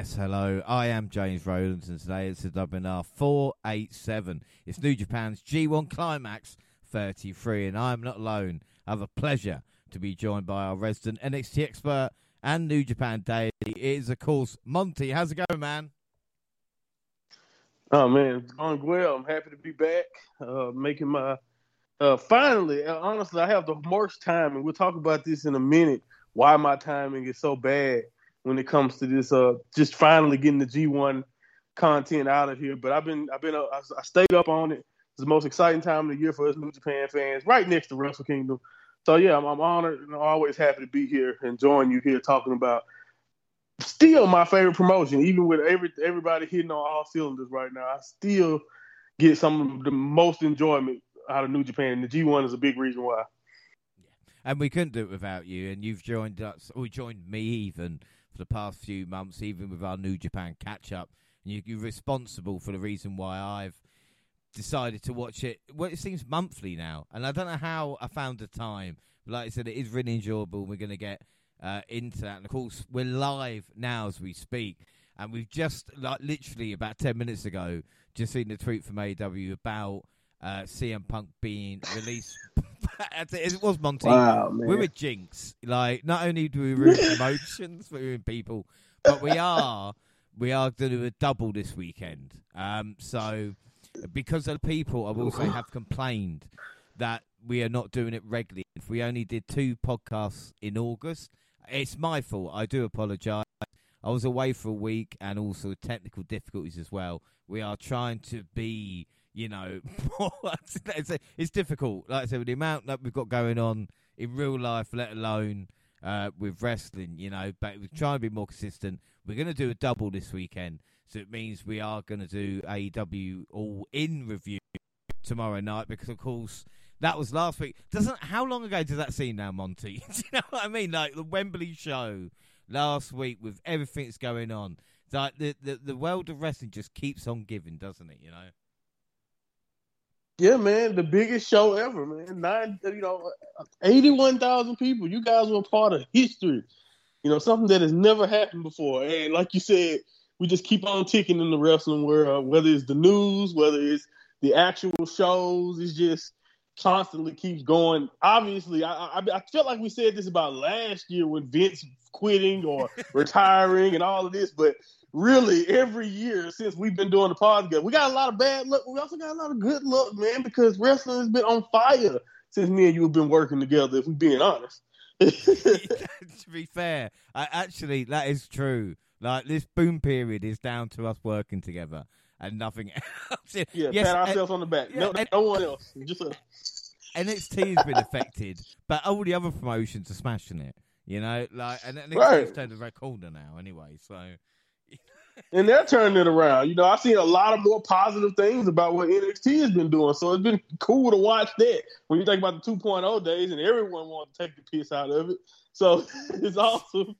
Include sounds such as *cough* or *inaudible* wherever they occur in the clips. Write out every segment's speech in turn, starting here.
Yes, hello. I am James Rowlands, and today it's the WNR 487. It's New Japan's G1 Climax 33, and I'm not alone. I have a pleasure to be joined by our resident NXT expert and New Japan Daily. It is, of course, Monty. How's it going, man? Oh man, it's going well. I'm happy to be back, uh, making my uh, finally. Uh, honestly, I have the worst timing. We'll talk about this in a minute. Why my timing is so bad when it comes to this. Uh, just finally getting the G1 content out of here. But I've been, I've been, uh, I, stayed up on it. It's the most exciting time of the year for us New Japan fans, right next to Wrestle Kingdom. So yeah, I'm, I'm honored and always happy to be here and join you here talking about still my favorite promotion, even with every everybody hitting on all cylinders right now. I still get some of the most enjoyment out of New Japan. And The G1 is a big reason why. Yeah. And we couldn't do it without you. And you've joined us, or joined me even for the past few months, even with our New Japan catch up. And you, you're responsible for the reason why I've decided to watch it. Well, it seems monthly now, and I don't know how I found the time. But like I said, it is really enjoyable. We're going to get uh, into that. And of course, we're live now as we speak. And we've just, like, literally about 10 minutes ago, just seen the tweet from AW about uh, CM Punk being released. *laughs* it was Monty. Wow, we're a jinx. Like, not only do we ruin *laughs* emotions, we ruin people, but we are we are going to do a double this weekend. Um, so, because of the people, I will say *laughs* have complained that we are not doing it regularly. If we only did two podcasts in August, it's my fault. I do apologise. I was away for a week and also technical difficulties as well. We are trying to be, you know, *laughs* it's, it's, difficult. Like I said, with the amount that we've got going on in real life, let alone uh, with wrestling, you know, but we're trying to be more consistent. We're going to do a double this weekend. So it means we are going to do AEW all in review tomorrow night because, of course, that was last week. Doesn't how long ago does that seem now, Monty? *laughs* Do you know what I mean? Like the Wembley show last week with everything that's going on. Like the, the the world of wrestling just keeps on giving, doesn't it? You know. Yeah, man, the biggest show ever, man. Nine, you know, eighty-one thousand people. You guys were part of history. You know, something that has never happened before. And like you said, we just keep on ticking in the wrestling world. Whether it's the news, whether it's the actual shows, it's just constantly keeps going. Obviously, I, I, I felt like we said this about last year with Vince quitting or *laughs* retiring and all of this, but really every year since we've been doing the podcast, we got a lot of bad luck. We also got a lot of good luck, man, because wrestling has been on fire since me and you have been working together. If we're being honest. *laughs* *laughs* *laughs* to be fair, I, actually, that is true. Like this boom period is down to us working together and nothing else. Yeah, yes, pat ourselves on the back. Yeah, no, and, no one else. Just a... NXT has been affected, but all the other promotions are smashing it. You know, like and NXT's right. turned a red corner now, anyway. So. And they're turning it around. You know, I've seen a lot of more positive things about what NXT has been doing. So it's been cool to watch that. When you think about the 2.0 days, and everyone wants to take the piss out of it. So *laughs* it's awesome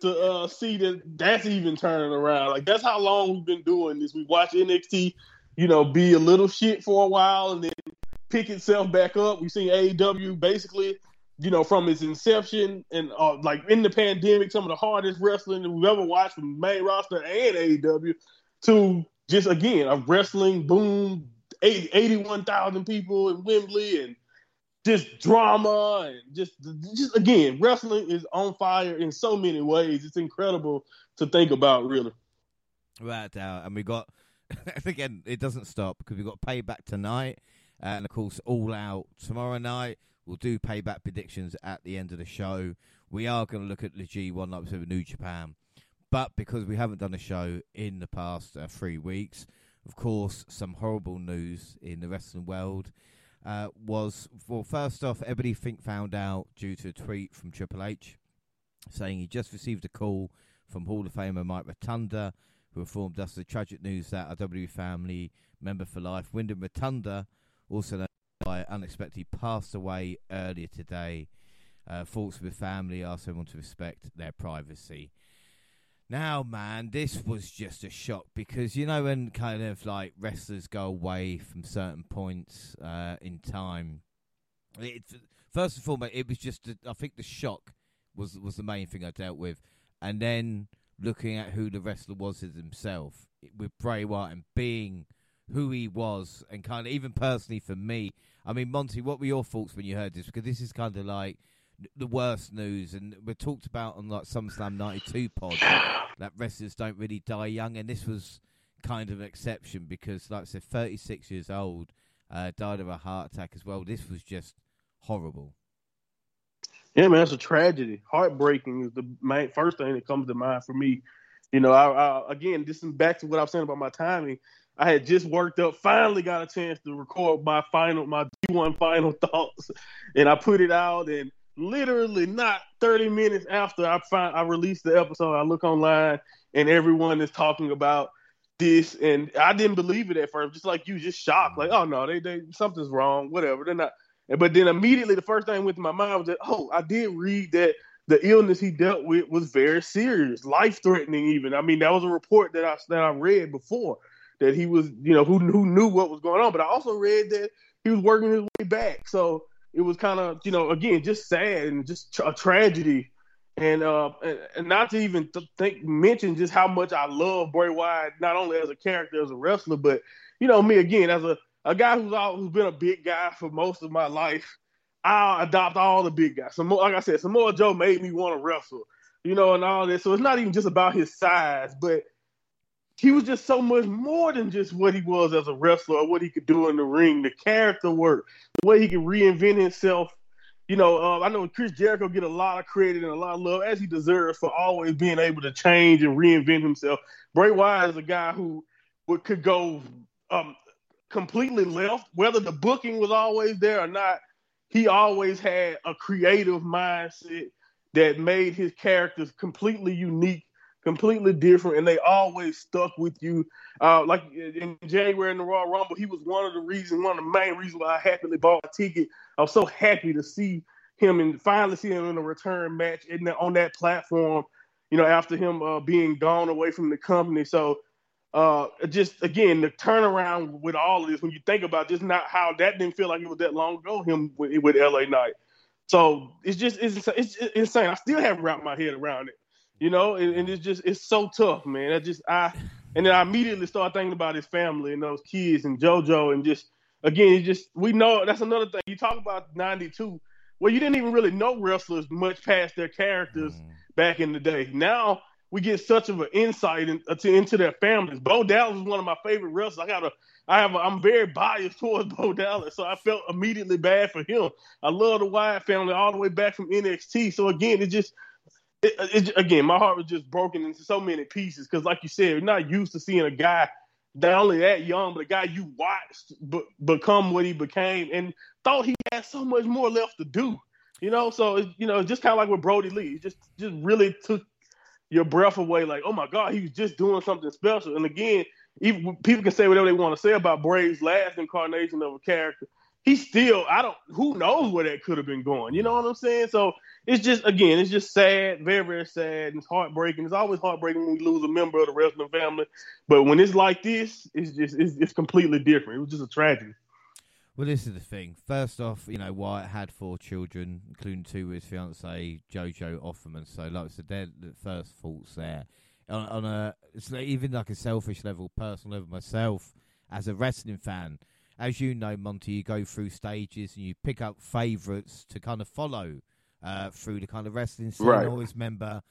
to uh, see that that's even turning around. Like that's how long we've been doing this. We watch NXT, you know, be a little shit for a while and then pick itself back up. We've seen AEW basically, you know, from its inception and uh, like in the pandemic, some of the hardest wrestling that we've ever watched from main roster and AEW to just again a wrestling boom, 80, 81,000 people in Wembley and just drama and just just again, wrestling is on fire in so many ways. It's incredible to think about, really. Right, uh, and we got *laughs* again. It doesn't stop because we got payback tonight, uh, and of course, all out tomorrow night. We'll do payback predictions at the end of the show. We are going to look at the G1 like we said with New Japan, but because we haven't done a show in the past uh, three weeks, of course, some horrible news in the wrestling world uh, was well, first off, everybody think found out due to a tweet from Triple H saying he just received a call from Hall of Famer Mike Rotunda, who informed us the tragic news that a W family member for life, Windham Rotunda, also known by unexpectedly passed away earlier today. Uh, thoughts with family asked everyone to respect their privacy. Now, man, this was just a shock because you know when kind of like wrestlers go away from certain points uh, in time. It, first and foremost, it was just I think the shock was was the main thing I dealt with, and then looking at who the wrestler was as himself with Bray Wyatt and being who he was, and kind of even personally for me. I mean, Monty, what were your thoughts when you heard this? Because this is kind of like the worst news, and we talked about on like SummerSlam '92 pod *sighs* that wrestlers don't really die young, and this was kind of an exception because, like I said, 36 years old, uh, died of a heart attack as well. This was just horrible. Yeah, man, it's a tragedy. Heartbreaking is the main first thing that comes to mind for me. You know, I, I again, this is back to what I was saying about my timing. I had just worked up, finally got a chance to record my final, my G1 final *laughs* thoughts, and I put it out. And literally, not 30 minutes after I find I released the episode, I look online and everyone is talking about this, and I didn't believe it at first, just like you, just shocked, like, oh no, they they something's wrong, whatever. They're not. But then immediately, the first thing went to my mind was that, oh, I did read that the illness he dealt with was very serious, life threatening. Even I mean, that was a report that I that I read before that he was, you know, who who knew what was going on. But I also read that he was working his way back. So it was kind of, you know, again, just sad and just a tragedy. And uh, and, not to even think mention just how much I love Bray Wyatt, not only as a character as a wrestler, but you know me again as a a guy who's all, who's been a big guy for most of my life. I'll adopt all the big guys. Some more, like I said, Samoa Joe made me want to wrestle, you know, and all this. So it's not even just about his size, but he was just so much more than just what he was as a wrestler or what he could do in the ring, the character work, the way he could reinvent himself. You know, uh, I know Chris Jericho get a lot of credit and a lot of love as he deserves for always being able to change and reinvent himself. Bray Wyatt is a guy who would, could go um, completely left, whether the booking was always there or not. He always had a creative mindset that made his characters completely unique completely different, and they always stuck with you. Uh, like in January in the Royal Rumble, he was one of the reasons, one of the main reasons why I happily bought a ticket. I was so happy to see him and finally see him in a return match the, on that platform. You know, after him uh, being gone away from the company, so. Uh, just again, the turnaround with all of this, when you think about just not how that didn't feel like it was that long ago, him with, with LA Knight. So it's just it's, it's, it's insane. I still haven't wrapped my head around it you know, and, and, it's just it's so tough, man. I just I and then I immediately start thinking about his family and those kids and JoJo and just again, it's just we know that's another thing. You talk about '92, well, you didn't even really know wrestlers much past their characters mm. back in the day. Now we get such of an insight in, into, into their families. Bo Dallas is one of my favorite wrestlers. I got a, I have, a, I'm very biased *laughs* towards Bo Dallas, so I felt immediately bad for him. I love the Wyatt family all the way back from NXT. So again, it just it, it, again, my heart was just broken into so many pieces because, like you said, you're not used to seeing a guy not only that young, but a guy you watched but become what he became and thought he had so much more left to do. You know, so it, you know, just kind of like with Brodie Lee, it just just really took your breath away. Like, oh my God, he was just doing something special. And again, even people can say whatever they want to say about Bray's last incarnation of a character. He still, I don't, who knows where that could have been going. You know what I'm saying? So it's just again, it's just sad, very, very sad, and it's heartbreaking. It's always heartbreaking when we lose a member of the wrestling family, but when it's like this, it's just it's, it's completely different. It was just a tragedy. Well, this is the thing. First off, you know, Wyatt had four children, including two with his fiancee Jojo Offerman. So, like I said, they're the first thoughts there. On, on a, it's like even like a selfish level, personal level, myself as a wrestling fan, as you know, Monty, you go through stages and you pick up favourites to kind of follow uh, through the kind of wrestling scene. Right. I always remember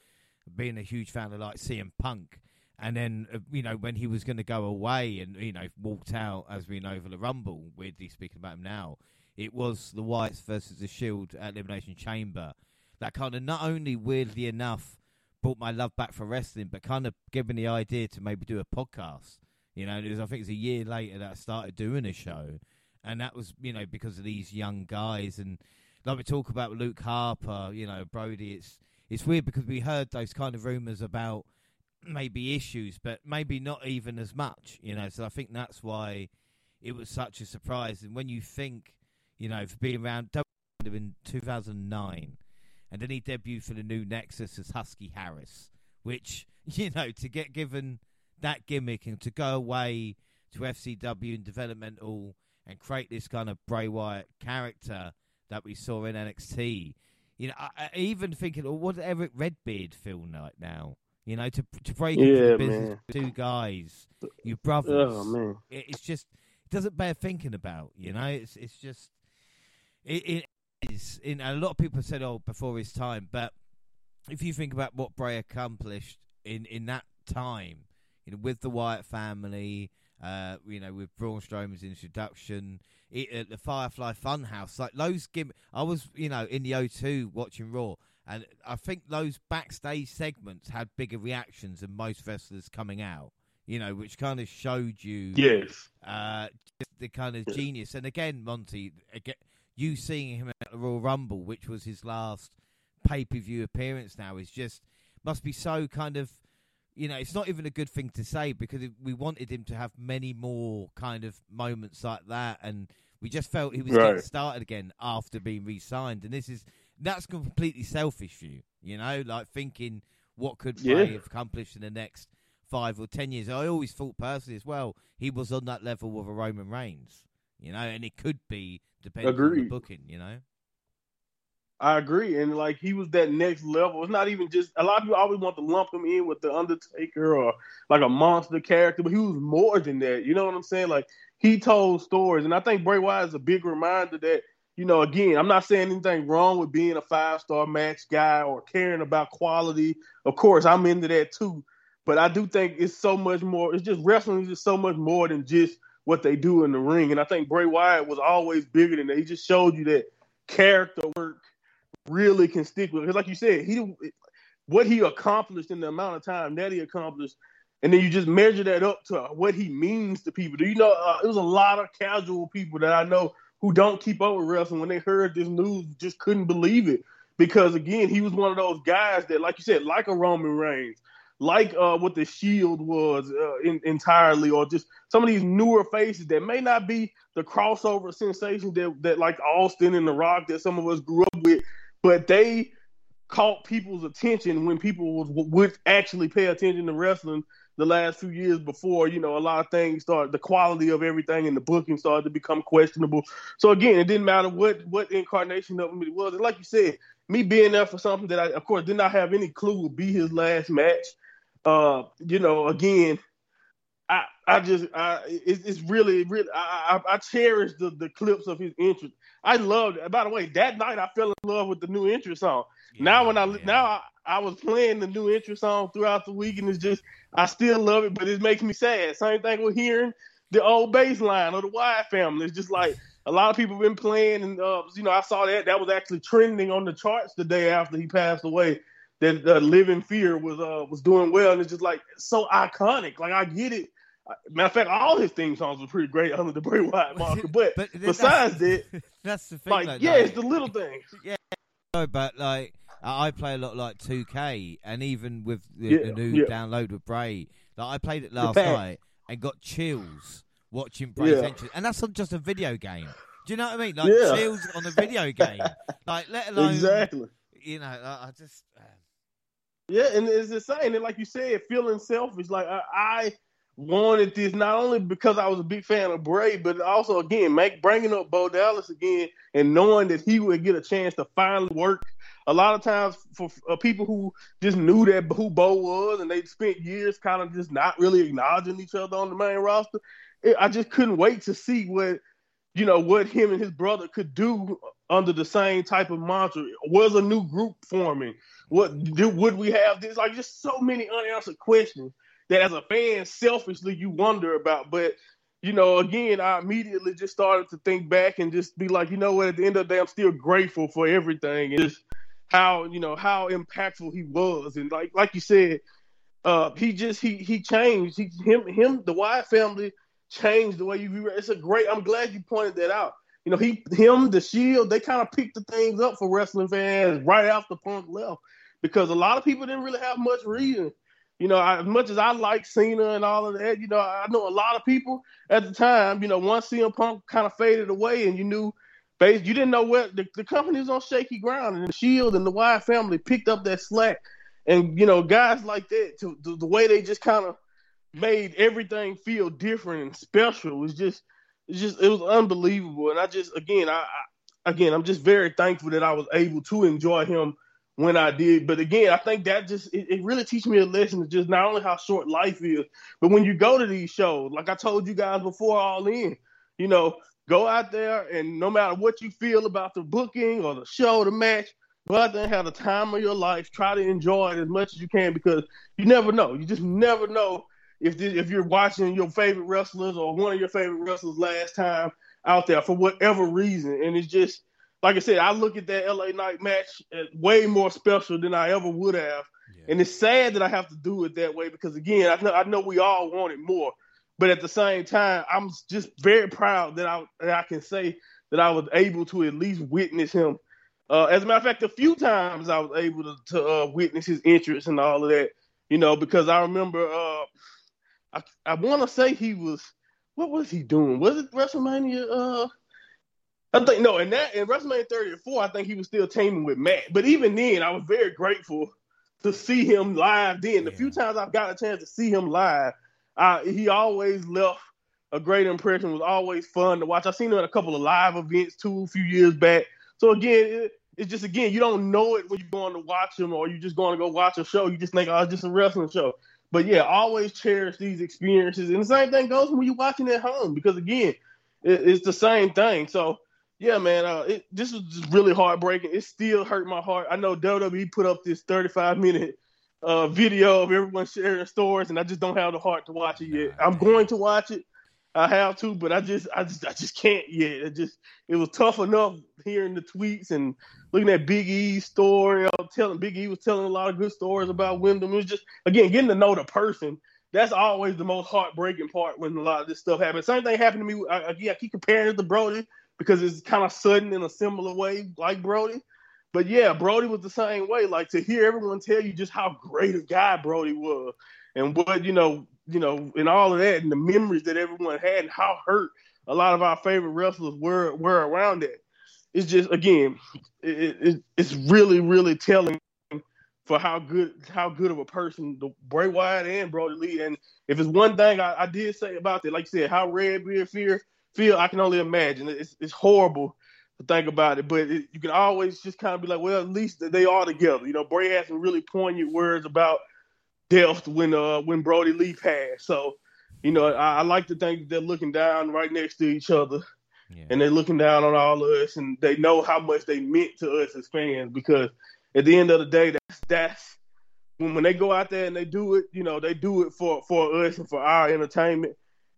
being a huge fan of like CM Punk. And then, uh, you know, when he was going to go away and, you know, walked out, as we know, for the Rumble, weirdly speaking about him now, it was the Wyatts versus the Shield at Elimination Chamber. That kind of not only, weirdly enough, brought my love back for wrestling, but kind of gave me the idea to maybe do a podcast. You know, it was, I think it was a year later that I started doing a show. And that was, you know, because of these young guys. And like we talk about Luke Harper, you know, Brodie. It's it's weird because we heard those kind of rumours about maybe issues, but maybe not even as much, you know. So I think that's why it was such a surprise. And when you think, you know, for being around in 2009, and then he debuted for the new Nexus as Husky Harris, which *laughs* you know to get given that gimmick and to go away to FCW and developmental and create this kind of Bray Wyatt character that we saw in NXT. You know, I, I even thinking, well, what does Eric Redbeard feel like now? You know, to to break into the business, two guys, your brothers. Oh man. it, it's just it doesn't bear thinking about. You know, it's it's just it, it is. In a lot of people said, "Oh, before his time," but if you think about what Bray accomplished in in that time, you know, with the Wyatt family, uh, you know, with Braun Strowman's introduction. It, at the Firefly Funhouse, like those give. I was, you know, in the O2 watching Raw, and I think those backstage segments had bigger reactions than most wrestlers coming out. You know, which kind of showed you Yes. uh, the kind of genius. And again, Monty, again, you seeing him at the Royal Rumble, which was his last pay per view appearance, now is just must be so kind of. You know, it's not even a good thing to say because we wanted him to have many more kind of moments like that, and we just felt he was getting started again after being re-signed. And this is that's completely selfish view, you know, like thinking what could Yeah. Have accomplished in the next five or ten years. I always thought personally as well he was on that level with a Roman Reigns, you know, and it could be depending on the booking, you know. I agree, and like he was that next level. It's not even just a lot of people always want to lump him in with the Undertaker or like a monster character, but he was more than that. You know what I'm saying? Like he told stories, and I think Bray Wyatt is a big reminder that you know. Again, I'm not saying anything wrong with being a five star match guy or caring about quality. Of course, I'm into that too, but I do think it's so much more. It's just wrestling is just so much more than just what they do in the ring, and I think Bray Wyatt was always bigger than that. He just showed you that character work really can stick with. Because like you said he what he accomplished in the amount of time that he accomplished and then you just measure that up to what he means to people. Do you know uh, it was a lot of casual people that i know who don't keep up with wrestling when they heard this news just couldn't believe it. Because again he was one of those guys that like you said like a roman reigns like uh, what the Shield was uh, in, entirely, or just some of these newer faces that may not be the crossover sensation that that like Austin and The Rock that some of us grew up with, but they caught people's attention when people was, would actually pay attention to wrestling the last few years before you know a lot of things started the quality of everything and the booking started to become questionable. So again it didn't matter what what incarnation of it was. And like you said me being there for something that i of course did not have any clue would be his last match. Uh you know again I, I just, I, it's, it's really, really, I, I, I cherish the, the clips of his interest. I loved. By the way, that night I fell in love with the new intro song. now when I Yeah. now I, I was playing the new intro song throughout the week, and it's just I still love it, but it makes me sad. Same thing with hearing the old bass line of the Wyatt family. It's just like a lot of people have been playing, and uh, you know I saw that that was actually trending on the charts the day after he passed away. That uh, Live in Fear was uh, was doing well, and it's just like so iconic. Like I get it. Matter of fact, all his theme songs were pretty great under the Bray Wyatt marker. But, But besides that's, *laughs* that, that's the thing. like, like, yeah, like- it's the little things. *laughs* No, but like I play a lot like 2K, and even with the, Yeah, the new yeah. download with Bray, like I played it last night and got chills watching Bray's Yeah. entrance, and that's not just a video game. Do you know what I mean? Like Yeah. chills on a video *laughs* game, like let alone Exactly. you know. I, I just uh, Yeah, and it's the same. And like you said, feeling selfish. Like I, I wanted this not only because I was a big fan of Bray, but also again, make bringing up Bo Dallas again and knowing that he would get a chance to finally work. A lot of times for uh, people who just knew that who Bo was and they spent years kind of just not really acknowledging each other on the main roster. It, I just couldn't wait to see what you know what him and his brother could do under the same type of mantra. Was a new group forming? What do, would we have this? Like just so many unanswered questions that as a fan, selfishly you wonder about. But you know, again, I immediately just started to think back and just be like, you know what? At the end of the day, I'm still grateful for everything and just how you know how impactful he was. And like like you said, uh, he just he he changed. He him him the Wyatt family changed the way you view. It's a great. I'm glad you pointed that out. You know, he him the Shield they kind of picked the things up for wrestling fans right after Punk left because a lot of people didn't really have much reason. You know, I, as much as I like Cena and all of that, you know, I know a lot of people at the time. You know, once CM Punk kind of faded away, and you knew, base, you didn't know where the, the company was on shaky ground, and the Shield and the Wyatt family picked up that slack. And you know, guys like that, to, to the way they just kind of made everything feel different and special was just, it's just, it was unbelievable. And I just, again, I, I again, I'm just very thankful that I was able to enjoy him when I did. But again, I think that just it, it really teaches me a lesson of just not only how short life is, but when you go to these shows, like I told you guys before, all in, you know, go out there and no matter what you feel about the booking or the show, the match, go out there and have the time of your life. Try to enjoy it as much as you can because you never know. You just never know if this, if you're watching your favorite wrestlers or one of your favorite wrestlers last time out there for whatever reason, and it's just like I said, I look at that LA Knight match as way more special than I ever would have. Yeah. And it's sad that I have to do it that way because again, I know I know we all wanted more, but at the same time, I'm just very proud that I that I can say that I was able to at least witness him. Uh, as a matter of fact, a few times I was able to, to uh, witness his interest and all of that, you know, because I remember uh, I I want to say he was what was he doing? Was it WrestleMania? I think no, and that in WrestleMania 34, I think he was still teaming with Matt. But even then, I was very grateful to see him live. Then the few times I've got a chance to see him live, uh, he always left a great impression. Was always fun to watch. I've seen him at a couple of live events too, a few years back. So again, it, it's just again, you don't know it when you're going to watch him, or you're just going to go watch a show. You just think, oh, it's just a wrestling show. But yeah, always cherish these experiences. And the same thing goes when you're watching at home because again, it, it's the same thing. So yeah, man, uh, it, this was just really heartbreaking. It still hurt my heart. I know WWE put up this 35 minute uh, video of everyone sharing stories, and I just don't have the heart to watch it yet. I'm going to watch it. I have to, but I just, I just, I just can't yet. It just, it was tough enough hearing the tweets and looking at Big E's story. I was telling Big E was telling a lot of good stories about Windham. It was just, again, getting to know the person. That's always the most heartbreaking part when a lot of this stuff happens. Same thing happened to me. I, I, I keep comparing it to Brodie because it's kind of sudden in a similar way, like Brodie. But yeah, Brodie was the same way. Like to hear everyone tell you just how great a guy Brodie was, and what you know, you know, and all of that, and the memories that everyone had, and how hurt a lot of our favorite wrestlers were were around it. It's just again, it, it, it's really really telling for how good how good of a person the Bray Wyatt and Brodie Lee. And if it's one thing I, I did say about that, like you said, how Redbeard fear feel, I can only imagine. It's it's horrible to think about it, but it, you can always just kind of be like, well, at least they are together. You know, Bray had some really poignant words about death when uh when Brodie Lee passed. So, you know, I, I like to think they're looking down right next to each other. Yeah. And they're looking down on all of us, and they know how much they meant to us as fans. Because at the end of the day, that's that's when when they go out there and they do it. You know, they do it for for us and for our entertainment.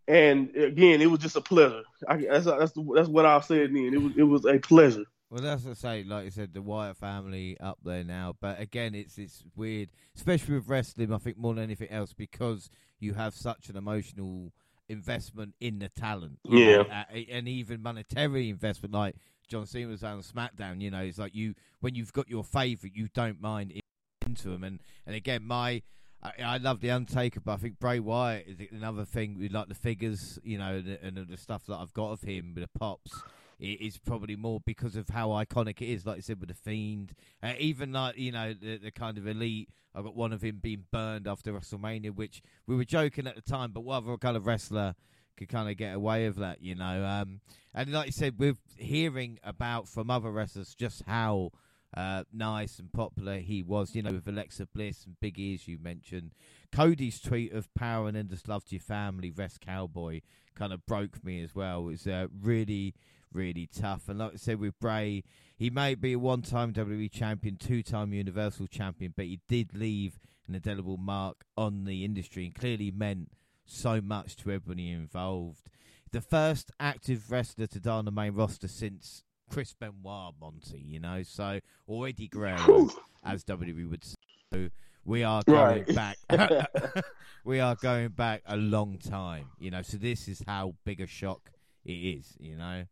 And again, it was just a pleasure. I, that's that's that's what I'll say. Then it was it was a pleasure. Well, that's to say, like you said, the Wyatt family up there now. But again, it's it's weird, especially with wrestling. I think more than anything else because you have such an emotional investment in the talent. Yeah, and even monetary investment, like John Cena was on SmackDown. You know, it's like you when you've got your favorite, you don't mind into them. And and again, my I, I, love the Undertaker, but I think Bray Wyatt is another thing with like the figures, you know, and, and the stuff that I've got of him with the pops. It is probably more because of how iconic it is, like I said, with the Fiend. Uh, even like you know the, the kind of elite. I got one of him being burned after WrestleMania, which we were joking at the time, but what other kind of wrestler could kind of get away with that, you know? Um, and like you said, with hearing about from other wrestlers just how uh, nice and popular he was, you know, with Alexa Bliss and Big Ears you mentioned. Cody's tweet of power and endless love to your family, rest cowboy, kind of broke me as well. It was uh, really, really tough. And like I said, with Bray, he may be a one time WWE champion, two time Universal champion, but he did leave an indelible mark on the industry and clearly meant so much to everybody involved. The first active wrestler to die on the main roster since Chris Benoit Monty, you know. So or Eddie Guerrero, as WWE would say. So we are going right. back. *laughs* *laughs* we are going back a long time, you know. So this is how big a shock it is, you know.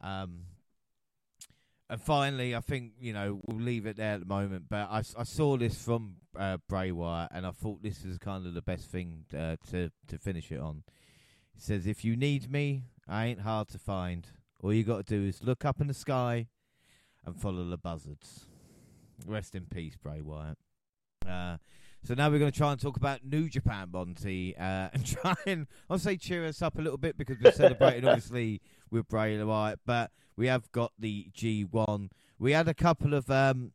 Um, and finally, I think you know we'll leave it there at the moment. But I, I saw this from uh, Bray Wyatt, and I thought this is kind of the best thing uh, to to finish it on. He says, "If you need me, I ain't hard to find. All you got to do is look up in the sky and follow the buzzards. Rest in peace, Bray Wyatt. Uh, so now we're going to try and talk about New Japan, Monty, uh, *laughs* and try and I'll say cheer us up a little bit because we're celebrating obviously with Bray Wyatt, but we have got the G1. We had a couple of um,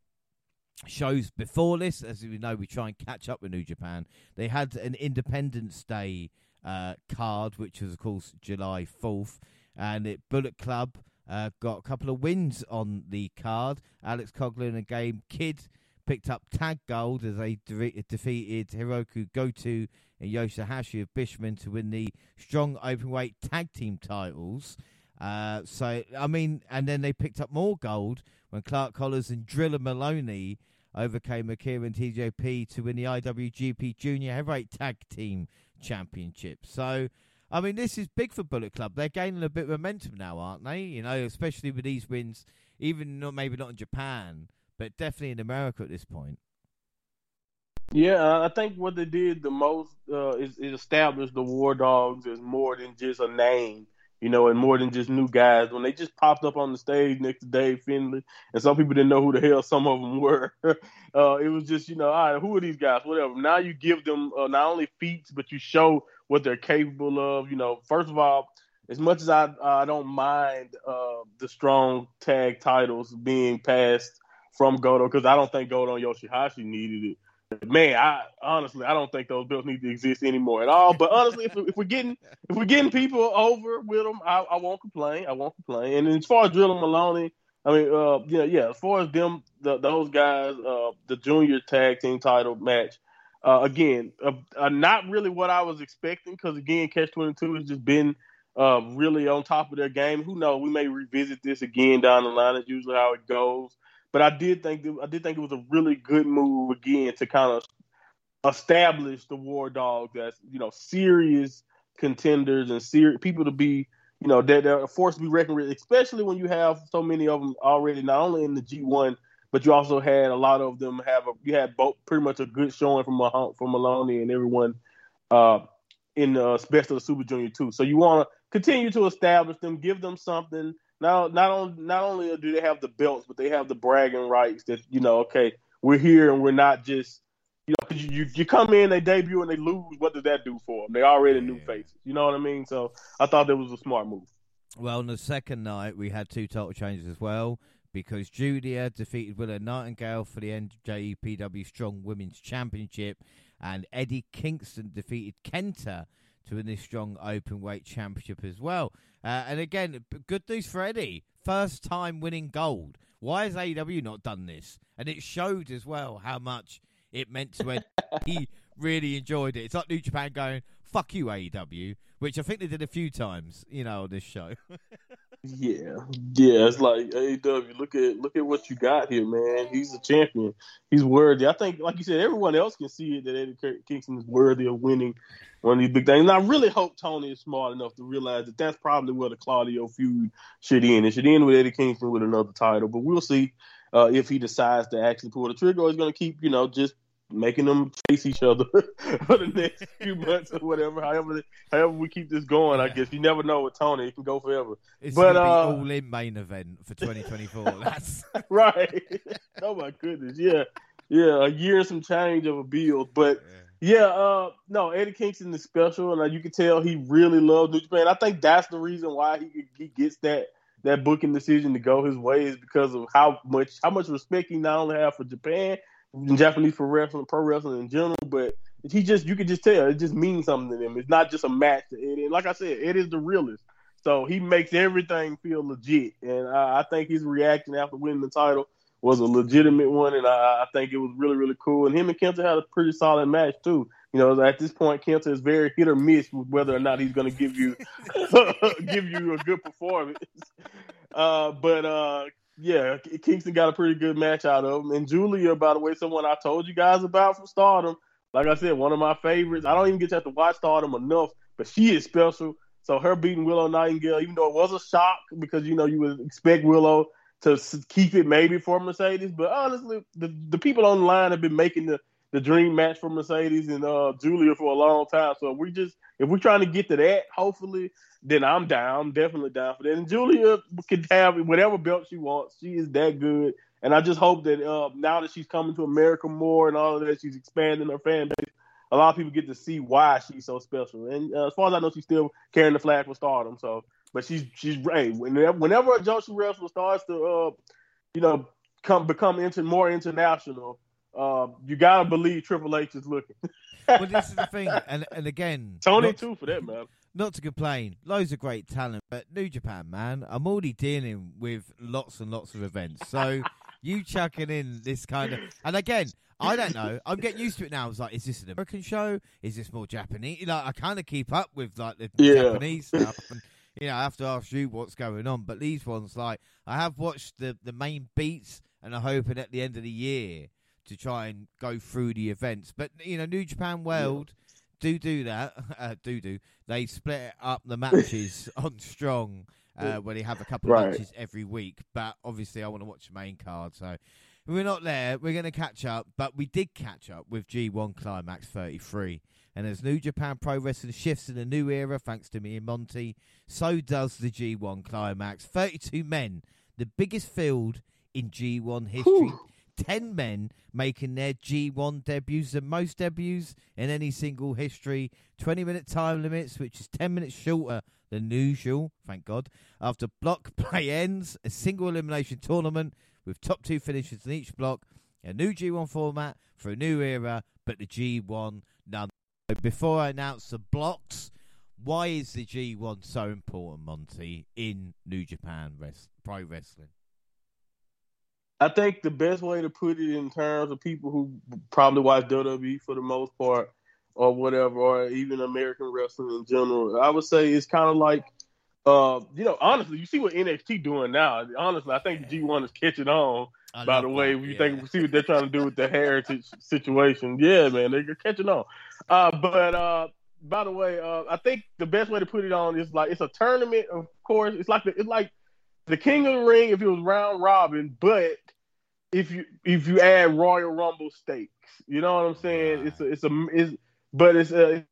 shows before this, as we know, we try and catch up with New Japan. They had an Independence Day uh, card, which was of course July fourth, and it Bullet Club uh, got a couple of wins on the card. Alex Coughlin and Gabe Kidd picked up tag gold as they de- defeated Hiroki Goto and Yoshihashi of Bishamon to win the strong openweight tag team titles. Uh, so I mean, and then they picked up more gold when Clark Connors and Drilla Moloney overcame Akira and TJP to win the IWGP Junior Heavyweight Tag Team Championship. So, I mean, this is big for Bullet Club. They're gaining a bit of momentum now, aren't they? You know, especially with these wins, even not maybe not in Japan, but definitely in America at this point. Yeah, I think what they did the most uh, is, is establish the War Dogs as more than just a name you know, and more than just new guys. When they just popped up on the stage next to Dave Finlay, and some people didn't know who the hell some of them were, *laughs* uh, it was just, you know, all right, who are these guys? Whatever. Now you give them uh, not only feats, but you show what they're capable of. You know, first of all, as much as I I don't mind uh, the strong tag titles being passed from Goto, because I don't think Goto and Yoshihashi needed it man, I honestly I don't think those belts need to exist anymore at all. But honestly, if, if we're getting if we're getting people over with them, I, I won't complain. I won't complain. And as far as Drilla Moloney, I mean, uh, yeah, yeah. As far as them, the, those guys, uh, the junior tag team title match, uh, again, uh, uh, not really what I was expecting because again, Catch Twenty Two has just been. Uh, really on top of their game. Who knows? We may revisit this again down the line. It's usually how it goes. But I did think that, I did think it was a really good move again to kind of establish the War Dogs as you know serious contenders and serious people to be you know that they're a force to be reckoned with, especially when you have so many of them already not only in the G1 but you also had a lot of them have a you had both pretty much a good showing from a, from Moloney and everyone uh, in the best of the Super Junior too. So you want to continue to establish them, give them something now not only not only do they have the belts, but they have the bragging rights that you know, okay, we're here and we're not just you know, you you come in, they debut and they lose. What does that do for them? They already yeah. new faces. You know what I mean? So I thought that was a smart move. Well, on the second night, we had two title changes as well because Julia defeated Willow Nightingale for the NJPW Strong Women's Championship, and Eddie Kingston defeated Kenta to win this strong open weight championship as well. Uh, and again, good news for Eddie. First time winning gold. Why has AEW not done this? And it showed as well how much it meant to Eddie. *laughs* he really enjoyed it. It's like New Japan going, fuck you, AEW, which I think they did a few times, you know, on this show. *laughs* Yeah, yeah. It's like AEW. Look at look at what you got here, man. He's a champion. He's worthy. I think, like you said, everyone else can see it that Eddie Kingston is worthy of winning one of these big things. And I really hope Tony is smart enough to realize that that's probably where the Claudio feud should end. It should end with Eddie Kingston with another title, but we'll see uh, if he decides to actually pull the trigger or he's going to keep, you know, just making them face each other *laughs* for the next few months or whatever. However, however we keep this going, yeah. I guess you never know with Tony; it can go forever. It's but uh, all in main event for 2024. That's *laughs* *laughs* right. oh my goodness, yeah, yeah, a year and some change of a build, but. Yeah. Yeah, uh, no, Eddie Kingston is special, and uh, you can tell he really loves New Japan. I think that's the reason why he he gets that that booking decision to go his way is because of how much how much respect he not only have for Japan, Japanese for wrestling, pro wrestling in general, but he just you can just tell it just means something to them. It's not just a match. And like I said, it is the realest. So he makes everything feel legit, and I, I think his reaction after winning the title was a legitimate one, and I, I, think it was really really cool. And him and Kenta had a pretty solid match too. You know, at this point, Kenta is very hit or miss with whether or not he's going to give you *laughs* give you a good performance. Uh, but uh, yeah, Kingston got a pretty good match out of him. And Julia, by the way, someone I told you guys about from Stardom. Like I said, one of my favorites. I don't even get to watch Stardom enough, but she is special. So her beating Willow Nightingale, even though it was a shock because you know you would expect Willow to keep it maybe for Mercedes, but honestly, the the people online have been making the the dream match for Mercedes and uh, Julia for a long time. So we just if we're trying to get to that, hopefully, then I'm down. I'm definitely down for that. And Julia can have whatever belt she wants. She is that good. And I just hope that uh, now that she's coming to America more and all of that, she's expanding her fan base. A lot of people get to see why she's so special. And uh, as far as I know, she's still carrying the flag for Stardom. So, but she's she's hey, whenever whenever a Joshi wrestler starts to uh, you know come become inter- more international, uh, you gotta believe Triple H is looking. well, this is the thing, *laughs* and and again, Tony not, too for that man. Not to complain, loads of great talent, but New Japan, man, I'm already dealing with lots and lots of events. So *laughs* you chucking in this kind of, and again, I don't know. I'm getting used to it now. I was like, is this an American show? Is this more Japanese? Know, I kind of keep up with like the Yeah. Japanese stuff, and you know, I have to ask you what's going on. But these ones, like, I have watched the the main beats, and I'm hoping at the end of the year to try and go through the events. But you know, New Japan World do do that. *laughs* Uh, do do they split up the matches *laughs* on Strong? Uh, where they have a couple of matches every week, but obviously I want to watch the main card, so we're not there. We're going to catch up, but we did catch up with G1 Climax 33. And as New Japan Pro Wrestling shifts in a new era, thanks to me and Monty, so does the G1 Climax. 32 men, the biggest field in G1 history. Whew. 10 men making their G1 debuts, the most debuts in any single history. 20 minute time limits, which is 10 minutes shorter than usual, thank God. After block *laughs* play ends, a single elimination tournament with top two finishes in each block, a new G1 format for a new era, but the G1 none. Before I announce the blocks, why is the G1 so important, Monty, in New Japan Pro Wrestling? I think the best way to put it in terms of people who probably watch WWE for the most part, or whatever, or even American wrestling in general, I would say it's kind of like, uh, you know, honestly, you see what NXT doing now. Honestly, I think the G1 is catching on. I by the way, that, you yeah. think see what they're trying to do with the heritage situation. Yeah, man, they're catching on. Uh, but uh, by the way, uh, I think the best way to put it on is like it's a tournament. Of course, it's like the, it's like the King of the Ring if it was round robin, but if you if you add Royal Rumble stakes, you know what I'm saying? It's a, it's a it's but it's a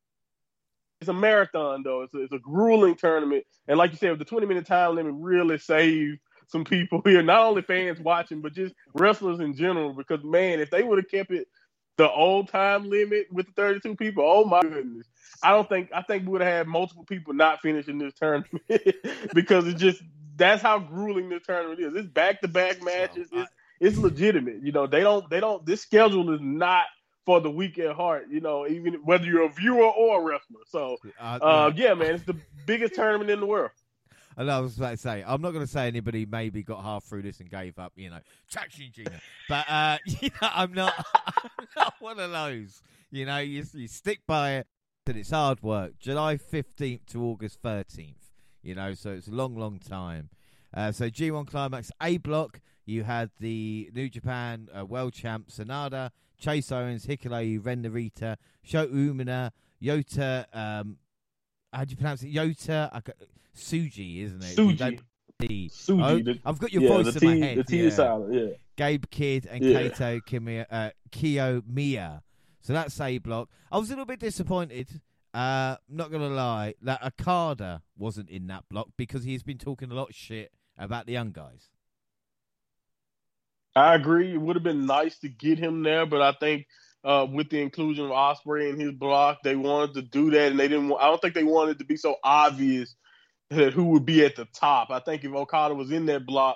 it's a marathon though. It's a, it's a grueling tournament, and like you said, the 20 minute time limit really saved some people here. Not only fans watching, but just wrestlers in general. Because man, if they would have kept it the old time limit with the 32 people, oh my goodness, I don't think I think we would have had multiple people not finishing this tournament *laughs* because it's just that's how grueling this tournament is. It's back to back matches. It's it's legitimate. You know, they don't they don't this schedule is not for the weak at heart, you know, even whether you're a viewer or a wrestler. So Uh, uh, yeah, man, it's the biggest tournament in the world. And I was about to say, I'm not going to say anybody maybe got half through this and gave up, you know, traction Gina. But, uh, *laughs* you know, I'm not, *laughs* I'm not one of those. You know, you, you stick by it and it's hard work. July 15th to August 13th, you know, so it's a long, long time. Uh, so G1 Climax A block, you had the New Japan uh, World Champ Sanada, Chase Owens, Hikuleo, Ren Narita, Shota Umino, Yota, um, how do you pronounce it? Yota I Suji, isn't it? Suji. Suji, Oh, I've got your yeah, voice in my head. the T yeah. is silent. Yeah. Gabe Kidd and Yeah. Kaito Kimi- uh, Kiyomiya. So that's A block. I was a little bit disappointed. Uh, not gonna lie, that Okada wasn't in that block because he's been talking a lot of shit about the young guys. I agree. It would have been nice to get him there, but I think uh, with the inclusion of Ospreay in his block, they wanted to do that, and they didn't. wa- I don't think they wanted to be so obvious that who would be at the top. I think if Okada was in that block,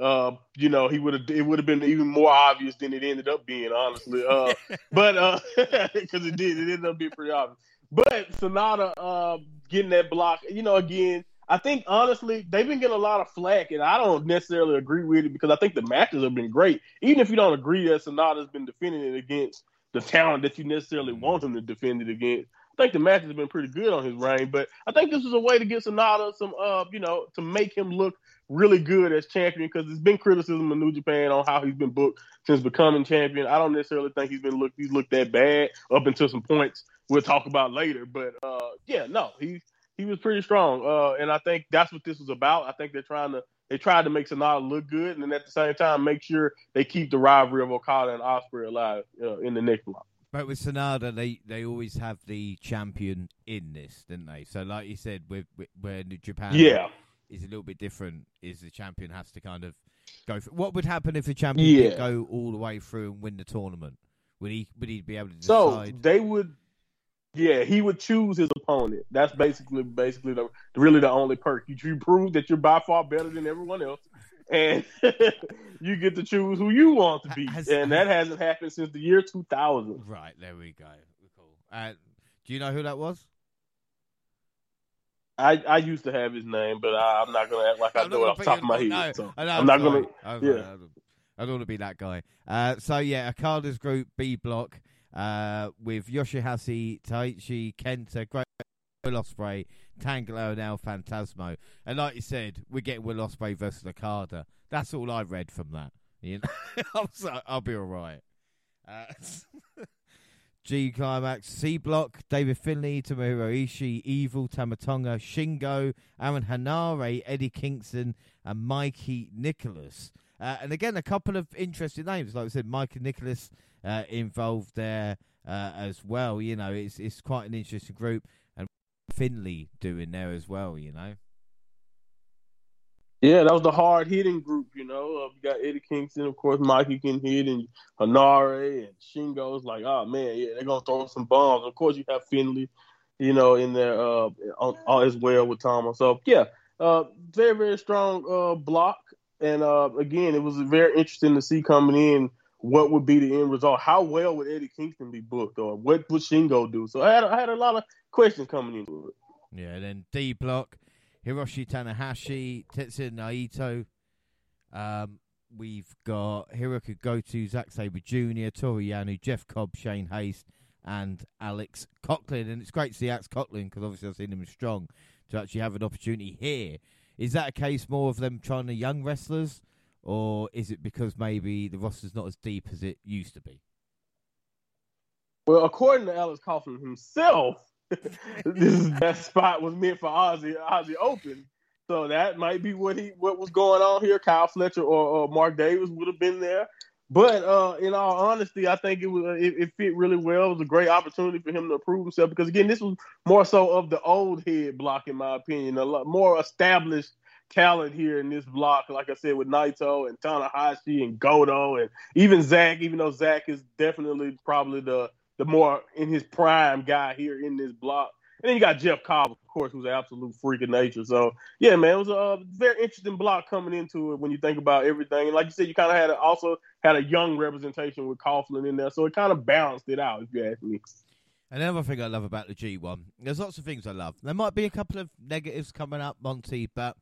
uh, you know, he would have. It would have been even more obvious than it ended up being, honestly. Uh, *laughs* but *laughs* because it did, it ended up being pretty obvious. But Sanada uh, getting that block, you know, again, I think honestly they've been getting a lot of flack, and I don't necessarily agree with it because I think the matches have been great. Even if you don't agree that Sanada's been defending it against the talent that you necessarily want him to defend it against, I think the matches have been pretty good on his reign. But I think this is a way to get Sanada some, uh, you know, to make him look really good as champion because there's been criticism of New Japan on how he's been booked since becoming champion. I don't necessarily think he's been looked he's looked that bad up until some points we'll talk about later. But uh, yeah, no, he he was pretty strong, uh, and I think that's what this was about. I think they're trying to they tried to make Sanada look good, and then at the same time make sure they keep the rivalry of Okada and Ospreay alive uh, in the next block. But with Sanada, they, they always have the champion in this, didn't they? So, like you said, with, with where New Japan Yeah, is a little bit different, is the champion has to kind of go. For, what would happen if the champion Yeah. did go all the way through and win the tournament? Would he would he be able to so they would. Yeah, he would choose his opponent. That's basically basically the really the only perk. You, you prove that you're by far better than everyone else. and *laughs* you get to choose who you want to be. Has- and that hasn't happened since the year 2000. Right, there we go. Cool. Uh, do you know who that was? I, I used to have his name, but I, I'm not gonna act like I know it off the top of my head. no, so I know, I'm not sorry. gonna. I'm yeah. I don't, want to be that guy. Uh, so yeah, Okada's group B block uh, with Yoshihashi, Taichi, Kenta, Great Will Ospreay, Tanga Loa, and El Phantasmo. And like you said, we're getting Will Ospreay versus Okada. That's all I read from that. You know, *laughs* *laughs* I'm so, I'll be all right. Uh, *laughs* G Climax, C Block, David Finlay, Tomohiro Ishii, Evil, Tamatonga, Shingo, Aaron Henare, Eddie Kingston, and Mikey Nicholls. Uh, and again, a couple of interesting names. Like I said, Mikey Nicholls uh, involved there uh, as well. You know, it's it's quite an interesting group. And Finlay doing there as well, you know. Yeah, that was the hard hitting group, you know. Uh, we got Eddie Kingston, of course, Mikey can hit, and Henare and Shingo's like, oh man, yeah, they're gonna throw some bombs. Of course, you have Finlay, you know, in there uh, on, on, as well with Thomas. So yeah, uh, very very strong uh, block, and uh, again, it was very interesting to see coming in what would be the end result. How well would Eddie Kingston be booked, or what would Shingo do? So I had I had a lot of questions coming into it. Yeah, then D block, Hiroshi Tanahashi, Tetsuya Naito. Um, we've got Hirooki Goto, Zack Sabre Jr., Toru Yano, Jeff Cobb, Shane Haste, and Alex Coughlin. And it's great to see Alex Coughlin because obviously I've seen him strong to actually have an opportunity here. Is that a case more of them trying to young wrestlers, or is it because maybe the roster's not as deep as it used to be? Well, according to Alex Coughlin himself, *laughs* this that spot was meant for Aussie Aussie Open. So that might be what he what was going on here. Kyle Fletcher or, or Mark Davis would have been there. But uh, in all honesty, I think it was it, it, fit really well. It was a great opportunity for him to prove himself because again, this was more so of the old head block, in my opinion. A lot more established talent here in this block. Like I said, with Naito and Tanahashi and Goto and even Zack. Even though Zack is definitely probably the the more in his prime guy here in this block. And then you got Jeff Cobb, of course, who's an absolute freak of nature. So yeah, man, it was a very interesting block coming into it when you think about everything. And like you said, you kind of had a, also had a young representation with Coughlin in there, so it kind of balanced it out, if you ask me. Another thing I love about the G1, there's lots of things I love. There might be a couple of negatives coming up, Monty, but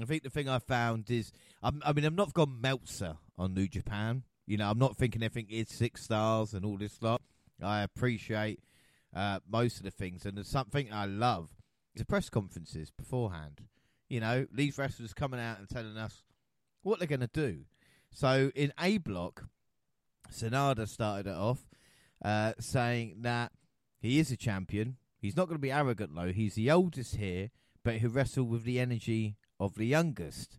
I think the thing I found is, I'm, I mean, I'm not gone Meltzer on New Japan. You know, I'm not thinking everything is six stars and all this lot. I appreciate uh, most of the things, and there's something I love is the press conferences beforehand. You know, these wrestlers coming out and telling us what they're going to do. So in A block, Sanada started it off uh, saying that he is a champion. He's not going to be arrogant though. He's the oldest here, but he wrestled with the energy of the youngest.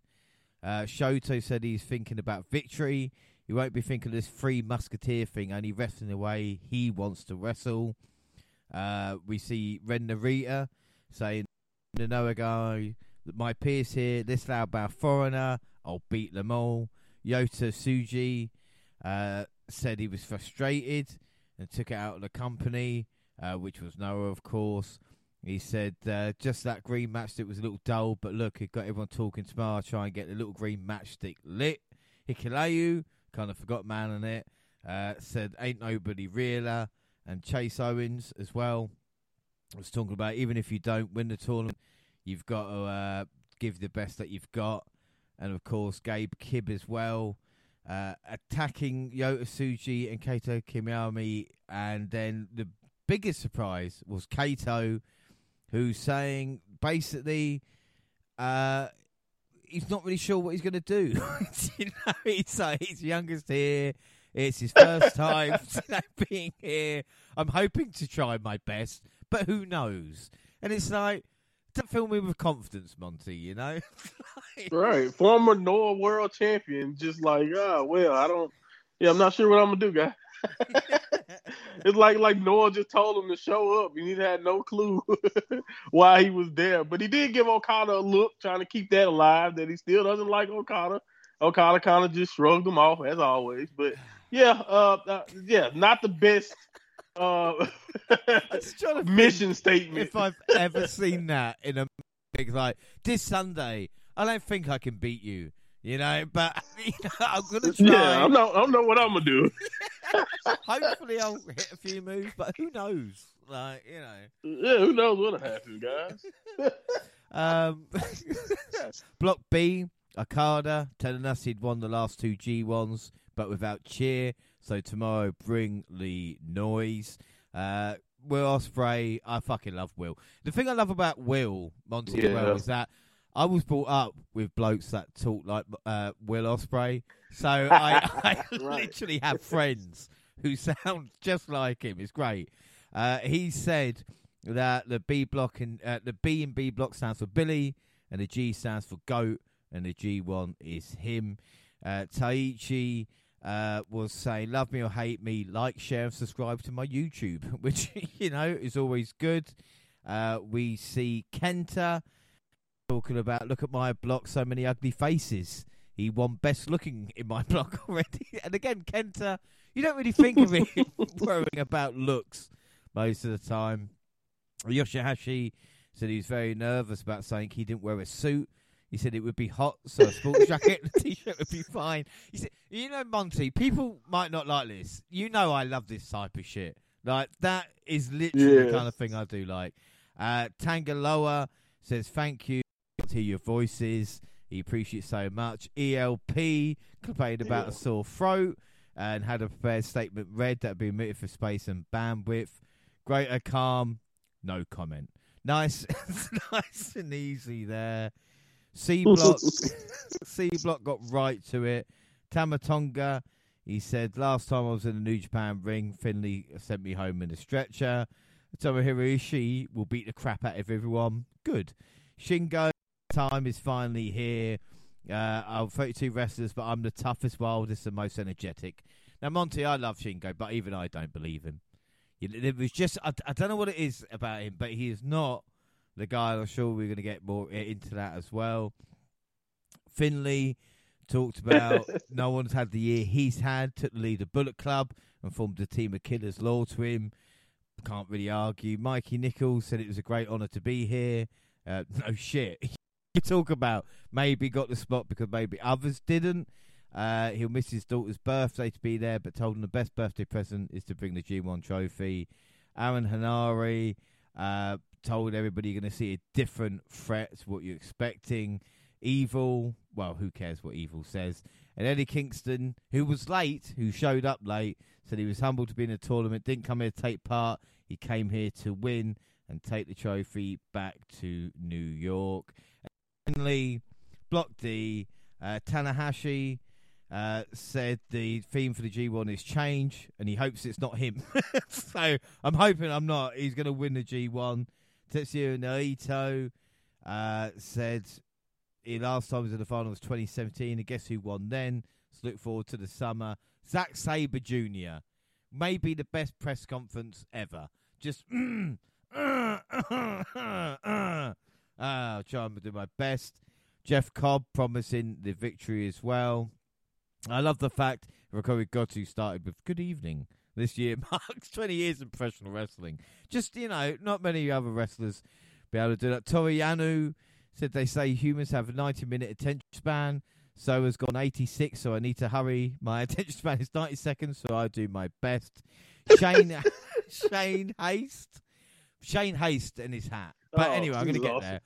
Uh, Shota said he's thinking about victory. He won't be thinking of this free musketeer thing, only wrestling the way he wants to wrestle. Uh, we see Ren Narita saying, Noah guy, my peers here, this loud about foreigner, I'll beat them all. Yota Tsuji uh, said he was frustrated and took it out of the company, uh, which was Noah, of course. He said, uh, just that green matchstick was a little dull, but look, it got everyone talking smart, try and get the little green matchstick lit. Hikuleo, kind of forgot man on it, uh, said, ain't nobody realer. And Chase Owens as well was talking about even if you don't win the tournament, you've got to uh, give the best that you've got. And of course, Gabe Kidd as well, uh, attacking Yota Tsuji and Kaito Kiyomiya. And then the biggest surprise was Kaito, who's saying basically uh, he's not really sure what he's going to *laughs* do. you know, it's like he's youngest here. It's his first time *laughs* being here. I'm hoping to try my best, but who knows? And it's like, don't fill me with confidence, Monty, you know? *laughs* right. Former Noah world champion, just like, ah, well, I don't, yeah, I'm not sure what I'm going to do, guy. *laughs* it's like like Noah just told him to show up, and he had no clue *laughs* why he was there. But he did give Okada a look, trying to keep that alive. That he still doesn't like Okada. Okada kind of just shrugged him off as always. But yeah, uh, uh yeah, not the best uh *laughs* mission statement. If I've ever seen that in a big like this Sunday, I don't think I can beat you. You know, but *laughs* you know, I'm gonna try. Yeah, I know. I know what I'm gonna do. *laughs* Hopefully, I'll hit a few moves, but who knows? Like, you know. Yeah, who knows what'll happen, guys? *laughs* Um, Block B, Okada telling us he'd won the last two G1s, but without cheer. So tomorrow, bring the noise. Uh, Will Ospreay, I fucking love Will. The thing I love about Will Monty Yeah. is that I was brought up with blokes that talk like uh, Will Ospreay, so *laughs* I, I Right. literally have friends who *laughs* sound just like him. It's great. Uh, he said that the B block and uh, the B in B block stands for Billy, and the G stands for Goat, and the G one is him. Uh, Taichi uh, was saying, "Love me or hate me, like, share, and subscribe to my YouTube," *laughs* which you know is always good. Uh, we see Kenta talking about, "Look at my block, so many ugly faces." He won best looking in my *laughs* block already, *laughs* and again, Kenta. You don't really think of him *laughs* worrying about looks most of the time. Yoshihashi said he was very nervous about saying he didn't wear a suit. He said it would be hot, so a sports jacket and a t-shirt would be fine. He said, "You know, Monty, people might not like this. You know, I love this type of shit. Like that is literally the kind of thing I do like." Uh, Tanga Loa says, "Thank you. To hear your voices, he appreciates so much." ELP complained about a sore throat and had a prepared statement read that would be omitted for space and bandwidth. Great-O-Khan, no comment. Nice, *laughs* nice and easy there. C block, C block got right to it. Tamatonga, he said last time I was in the New Japan ring, Finlay sent me home in a stretcher. Tomohiro Ishii will beat the crap out of everyone. Good. Shingo, time is finally here. Uh, I'm 32 wrestlers, but I'm the toughest, wildest, and most energetic. Now, Monty, I love Shingo, but even I don't believe him. It was just, I, I don't know what it is about him, but he is not the guy. I'm sure we're going to get more into that as well. Finlay talked about *laughs* no one's had the year he's had, took the lead of Bullet Club and formed a team of killers loyal to him. Can't really argue. Mikey Nicholls said it was a great honour to be here. Uh, *laughs* no shit. You talk about maybe got the spot because maybe others didn't. Uh, he'll miss his daughter's birthday to be there, but told him the best birthday present is to bring the G1 trophy. Aaron Henare uh, told everybody you're going to see a different threat to what you're expecting. Evil, well, who cares what Evil says? And Eddie Kingston, who was late, who showed up late, said he was humbled to be in a tournament, didn't come here to take part. He came here to win and take the trophy back to New York. Finally, Block D, uh, Tanahashi uh, said the theme for the G1 is change, and he hopes it's not him. so I'm hoping I'm not. He's going to win the G1. Tetsuya Naito uh, said he last time was in the finals was 2017, and guess who won then? So look forward to the summer. Zack Sabre Jr. Maybe the best press conference ever. Just. Mm, uh, uh, uh, uh. Ah, I'll try and do my best. Jeff Cobb promising the victory as well. I love the fact Hirooki Goto started with "Good evening." This year *laughs* marks 20 years in professional wrestling. Just you know, not many other wrestlers be able to do that. Toru Yano said they say humans have a 90 minute attention span. So has gone 86, so I need to hurry. My *laughs* attention span is 90 seconds, so I do my best. Shane *laughs* Shane Haste, Shane Haste and his hat. But Oh, anyway, I'm going to get there.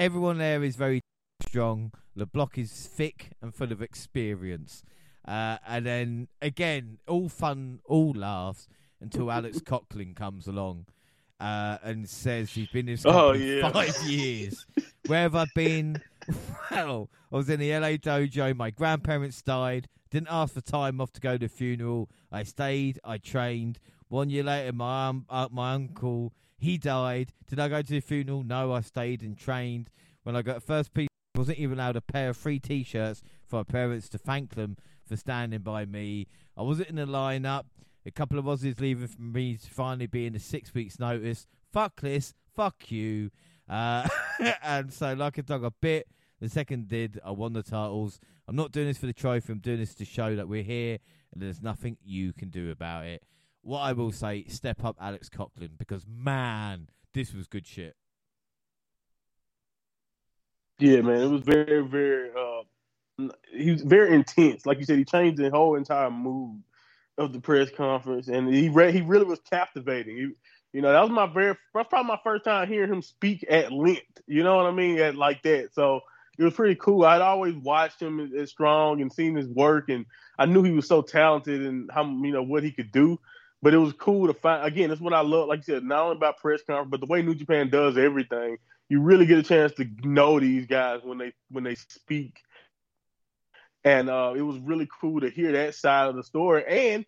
Everyone there is very strong. The block is thick and full of experience. Uh, and then again, all fun, all laughs until *laughs* Alex Coughlin comes along uh, and says he's been in this Oh, yeah. five *laughs* years. Where have I been? Well, I was in the LA dojo. My grandparents died. Didn't ask for time off to go to the funeral. I stayed. I trained. One year later, my um, uh, my uncle he died. Did I go to the funeral? No, I stayed and trained. When I got first piece, I wasn't even allowed a pair of free T-shirts for my parents to thank them for standing by me. I wasn't in the lineup. A couple of Aussies leaving for me to finally be in the six weeks notice. Fuck this. Fuck you. Uh, *laughs* and so, like a dog, a bit. The second did. I won the titles. I'm not doing this for the trophy. I'm doing this to show that we're here and there's nothing you can do about it. What I will say, step up Alex Coughlin because man, this was good shit. Yeah, man, it was very, very uh, he was very intense. Like you said, he changed the whole entire mood of the press conference, and he re- he really was captivating. He, you know, that was my very that's probably my first time hearing him speak at length. You know what I mean? At like that. So it was pretty cool. I'd always watched him as, as strong and seen his work, and I knew he was so talented and how you know what he could do. But it was cool to find again. That's what I love. Like you said, not only about press conference, but the way New Japan does everything. You really get a chance to know these guys when they when they speak, and uh, it was really cool to hear that side of the story. And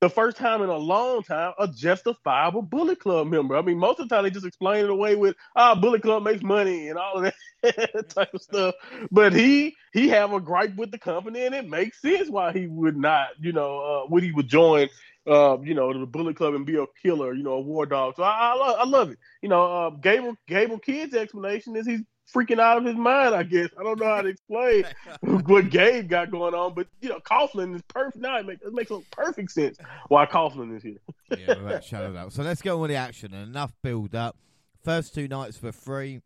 the first time in a long time, a justifiable Bullet Club member. I mean, most of the time they just explain it away with, "Ah, oh, Bullet Club makes money" and all of that *laughs* type of stuff. But he he have a gripe with the company, and it makes sense why he would not, you know, uh, would he would join, uh, you know, the Bullet Club and be a killer, you know, a war dog. So I I, love, I love it. You know, uh, Gable Gable Kidd's explanation is he's freaking out of his mind. I guess I don't know how to explain *laughs* what Gabe got going on, but you know, Coughlin is perfect. Now it makes it makes perfect sense why Coughlin is here. *laughs* yeah, without shadow doubt. So let's go on with the action. Enough build up. First two nights for free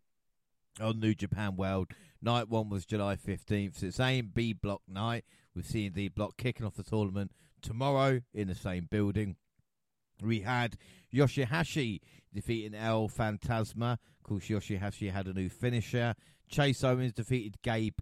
on New Japan World. Night one was July fifteenth. So it's A and B block night with C and D block kicking off the tournament tomorrow in the same building. We had Yoshihashi defeating El Phantasmo. Of course, Yoshihashi had a new finisher. Chase Owens defeated Gabe.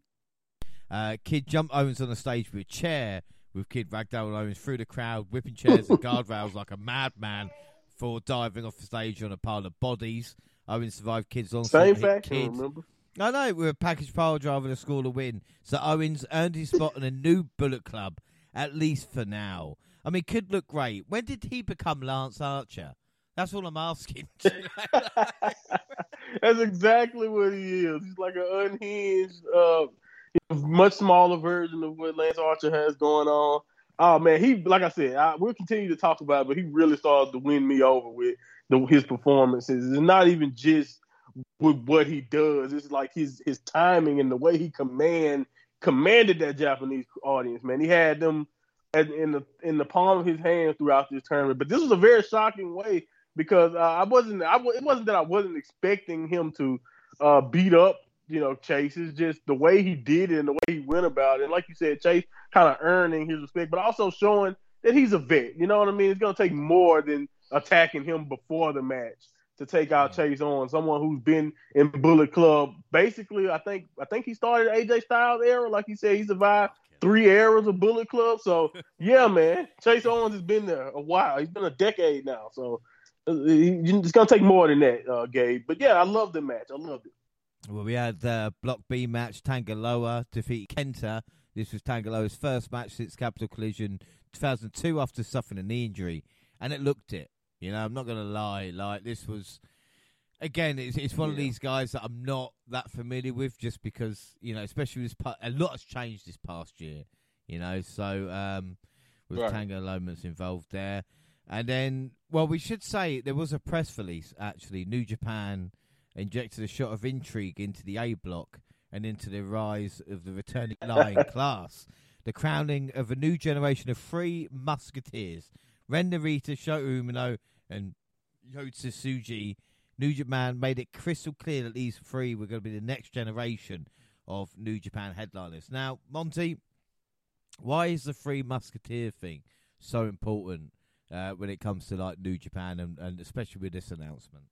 Uh, Kidd jumped Owens on the stage with a chair with Kidd Ragdoll Owens through the crowd, whipping chairs and *laughs* guardrails like a madman for diving off the stage on a pile of bodies. Owens survived Kidd's on Same faction, remember? I know, we are a package pile driver to score a win. So Owens earned his spot in a new Bullet Club, at least for now. I mean, could look great. When did he become Lance Archer? That's all I'm asking. *laughs* That's exactly what he is. He's like an unhinged, uh, much smaller version of what Lance Archer has going on. Oh man, he like I said, I, we'll continue to talk about, it, but he really started to win me over with the, his performances. It's not even just with what he does; it's like his his timing and the way he command commanded that Japanese audience. Man, he had them in the in the palm of his hand throughout this tournament. But this was a very shocking way because uh, I wasn't. I it wasn't that I wasn't expecting him to uh, beat up. You know, Chase is just the way he did it and the way he went about it. And like you said, Chase kind of earning his respect, but also showing that he's a vet. You know what I mean? It's gonna take more than attacking him before the match to take out Chase on someone who's been in Bullet Club. Basically, I think I think he started AJ Styles era. Like he said, he survived three eras of Bullet Club. So *laughs* yeah, man, Chase Owens has been there a while. He's been a decade now. So it's gonna take more than that, uh, Gabe. But yeah, I love the match. I loved it. Well, we had the Block B match. Tanga Loa defeat Kenta. This was Tanga Loa's first match since Capital Collision 2002 after suffering a knee injury, and it looked it. You know, I'm not gonna lie. Like this was again, it's, it's one yeah. of these guys that I'm not that familiar with, just because you know, especially this part, a lot has changed this past year. You know, so um, with right. Tanga Loa's involved there. And then, well, we should say there was a press release actually. New Japan injected a shot of intrigue into the A block and into the rise of the returning *laughs* Lion class. The crowning of a new generation of three musketeers Ren Narita, Shota Umino, and Yota Tsuji. New Japan made it crystal clear that these three were going to be the next generation of New Japan headliners. Now, Monty, why is the three musketeer thing so important uh, when it comes to like New Japan and, and especially with this announcement.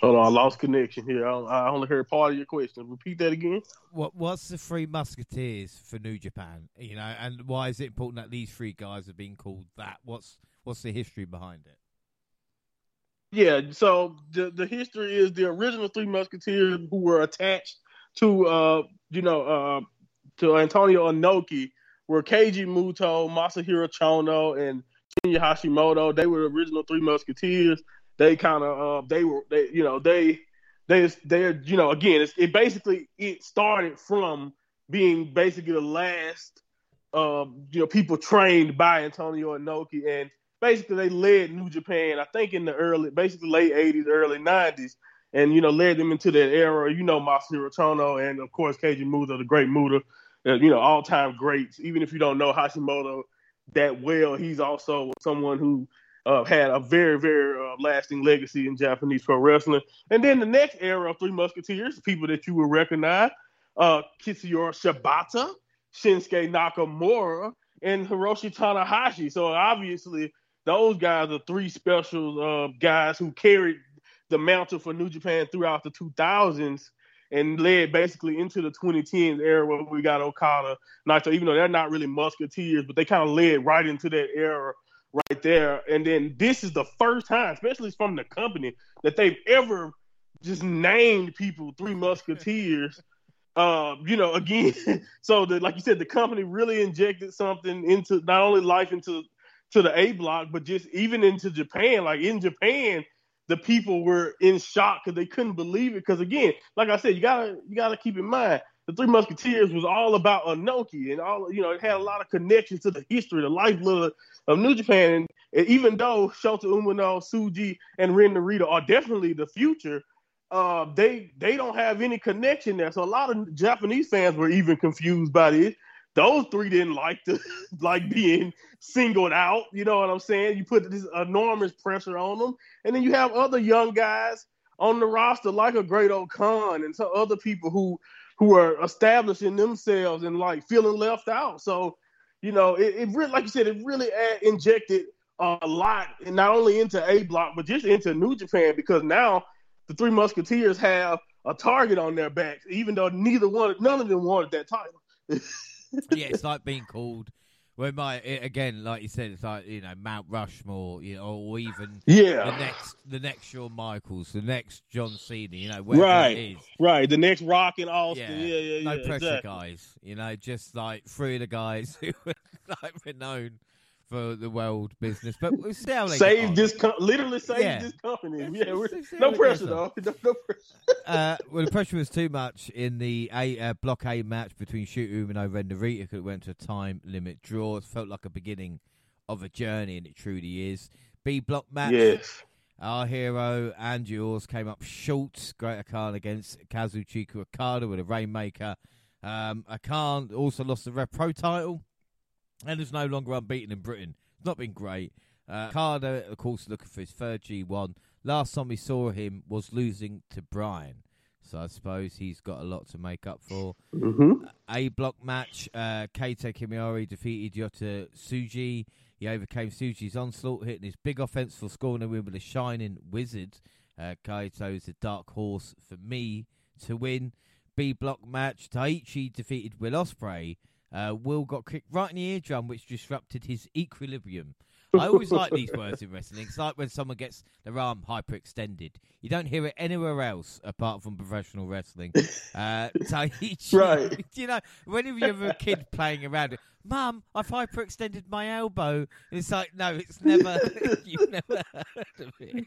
Hold on, I lost connection here. I, only heard part of your question. Repeat that again. What What's the three musketeers for New Japan? You know, and why is it important that these three guys have been called that? What's What's the history behind it? Yeah, so the the history is the original Three Musketeers who were attached to uh you know uh to Antonio Inoki were Keiji Muto, Masahiro Chono, and Shinya Hashimoto. They were the original Three Musketeers. They kind of uh they were they you know they they they're you know again it basically it started from being basically the last uh, you know people trained by Antonio Inoki and basically they led New Japan, I think in the early, basically late 80s, early 90s, and, you know, led them into that era. You know, Masahiro Chono and, of course, Keiji Muto, the great Muta, uh, you know, all time greats. Even if you don't know Hashimoto, that well, he's also someone who uh, had a very, very uh, lasting legacy in Japanese pro wrestling. And then the next era of Three Musketeers, people that you will recognize, uh, Katsuyori Shibata, Shinsuke Nakamura, and Hiroshi Tanahashi. So obviously, those guys are three special uh, guys who carried the mantle for New Japan throughout the 2000s and led basically into the 2010s era where we got Okada, Naito, even though they're not really musketeers, but they kind of led right into that era right there. And then this is the first time, especially from the company, that they've ever just named people three musketeers. *laughs* Uh, you know, again, *laughs* so the like you said, the company really injected something into not only life into to the A block, but just even into Japan. Like in Japan, the people were in shock because they couldn't believe it. Because again, like I said, you gotta you gotta keep in mind the Three Musketeers was all about Inoki and all you know it had a lot of connections to the history, the lifeblood of New Japan. And even though Shota Umino, Tsuji, and Ren Narita are definitely the future, uh, they they don't have any connection there. So a lot of Japanese fans were even confused by this. Those three didn't like the *laughs* like being singled out. You know what I'm saying? You put this enormous pressure on them, and then you have other young guys on the roster like a Great-O-Khan and some other people who who are establishing themselves and like feeling left out. So, you know, it, it really, like you said, it really injected a lot, and not only into A Block, but just into New Japan because now the Three Musketeers have a target on their backs, even though neither one, none of them wanted that title. *laughs* yeah, it's like being called well, it, again, like you said, it's like you know Mount Rushmore, you know, or even yeah, the next the next Shawn Michaels, the next John Cena, you know, right, right, the next Rock and Austin, yeah, yeah, yeah, no yeah, pressure exactly. guys, you know, just like three of the guys *laughs* who were like renowned for the world business, but see save this, com- literally save yeah. this company. Yeah, no pressure though. *laughs* No, no pressure. uh, well, the pressure was too much in the A uh, block A match between Umino and Ren Narita because it went to a time limit draw. It felt like a beginning of a journey, and it truly is. B block match. Yes. Our hero and yours came up short. Great-O-Khan against Kazuchika Okada with a Rainmaker. Um, O-Khan also lost the Rev Pro title and is no longer unbeaten in Britain. It's not been great. Uh, Carter, of course, looking for his third G1. Last time we saw him was losing to Brian. So I suppose he's got a lot to make up for. Mm-hmm. A block match. Uh, Kaito Kiyomiya defeated Yota Tsuji. He overcame Tsuji's onslaught, hitting his big offense for scoring a win with a shining wizard. Uh, Kaito is a dark horse for me to win. B block match. Taichi defeated Will Ospreay. Uh, Will got kicked right in the eardrum, which disrupted his equilibrium. I always like these *laughs* words in wrestling. It's like when someone gets their arm hyperextended. You don't hear it anywhere else apart from professional wrestling. *laughs* Uh, Taichi, *laughs* right? You know, whenever you have a kid playing around Mum, I've hyperextended my elbow. And it's like, no, it's never. you've never heard of it.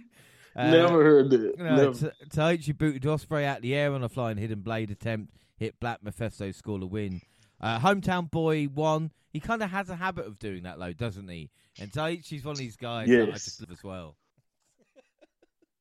Uh, never heard it. No, Taichi booted Ospreay out the air on a flying hidden blade attempt. Hit Black Mephisto score a win. Uh, hometown boy one. He kind of has a habit of doing that, though, doesn't he? And Taichi's one of these guys yes. that I just love as well.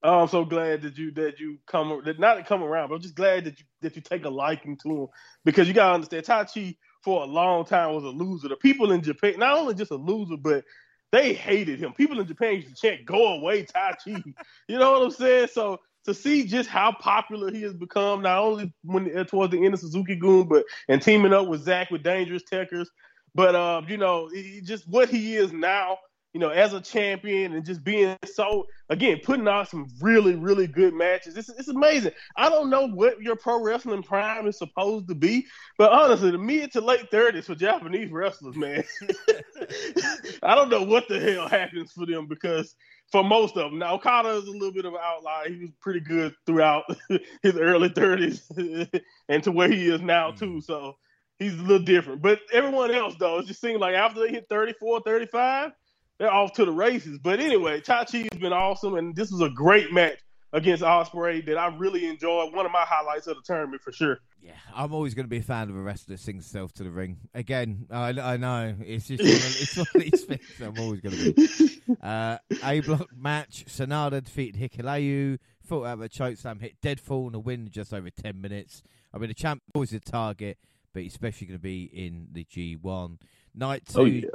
Oh, I'm so glad that you that you come that not come around, but I'm just glad that you that you take a liking to him because you gotta understand Taichi for a long time was a loser. The people in Japan, not only just a loser, but they hated him. People in Japan used to chant "Go away, Taichi." *laughs* you know what I'm saying? So to see just how popular he has become, not only when uh, towards the end of Suzuki-gun, but and teaming up with Zack with Dangerous Tekkers, but uh, you know, just what he is now, you know, as a champion and just being so again putting out some really really good matches. It's it's amazing. I don't know what your pro wrestling prime is supposed to be, but honestly, the mid to late thirties for Japanese wrestlers, man, *laughs* I don't know what the hell happens for them because for most of them. Now Okada is a little bit of an outlier. He was pretty good throughout *laughs* his early 30s *laughs* and to where he is now too. Mm-hmm. So he's a little different. But everyone else though, it just seems like after they hit 34, 35, they're off to the races. But anyway, Taichi has been awesome, and this was a great match against Ospreay that I really enjoyed. One of my highlights of the tournament for sure. Yeah, I'm always going to be a fan of a wrestler sings himself to the ring. Again, I, I know it's just one of, it's one of these *laughs* things. I'm always going to be. Uh, a block match: Sanada defeated Hikuleo. Fought out of a choke slam, hit deadfall, and a win in just over ten minutes. I mean, the champ always a target, but he's especially going to be in the G1. Night two, oh, yeah.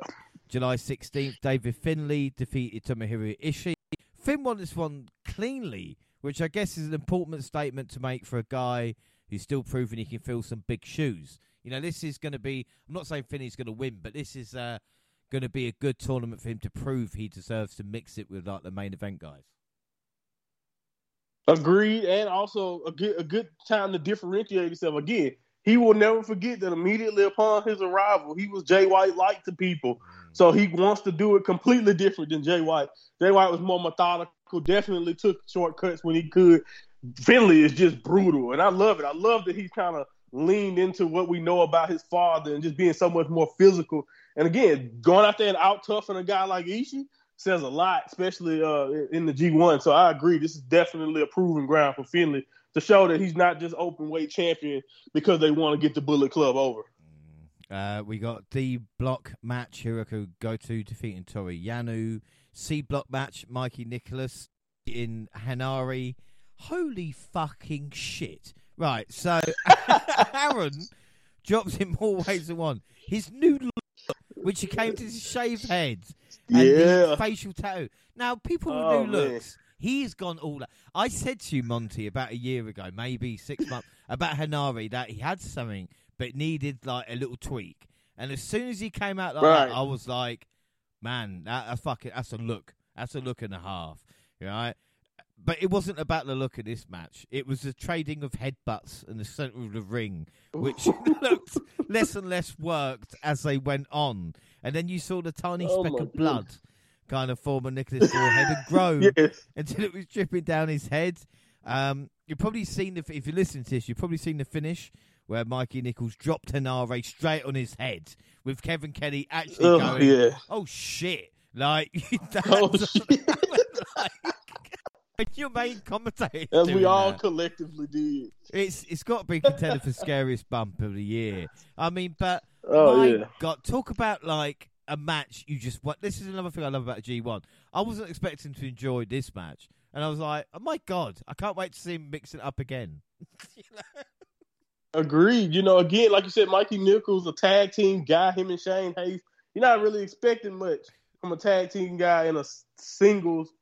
July 16th, David Finlay defeated Tomohiro Ishii. Finn won this one cleanly, which I guess is an important statement to make for a guy who's still proving he can fill some big shoes. You know, this is going to be, I'm not saying Finlay's going to win, but this is uh, going to be a good tournament for him to prove he deserves to mix it with like the main event guys. Agreed, and also a good, a good time to differentiate himself. Again, he will never forget that immediately upon his arrival, he was Jay White like to people. So he wants to do it completely different than Jay White. Jay White was more methodical, definitely took shortcuts when he could. Finlay is just brutal, and I love it. I love that he's kind of leaned into what we know about his father and just being so much more physical. And again, going out there and out toughing a guy like Ishii says a lot, especially uh, in the G1. So I agree. This is definitely a proven ground for Finlay to show that he's not just open weight champion because they want to get the Bullet Club over. Uh, we got D block match Hirooki Goto defeating Toru Yano. C block match Mikey Nicholls in Henare. Holy fucking shit. Right, so *laughs* Aaron drops in more ways than one. His new look, which he came to shave head and Yeah. facial tattoo. Now, people with Oh, new man. looks, he's gone all. I said to you, Monty, about a year ago, maybe six *laughs* months, about Henare that he had something but needed like a little tweak. And as soon as he came out like Right. that, I was like, man, that, that's fucking, that's a look. That's a look and a half. Right? But it wasn't about the look of this match. It was the trading of headbutts in the center of the ring, which *laughs* *laughs* looked less and less worked as they went on. And then you saw the tiny Oh speck of blood kind of form on Nicholls' forehead and grow *laughs* Yes. until it was dripping down his head. Um, you've probably seen the if you listen to this, you've probably seen the finish where Mikey Nicholls dropped Henare straight on his head with Kevin Kelly actually Oh, going, yeah. "Oh shit!" Like *laughs* Oh, shit. *laughs* like, *laughs* your main commentator. As we all that. collectively did. It's it's got to be contender for scariest bump of the year. I mean, but Oh, my yeah. God, talk about like a match you just what. This is another thing I love about G1. I wasn't expecting to enjoy this match, and I was like, oh my God, I can't wait to see him mix it up again. You know? Agreed. You know, again, like you said, Mikey Nicholls, a tag team guy, him and Shane Haste. You're not really expecting much from a tag team guy in a singles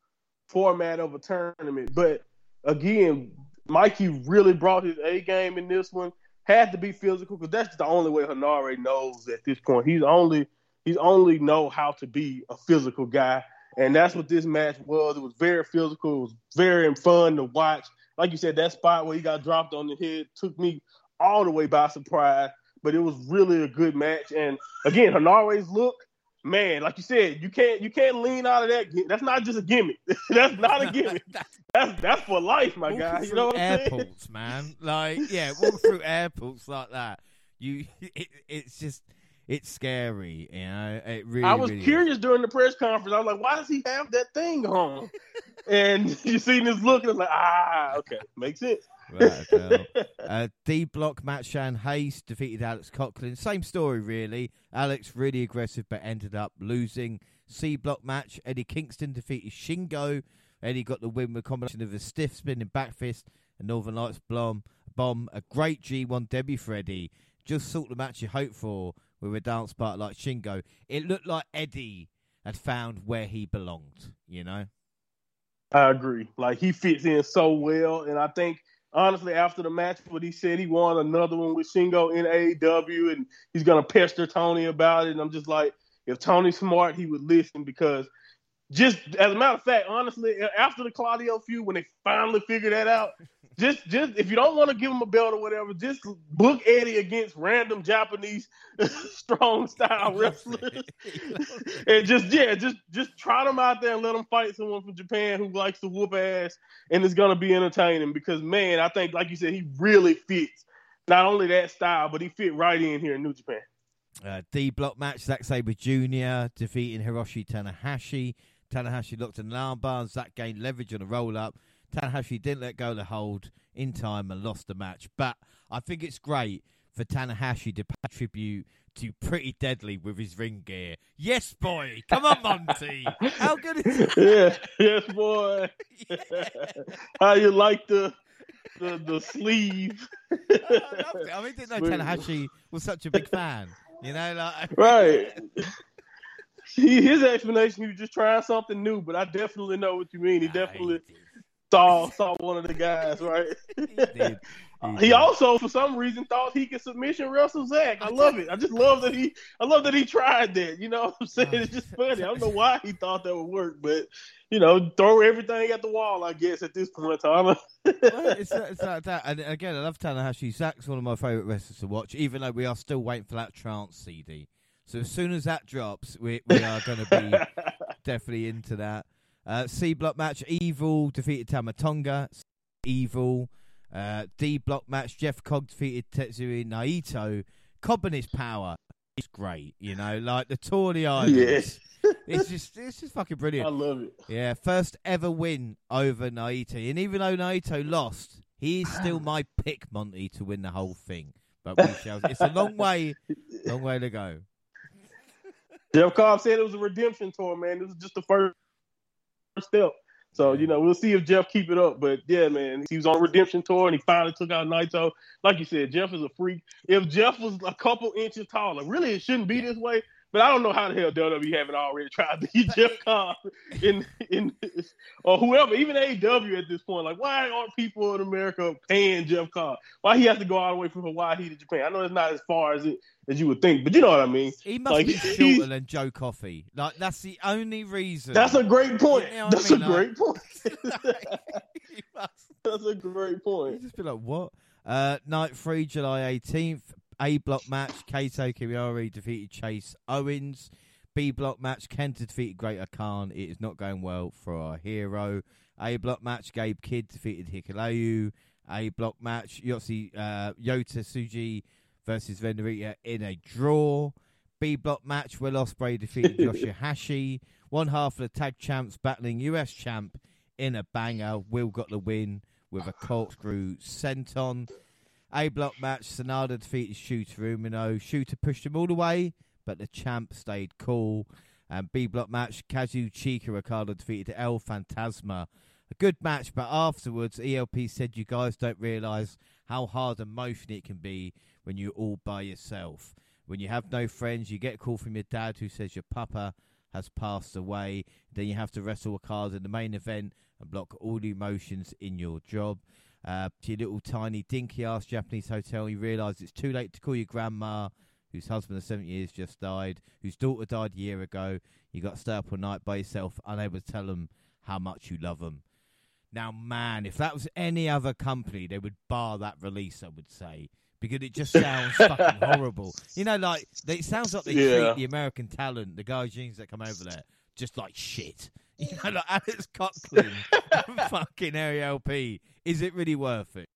format of a tournament. But again, Mikey really brought his A game in this one. Had to be physical because that's the only way Henare knows at this point. He's only he's only know how to be a physical guy, and that's what this match was. It was very physical. It was very fun to watch. Like you said, that spot where he got dropped on the head took me all the way by surprise. But it was really a good match. And again, Henare's look, man, like you said, you can't you can't lean out of that. That's not just a gimmick. *laughs* that's not a *laughs* gimmick. That's that's for life, my Walking guy. You know what I'm saying? airports, *laughs* man. Like, yeah, walk through airports like that. You, it, it's just, it's scary. You know, it really. I was really is. curious during the press conference. I was like, why does he have that thing on? and you seen this look, and it's like, ah, okay, makes sense. Right, *laughs* uh, D block Matt Shane Haste defeated Alex Coughlin. Same story, really. Alex really aggressive, but ended up losing. C block match Eddie Kingston defeated Shingo. Eddie got the win with a combination of a stiff spinning back fist and Northern Lights bomb. Bomb a great G1 debut for Eddie. Just sort of match you hope for with a dance part like Shingo. It looked like Eddie had found where he belonged. You know. I agree. Like he fits in so well, and I think honestly, after the match, what he said he wanted another one with Shingo in AEW, and he's gonna pester Tony about it. And I'm just like, if Tony's smart, he would listen because just as a matter of fact, honestly, after the Claudio feud, when they finally figured that out, just just if you don't want to give him a belt or whatever, just book Eddie against random Japanese *laughs* strong style *laughs* wrestlers. and just yeah, just just trot them out there and let them fight someone from Japan who likes to whoop ass and it's gonna be entertaining because man, I think like you said, he really fits not only that style, but he fit right in here in New Japan. Uh, D block match Zack Sabre Jr. defeating Hiroshi Tanahashi. Tanahashi locked an armbar Zack gained leverage on a roll up. Tanahashi didn't let go of the hold in time and lost the match. But I think it's great for Tanahashi to pay tribute to Pretty Deadly with his ring gear. Yes, boy. Come on, Monty. How good is *laughs* that? yeah, yes, boy. *laughs* *laughs* How you like the the the sleeve? Oh, I loved it. I mean, didn't know Tanahashi was such a big fan. You know, like right. he, his explanation, he was just trying something new. But I definitely know what you mean. He definitely. Saw saw one of the guys, right? He did. He *laughs* did. also, for some reason, thought he could submission wrestle Zack. I love it. I just love that he. I love that he tried that. You know what I'm saying? It's just funny. I don't know why he thought that would work, but you know, throw everything at the wall. I guess at this point in time. Well, it's, it's like that. And again, I love Tanahashi. Zack's one of my favourite wrestlers to watch, even though we are still waiting for that trance CD. So as soon as that drops, we, we are going to be *laughs* definitely into that. Uh, C block match: Evil defeated Tamatonga. Evil. Uh, D block match: Jeff Cobb defeated Tetsuya Naito. Cobb and his power is great. You know, like the tour of the islands. It's just it's just fucking brilliant. I love it. Yeah, first ever win over Naito. And even though Naito lost, he is still *laughs* my pick, Monty, to win the whole thing. But we shall. It's a long way, long way to go. Jeff Cobb said it was a redemption tour, man. This was just the first step. So, you know, we'll see if Jeff keep it up. But yeah, man, he was on redemption tour and he finally took out Naito. Like you said, Jeff is a freak. If Jeff was a couple inches taller, really it shouldn't be this way. But I don't know how the hell WWE haven't already tried to Jeff *laughs* Cobb in in or whoever, even AEW at this point. Like, why aren't people in America paying Jeff Cobb? Why he has to go all the way from Hawaii to Japan? I know it's not as far as it as you would think, but you know what I mean. He must Like, be shorter than Joe Coffey. Like that's the only reason. That's a great point. You know what I That's mean? *laughs* a great point. That's a great You point. just be like, what? Uh, night three, July eighteenth. A block match: Kaito Kiyomiya defeated Chase Owens. B block match: Kenta defeated Great-O-Khan. It is not going well for our hero. A block match: Gabe Kidd defeated Hikuleo. A block match: Yotzi uh, Yota Tsuji versus Ren Narita in a draw. B block match: Will Ospreay defeated *laughs* Yoshihashi. One half of the tag champs battling US champ in a banger. Will got the win with a corkscrew senton. A block match, Sanada defeated Shota Umino. Shota pushed him all the way, but the champ stayed cool. And B block match, Kazuchika Okada defeated El Phantasmo. A good match, but afterwards, ELP said you guys don't realise how hard and it can be when you're all by yourself. When you have no friends, you get a call from your dad who says your papa has passed away. Then you have to wrestle a card in the main event and block all the emotions in your job. Uh, to your little tiny dinky ass Japanese hotel, you realise it's too late to call your grandma, whose husband of seven years just died, whose daughter died a year ago. You got to stay up all night by yourself, unable to tell them how much you love them. Now, man, if that was any other company, they would bar that release. I would say because it just sounds *laughs* fucking horrible. You know, like they, it sounds like they Yeah. treat the American talent, the Gaijins that come over there, just like shit. *laughs* You know, like Alex and *laughs* fucking Ariel P. Is it really worth it?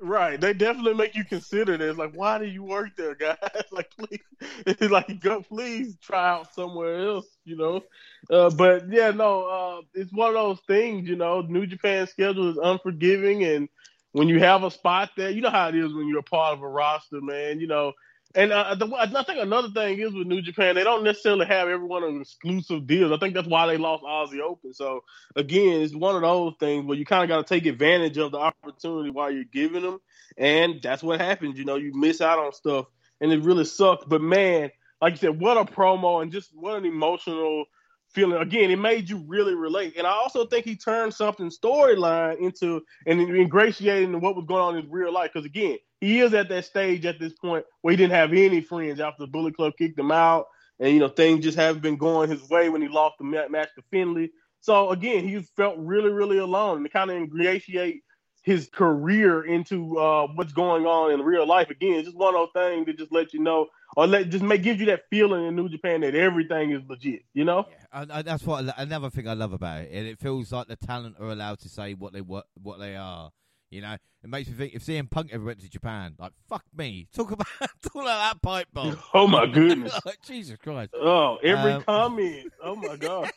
Right. They definitely make you consider this. Like, why do you work there, guys? *laughs* like, please, *laughs* like, go, please try out somewhere else, you know? Uh, but yeah, no, uh, it's one of those things, you know, New Japan's schedule is unforgiving. And when you have a spot there, you know how it is when you're a part of a roster, man, you know. And uh, the, I think another thing is with New Japan, they don't necessarily have everyone on exclusive deals. I think that's why they lost Aussie Open. So again, it's one of those things where you kind of got to take advantage of the opportunity while you're giving them, and that's what happens. You know, you miss out on stuff, and it really sucks. But man, like you said, what a promo and just what an emotional feeling. Again, it made you really relate, and I also think he turned something storyline into and ingratiating what was going on in real life. Because again, he is at that stage at this point where he didn't have any friends after the Bullet Club kicked him out, and you know things just haven't been going his way when he lost the match to Finlay. So again, he felt really, really alone, and to kind of ingratiate his career into uh, what's going on in real life. Again, it's just one of those things just let you know, or let just make gives you that feeling in New Japan that everything is legit. You know? Yeah, and, that's what I another thing I love about it. And it feels like the talent are allowed to say what they what what they are. You know, it makes me think if CM Punk ever went to Japan, like fuck me, *laughs* talk about talk about that pipe bomb. *laughs* Oh my goodness! *laughs* Like, Jesus Christ. Oh, every Um, comment. Oh my god.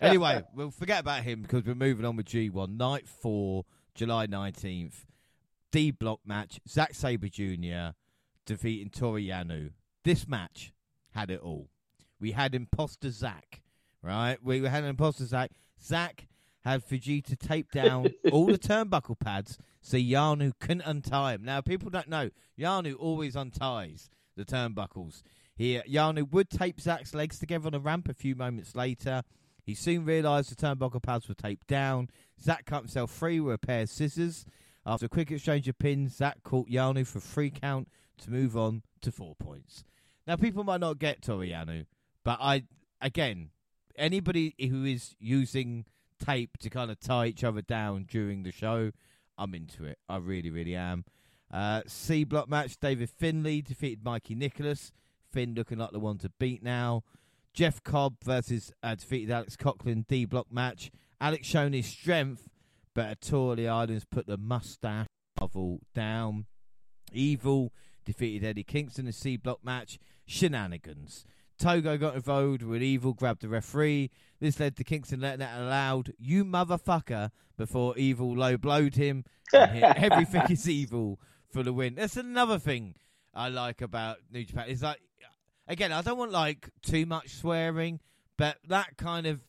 anyway, we'll forget about him because we're moving on with G1. Night 4, July 19th. D block match. Zack Sabre Jr. defeating Toru Yano. This match had it all. We had imposter Zack, right? We had imposter Zack. Zack had Fujita tape down *laughs* all the turnbuckle pads so Yano couldn't untie him. Now, people don't know, Yano always unties. the turnbuckles. Here, Yano would tape Zack's legs together on a ramp a few moments later. He soon realised the turnbuckle pads were taped down. Zack cut himself free with a pair of scissors. After a quick exchange of pins, Zack caught Yano for a free count to move on to four points. Now, people might not get Toru Yano, but I, again, anybody who is using tape to kind of tie each other down during the show, I'm into it. I really, really am. Uh, C block match David Finlay defeated Mikey Nicholls. Finn looking like the one to beat now. Jeff Cobb versus uh, defeated Alex Coughlin D block match. Alex shown his strength, but a tour of the islands put the mustache Marvel down. Evil defeated Eddie Kingston in a C block match. Shenanigans. Togo got involved with Evil grabbed the referee. This led to Kingston letting out a loud, you motherfucker, before Evil low blowed him. *laughs* Everything is evil for the win. That's another thing I like about New Japan. Is like, again, I don't want like too much swearing, but that kind of,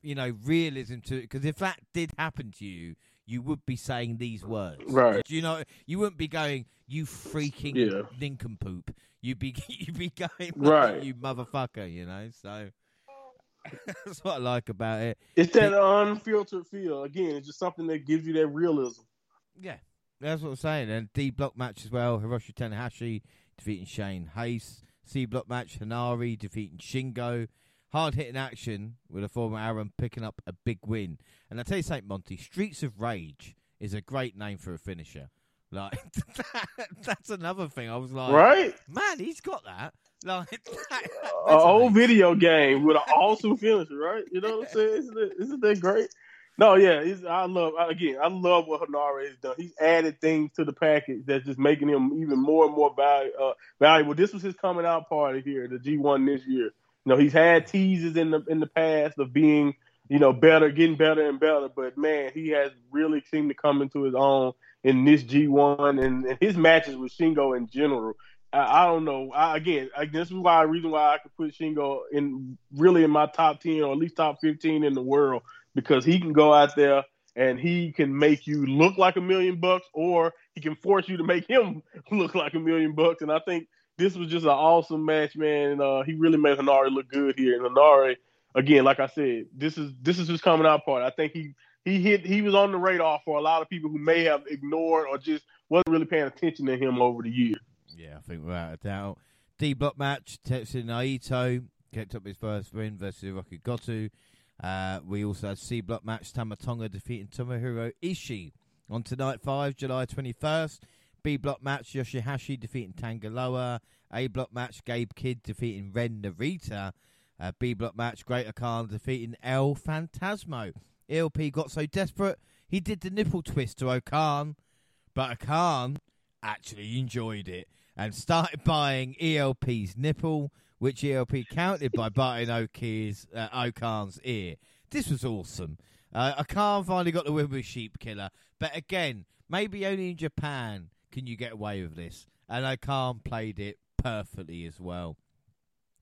you know, realism to it. Because if that did happen to you, you would be saying these words. Right. Do you know, you wouldn't be going, you freaking Yeah. nincompoop. You'd be, *laughs* you'd be going, Right. you motherfucker, you know? So *laughs* that's what I like about it. It's that unfiltered feel. Again, it's just something that gives you that realism. Yeah, that's what I'm saying. And D block match as well. Hiroshi Tanahashi defeating Shane Haste. C block match Henare defeating Shingo. Hard hitting action with a former Aaron picking up a big win. And I tell you something, Monty, Streets of Rage is a great name for a finisher. Like *laughs* that's another thing. I was like, right? man, he's got that. Like *laughs* that, An old video game with an awesome finisher, right? You know what I'm saying? Isn't, it, isn't that great? No, yeah, I love again. I love what Henare has done. He's added things to the package that's just making him even more and more value, uh, valuable. This was his coming out party here, the G1 this year. You know, he's had teases in the in the past of being, you know, better, getting better and better. But man, he has really seemed to come into his own in this G1 and, and his matches with Shingo in general. I, I don't know. I, again, I, this is why reason why I could put Shingo in really in my top ten or at least top fifteen in the world because he can go out there and he can make you look like a million bucks, or he can force you to make him *laughs* look like a million bucks. And I think this was just an awesome match, man. And, uh, he really made Henare look good here. And Henare, again, like I said, this is this is his coming out part. I think he he hit he was on the radar for a lot of people who may have ignored or just wasn't really paying attention to him over the years. Yeah, I think without a doubt. D block match, Tetsu Naito kept up his first win versus Hirooki Goto. Uh, we also had C block match, Tama Tonga defeating Tomohiro Ishii. On tonight, 5, July 21st. B block match, Yoshihashi defeating Tanga Loa. A block match, Gabe Kidd defeating Ren Narita. Uh, B block match, Great-O-Khan defeating El Phantasmo. ELP got so desperate, he did the nipple twist to O-Khan, but O-Khan actually enjoyed it and started buying ELP's nipple, which ELP counted by biting uh, O-Khan's ear. This was awesome. Uh, Okan finally got the win with Sheep Killer, but again, maybe only in Japan can you get away with this, and O-Khan played it perfectly as well.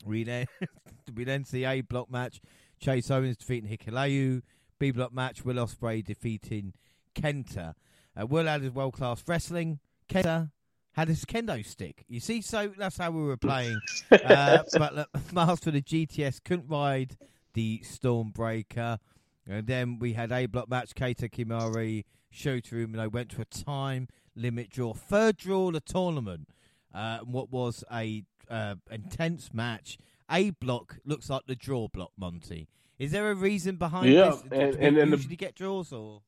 We then *laughs* we then see a block match. Chase Owens defeating Hikuleo. B block match. Will Ospreay defeating Kenta. Uh, Will had his world class wrestling. Kenta had his kendo stick. You see, so that's how we were playing. *laughs* uh, but the *laughs* master of the GTS couldn't ride the Stormbreaker. And then we had a block match. Kaito Kiyomiya, Shota Umino went to a time limit draw. Third draw of the tournament. Uh, what was a uh, intense match. A block looks like the draw block, Monty. Is there a reason behind Yeah, this? Do and- and then the- get draws or?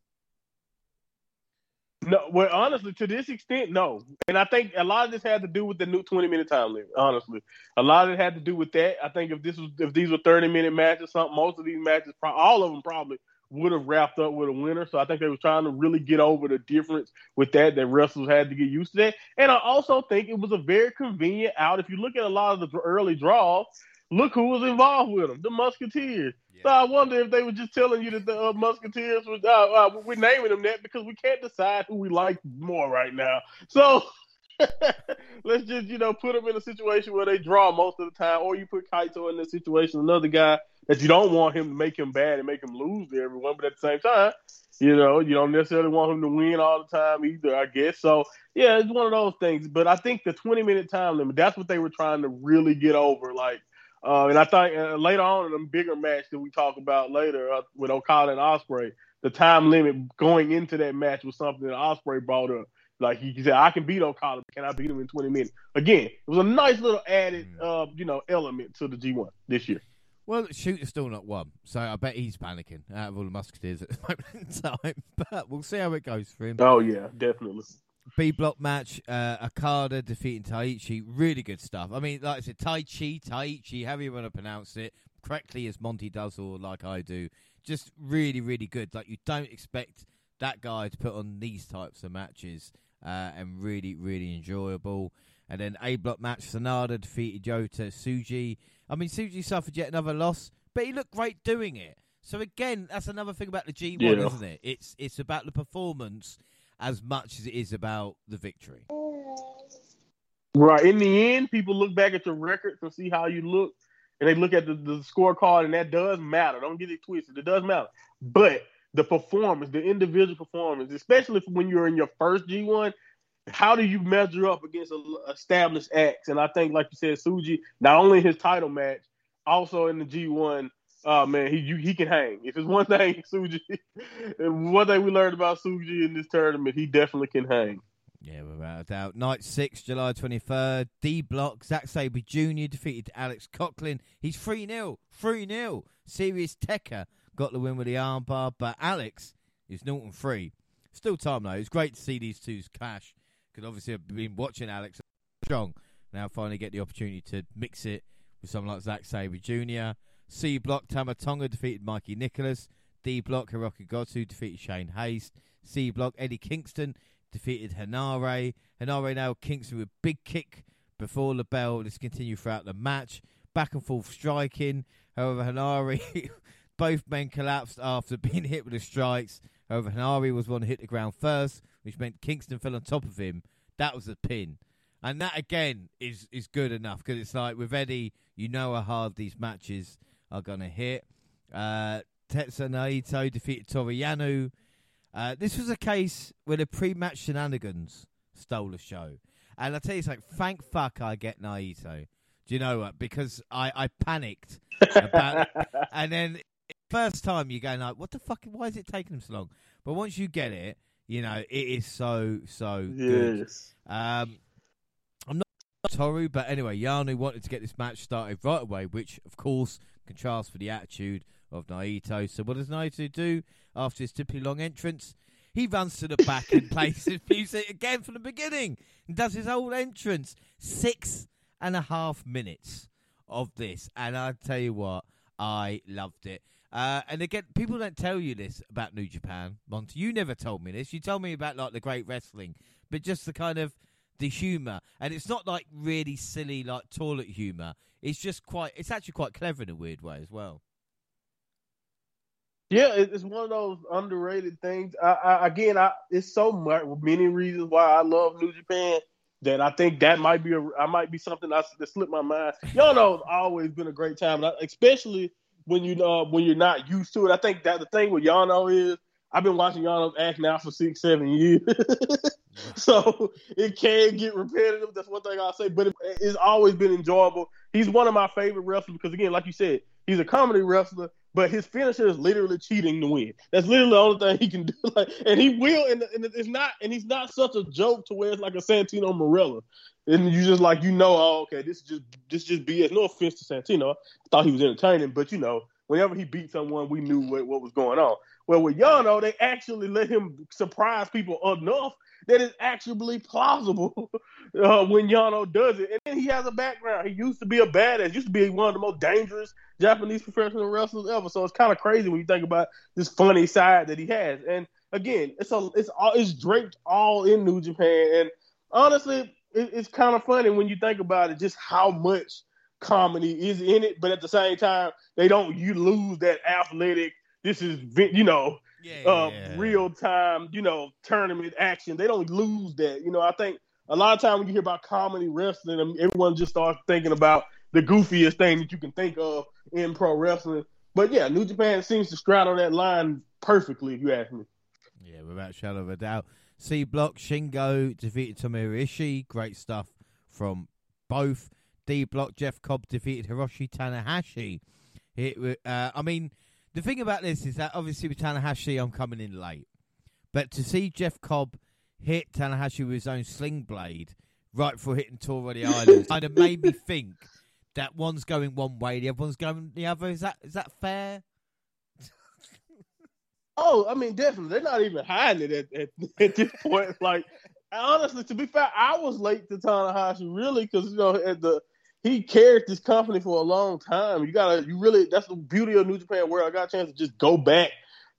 No, well, honestly, to this extent, no. And I think a lot of this had to do with the new twenty minute time limit. Honestly, a lot of it had to do with that. I think if this was if these were thirty minute matches, something most of these matches, all of them probably would have wrapped up with a winner. So I think they were trying to really get over the difference with that. That wrestlers had to get used to that. And I also think it was a very convenient out. If you look at a lot of the early draws, look who was involved with them, the Musketeers. So I wonder if they were just telling you that the uh, Musketeers was uh, uh, we're naming them that because we can't decide who we like more right now. So *laughs* let's just you know put them in a situation where they draw most of the time, or you put Kaito in this situation, another guy that you don't want him to make him bad and make him lose to everyone, but at the same time, you know, you don't necessarily want him to win all the time either, I guess. So yeah, it's one of those things. But I think the 20 minute time limit, that's what they were trying to really get over. Like, uh, and I think uh, later on in a bigger match that we talk about later uh, with Okada and Ospreay, the time limit going into that match was something that Ospreay brought up. Like he, said, I can beat Okada, but can I beat him in 20 minutes? Again, it was a nice little added, mm. uh, you know, element to the G1 this year. Well, Shooter's still not won, so I bet he's panicking out of all the Musketeers at the *laughs* moment in time. But we'll see how it goes for him. Oh yeah, definitely. B block match, uh, Okada defeating Taichi. Really good stuff. I mean, like I said, Tai Chi, Taichi, however you want to pronounce it, correctly as Monty does or like I do. Just really, really good. Like you don't expect that guy to put on these types of matches, uh, and really, really enjoyable. And then A block match, Sanada defeated Yota Tsuji. I mean, Tsuji suffered yet another loss, but he looked great doing it. So again, that's another thing about the G1, yeah. isn't it? It's it's about the performance as much as it is about the victory. Right. In the end, people look back at your records and see how you look, and they look at the, the scorecard, and that does matter. Don't get it twisted. It does matter. But the performance, the individual performance, especially when you're in your first G1, how do you measure up against established acts? And I think, like you said, Tsuji, not only his title match, also in the G1, uh, man, he you, he can hang. If it's one *laughs* thing, Tsuji, one thing we learned about Tsuji in this tournament, he definitely can hang. Yeah, without a doubt. Night six, July twenty third. D block. Zack Sabre Jr. defeated Alex Coughlin. He's three 0 three 0 Serious Tekker got the win with the armbar, but Alex is Norton free. Still time though. It's great to see these two clash because obviously I've been watching Alex strong. Now finally get the opportunity to mix it with someone like Zack Sabre Jr. C block, Tama Tonga defeated Mikey Nicholls. D block, Hirooki Goto defeated Shane Haste. C block, Eddie Kingston defeated Henare. Henare now Kingston with a big kick before the bell. This continued throughout the match. Back and forth striking. However, Henare, *laughs* both men collapsed after *laughs* being hit with the strikes. However, Henare was one to hit the ground first, which meant Kingston fell on top of him. That was a pin. And that again is is good enough because it's like with Eddie, you know how hard these matches are going to hit. Uh, Tetsuya Naito defeated Toru Yano. Uh, this was a case where the pre-match shenanigans stole the show. And I tell you something, thank fuck I get Naito. Do you know what? Because I, I panicked about *laughs* and then first time you're going like, what the fuck? Why is it taking them so long? But once you get it, you know it is so so yes. good. Um, I'm not Toru, but anyway, Yano wanted to get this match started right away, which of course contrasts for the attitude of Naito. So what does Naito do after his typically long entrance? He runs to the back and *laughs* plays his music again from the beginning and does his whole entrance. Six and a half minutes of this. And I tell you what, I loved it. Uh, and again, people don't tell you this about New Japan, Monty. You never told me this. You told me about like the great wrestling, but just the kind of the humor, and it's not like really silly like toilet humor. It's just quite. It's actually quite clever in a weird way as well. Yeah, it's one of those underrated things. I, I, again, I it's so much many reasons why I love New Japan that I think that might be a I might be something that slipped my mind. Y'all know it's always been a great time, especially when you uh, when you're not used to it. I think that the thing with Yano is I've been watching Yano act now for six, seven years. *laughs* so it can get repetitive. That's one thing I'll say, but it, it's always been enjoyable. He's one of my favorite wrestlers because, again, like you said, he's a comedy wrestler, but his finisher is literally cheating to win. That's literally the only thing he can do. *laughs* Like, and he will, and, and it's not, and he's not such a joke to where it's like a Santino Marella. And you just like you know, oh, okay, this is just this is just BS. No offense to Santino, I thought he was entertaining, but you know, whenever he beat someone, we knew what, what was going on. Well, with Yano, they actually let him surprise people enough that it's actually plausible *laughs* uh, when Yano does it. And then he has a background. He used to be a badass, used to be one of the most dangerous Japanese professional wrestlers ever. So it's kind of crazy when you think about this funny side that he has. And again, it's a it's all it's draped all in New Japan. And honestly, it, it's kind of funny when you think about it, just how much comedy is in it. But at the same time, they don't you lose that athletic. This is you know yeah, uh, yeah. real time, you know, tournament action. They don't lose that. You know, I think a lot of time when you hear about comedy wrestling, everyone just starts thinking about the goofiest thing that you can think of in pro wrestling. but yeah, New Japan seems to straddle that line perfectly, if you ask me. Yeah, without a shadow of a doubt. C Block, Shingo defeated Tomohiro Ishii. Great stuff from both. D Block, Jeff Cobb defeated Hiroshi Tanahashi. It, uh, I mean, the thing about this is that obviously with Tanahashi, I'm coming in late. But to see Jeff Cobb hit Tanahashi with his own sling blade right before hitting the Islands *laughs* kind of made me think that one's going one way, the other one's going the other. Is that is that fair? *laughs* Oh, I mean, definitely. They're not even hiding it at, at, *laughs* at this point. Like, honestly, to be fair, I was late to Tanahashi really because you know at the he carried this company for a long time. You gotta, you really, that's the beauty of New Japan where I got a chance to just go back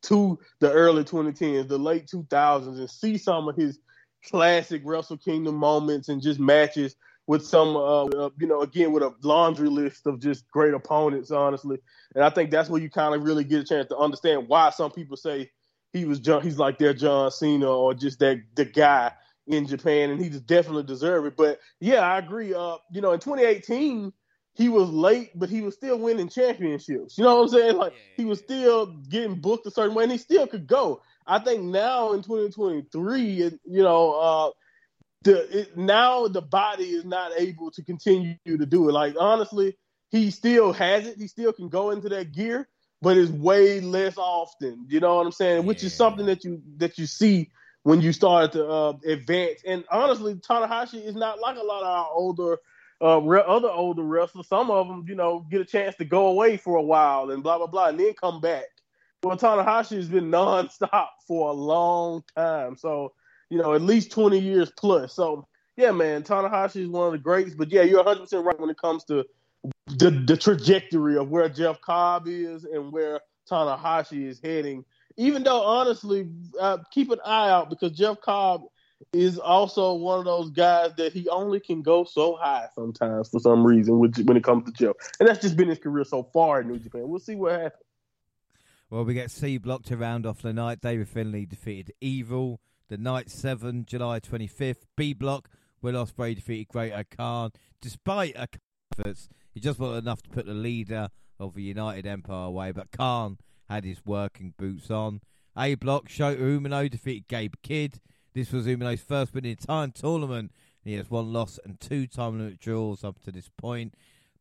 to the early 2010s, the late 2000s, and see some of his classic Wrestle Kingdom moments and just matches with some, uh, uh, you know, again with a laundry list of just great opponents, honestly. And I think that's where you kind of really get a chance to understand why some people say he was John, he's like their John Cena or just that the guy in Japan, and he just definitely deserved it. But yeah, I agree. Uh, you know, in 2018 he was late, but he was still winning championships. You know what I'm saying? Like he was still getting booked a certain way, and he still could go. I think now in 2023, it, you know, uh, the it, now the body is not able to continue to do it. Like honestly, he still has it. He still can go into that gear, but it's way less often. You know what I'm saying? Yeah. Which is something that you that you see when you start to uh, advance. And honestly, Tanahashi is not like a lot of our older. Uh, re- other older wrestlers, some of them, you know, get a chance to go away for a while and blah blah blah, and then come back. Well, Tanahashi has been *laughs* nonstop for a long time. So you know, at least 20 years plus. So, yeah, man, Tanahashi is one of the greats. But yeah, you're 100% right when it comes to the, the trajectory of where Jeff Cobb is and where Tanahashi is heading. Even though, honestly, uh, keep an eye out because Jeff Cobb is also one of those guys that he only can go so high sometimes for some reason when it comes to Jeff. And that's just been his career so far in New Japan. We'll see what happens. Well, we get C blocked to round off the night. David Finlay defeated Evil the night 7, July 25th. B block, Will Ospreay defeated Great-O-Khan. Despite a efforts, he just wasn't enough to put the leader of the United Empire away, but Khan had his working boots on. A block, Shota Umino defeated Gabe Kidd. This was Umino's first win in the entire tournament. He has one loss and two time limit draws up to this point.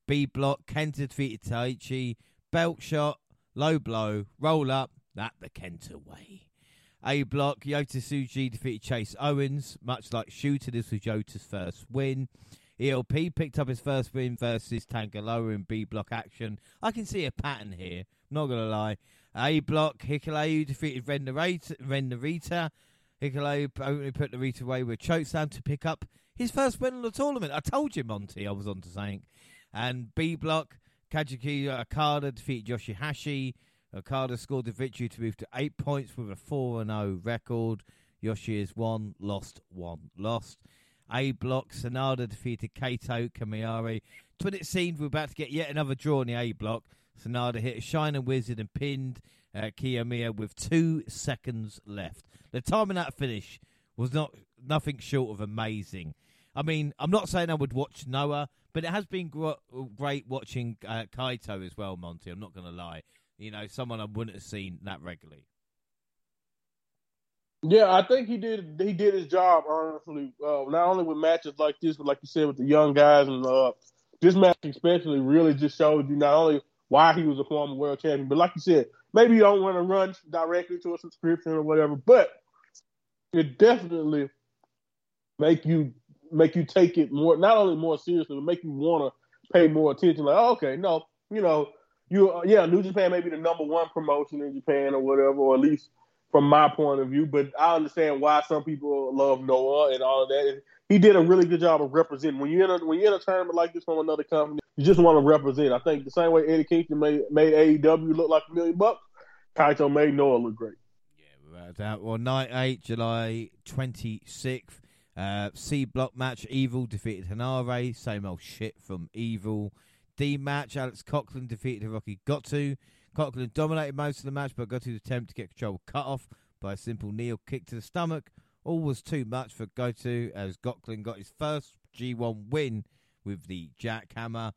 B block, Kenta defeated Taichi. Belt shot, low blow, roll up, that the Kenta way. A block, Yota Tsuji defeated Chase Owens, much like Shooter. This was Yota's first win. ELP picked up his first win versus Tanga Loa in B block action. I can see a pattern here, not going to lie. A block, Hikuleo defeated Ren Narita. Ren Narita. Hikuleo only put Narita away with chokeslam to pick up his first win in the tournament. I told you, Monty, I was on to something. And B block, Kazuchika Okada defeated Yoshihashi. Okada scored the victory to move to eight points with a 4 0 record. Yoshi is one, lost, one, lost. A block, Sanada defeated Kaito Kiyomiya. When it seemed we were about to get yet another draw in the A block, Sanada hit a Shining Wizard and pinned uh, Kiyomiya with two seconds left. The timing that finish was not nothing short of amazing. I mean, I'm not saying I would watch Noah, but it has been gr- great watching uh, Kaito as well, Monty. I'm not going to lie. You know, someone I wouldn't have seen that regularly. Yeah, I think he did. He did his job honestly. Uh, not only with matches like this, but like you said, with the young guys, and uh, this match especially really just showed you not only why he was a former world champion, but like you said, maybe you don't want to run directly to a subscription or whatever, but it definitely make you make you take it more, not only more seriously, but make you want to pay more attention. Like, oh, okay, no, you know, you uh, yeah, New Japan may be the number one promotion in Japan or whatever, or at least from my point of view. But I understand why some people love Noah and all of that. He did a really good job of representing. When you in a when you're in a tournament like this from another company, you just want to represent. I think the same way Eddie Kingston made made AEW look like a million bucks, Kaito made Noah look great. Yeah, without doubt. Well, night eight, July twenty sixth. Uh, C block match. Evil defeated Henare. Same old shit from Evil. D match, Alex Coughlin defeated Hirooki Goto. Coughlin dominated most of the match, but Goto's attempt to get control cut off by a simple knee or kick to the stomach. All was too much for Goto as Coughlin got his first G1 win with the jackhammer.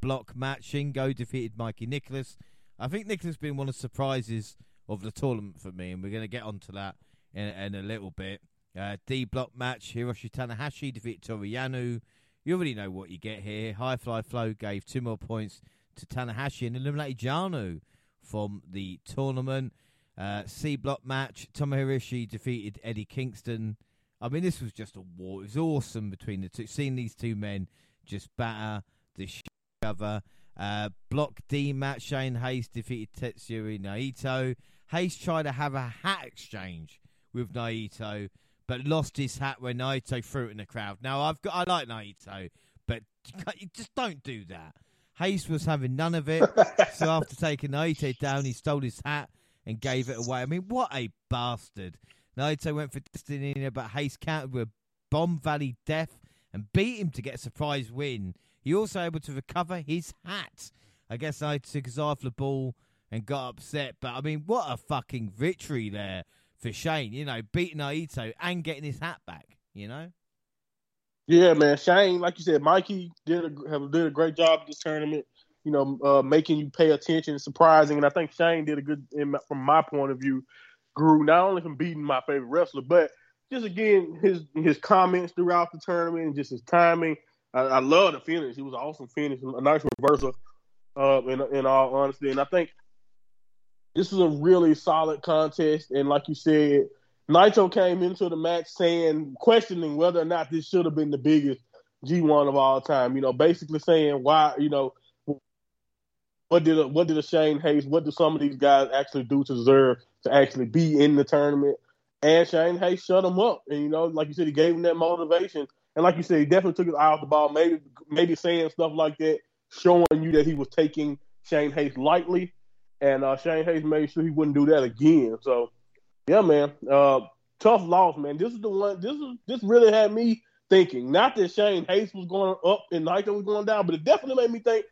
Block match, Shingo defeated Mikey Nicholls. I think Nicholls has been one of the surprises of the tournament for me, and we're going to get onto that in, in a little bit. Uh, D block match Hiroshi Tanahashi defeated Toru Yano. You already know what you get here. High Fly Flow gave two more points to Tanahashi and eliminated Yano from the tournament. Uh, C block match Tomohiro Ishii defeated Eddie Kingston. I mean, this was just a war. It was awesome between the two. Seeing these two men just batter the shit other. Uh, block D match Shane Haste defeated Tetsuya Naito. Haste tried to have a hat exchange with Naito, but lost his hat when Naito threw it in the crowd. Now I've got I like Naito, but *laughs* you just don't do that. Haste was having none of it, *laughs* so after taking Naito down, he stole his hat and gave it away. I mean, what a bastard! Naito went for Destiny, but Haste countered with Bomb Valley Death and beat him to get a surprise win. He also able to recover his hat. I guess I took his eye off the ball and got upset, but I mean, what a fucking victory there for Shane. You know, beating Naito and getting his hat back. You know. Yeah, man. Shane, like you said, Mikey did a, have, did a great job this tournament. You know, uh, making you pay attention, surprising, and I think Shane did a good, in, from my point of view, grew not only from beating my favorite wrestler, but just again his his comments throughout the tournament and just his timing. I, I love the finish. It was an awesome finish, a nice reversal. Uh, in in all honesty, and I think this was a really solid contest. And like you said, Naito came into the match saying, questioning whether or not this should have been the biggest G1 of all time. You know, basically saying why, you know, what did a, what did a Shane Haste, what do some of these guys actually do to deserve to actually be in the tournament? And Shane Haste shut him up, and you know, like you said, he gave him that motivation. And like you said, he definitely took his eye off the ball. Maybe maybe saying stuff like that, showing you that he was taking Shane Haste lightly, and uh, Shane Haste made sure he wouldn't do that again. So, yeah, man, uh, tough loss, man. This is the one. This is this really had me thinking. Not that Shane Haste was going up and Naito was going down, but it definitely made me think.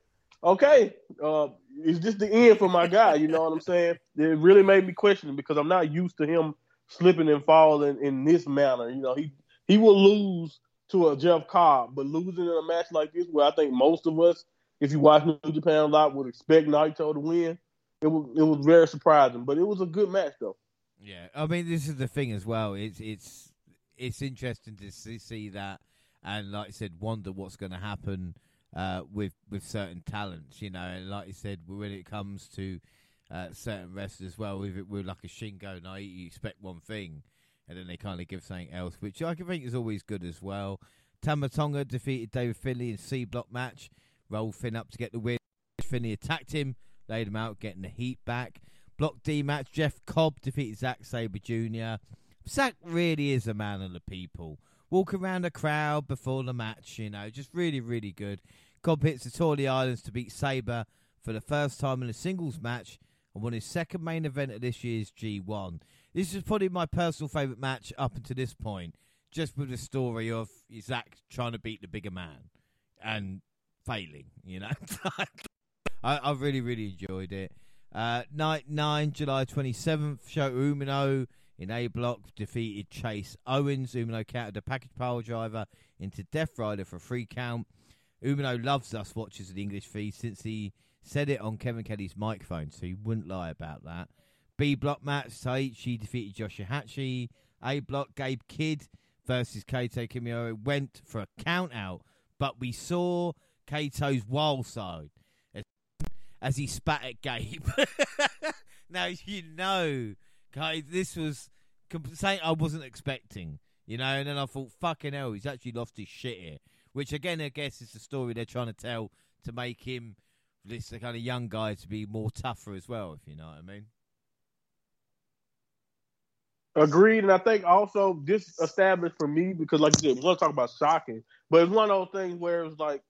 Okay, uh, is this the end for my guy? You know what I'm saying? It really made me question because I'm not used to him slipping and falling in this manner. You know, he he will lose to a Jeff Cobb, but losing in a match like this, where I think most of us, if you watch New Japan a lot, would expect Naito to win. It was it was very surprising, but it was a good match though. Yeah, I mean, this is the thing as well. It's it's it's interesting to see, see that, and like I said, wonder what's going to happen uh, with with certain talents. You know, and like you said, when it comes to uh, certain wrestlers as well, with it with like a Shingo Night, you expect one thing, and then they kind of give something else, which I can think is always good as well. Tama Tonga defeated David Finlay in C block match. Rolled Finn up to get the win. Finlay attacked him, laid him out, getting the heat back. Block D match, Jeff Cobb defeated Zack Sabre Jr. Zack really is a man of the people. Walk around the crowd before the match, you know, just really, really good. Cobb hits the the Islands to beat Sabre for the first time in a singles match and won his second main event of this year's G1. This is probably my personal favourite match up until this point, just with the story of Zack trying to beat the bigger man and failing, you know. *laughs* I, I really, really enjoyed it. Uh, night 9, July 27th, Shota Umino in A block defeated Chase Owens. Umino countered a package power driver into Death Rider for a free count. Umino loves us watchers of the English feed since he said it on Kevin Kelly's microphone, so he wouldn't lie about that. B block match, Taichi defeated Yoshihashi. A block, Gabe Kidd versus Kaito Kiyomiya went for a count out, but we saw Kaito's wild side as he spat at Gabe. *laughs* now you know, guys, this was something I wasn't expecting. You know, and then I thought, fucking hell, he's actually lost his shit here. Which again, I guess is the story they're trying to tell to make him this kind of young guy to be more tougher as well. If you know what I mean. Agreed, and I think also this established for me because, like you said, we're gonna talk about shocking, but it's one of those things where it's like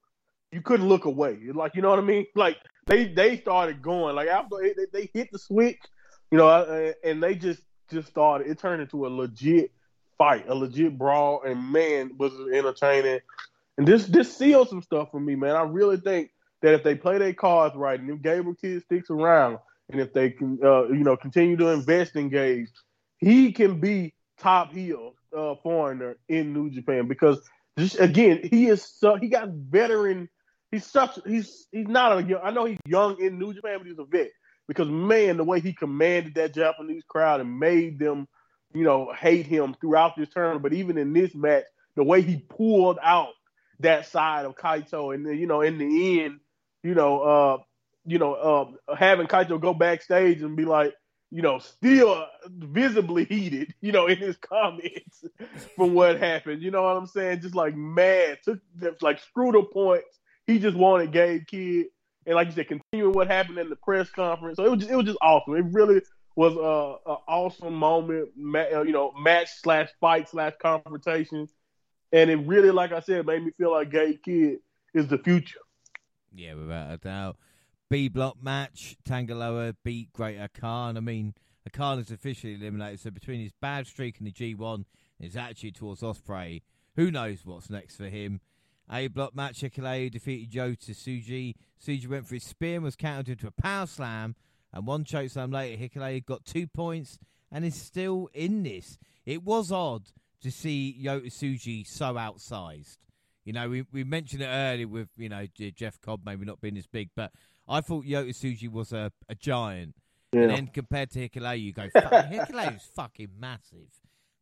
you couldn't look away. Like you know what I mean? Like they they started going like after they, they hit the switch, you know, and they just just started. It turned into a legit fight, a legit brawl, and man, was it entertaining. And this this sealed some stuff for me, man. I really think that if they play their cards right, and if Gabriel Kidd sticks around, and if they can, uh, you know, continue to invest in Gabe, he can be top heel uh, foreigner in New Japan because just again, he is so he got veteran he's such he's he's not a young. I know he's young in New Japan, but he's a vet. because man, the way he commanded that Japanese crowd and made them, you know, hate him throughout this tournament. But even in this match, the way he pulled out that side of Kaito, and then, you know, in the end, you know, uh, you know, uh, having Kaito go backstage and be like, you know, still visibly heated, *laughs* you know, in his comments *laughs* from what happened. You know what I'm saying? Just like mad, took like screw the points. He just wanted Gabe Kidd, and like you said, continuing what happened in the press conference. So it was just, it was just awesome. It really was a, a awesome moment, uh, you know, match slash fight slash confrontation, and it really, like I said, made me feel like Gabe Kidd is the future. Yeah, without a doubt. B block match, Tanga Loa beat Great-O-Khan. I mean, Khan is officially eliminated. So between his bad streak and the G1 his attitude towards Ospreay, who knows what's next for him? A block match, Hikuleo defeated Yota Tsuji. Tsuji went for his spear and was countered into a power slam. And one choke slam later, Hikuleo got two points and is still in this. It was odd to see Yota Tsuji so outsized. You know, we, we mentioned it earlier with, you know, Jeff Cobb maybe not being as big, but I thought Yota Tsuji was a, a giant. Yeah. And then compared to Hikuleo, you go, *laughs* Hikuleo is fucking massive.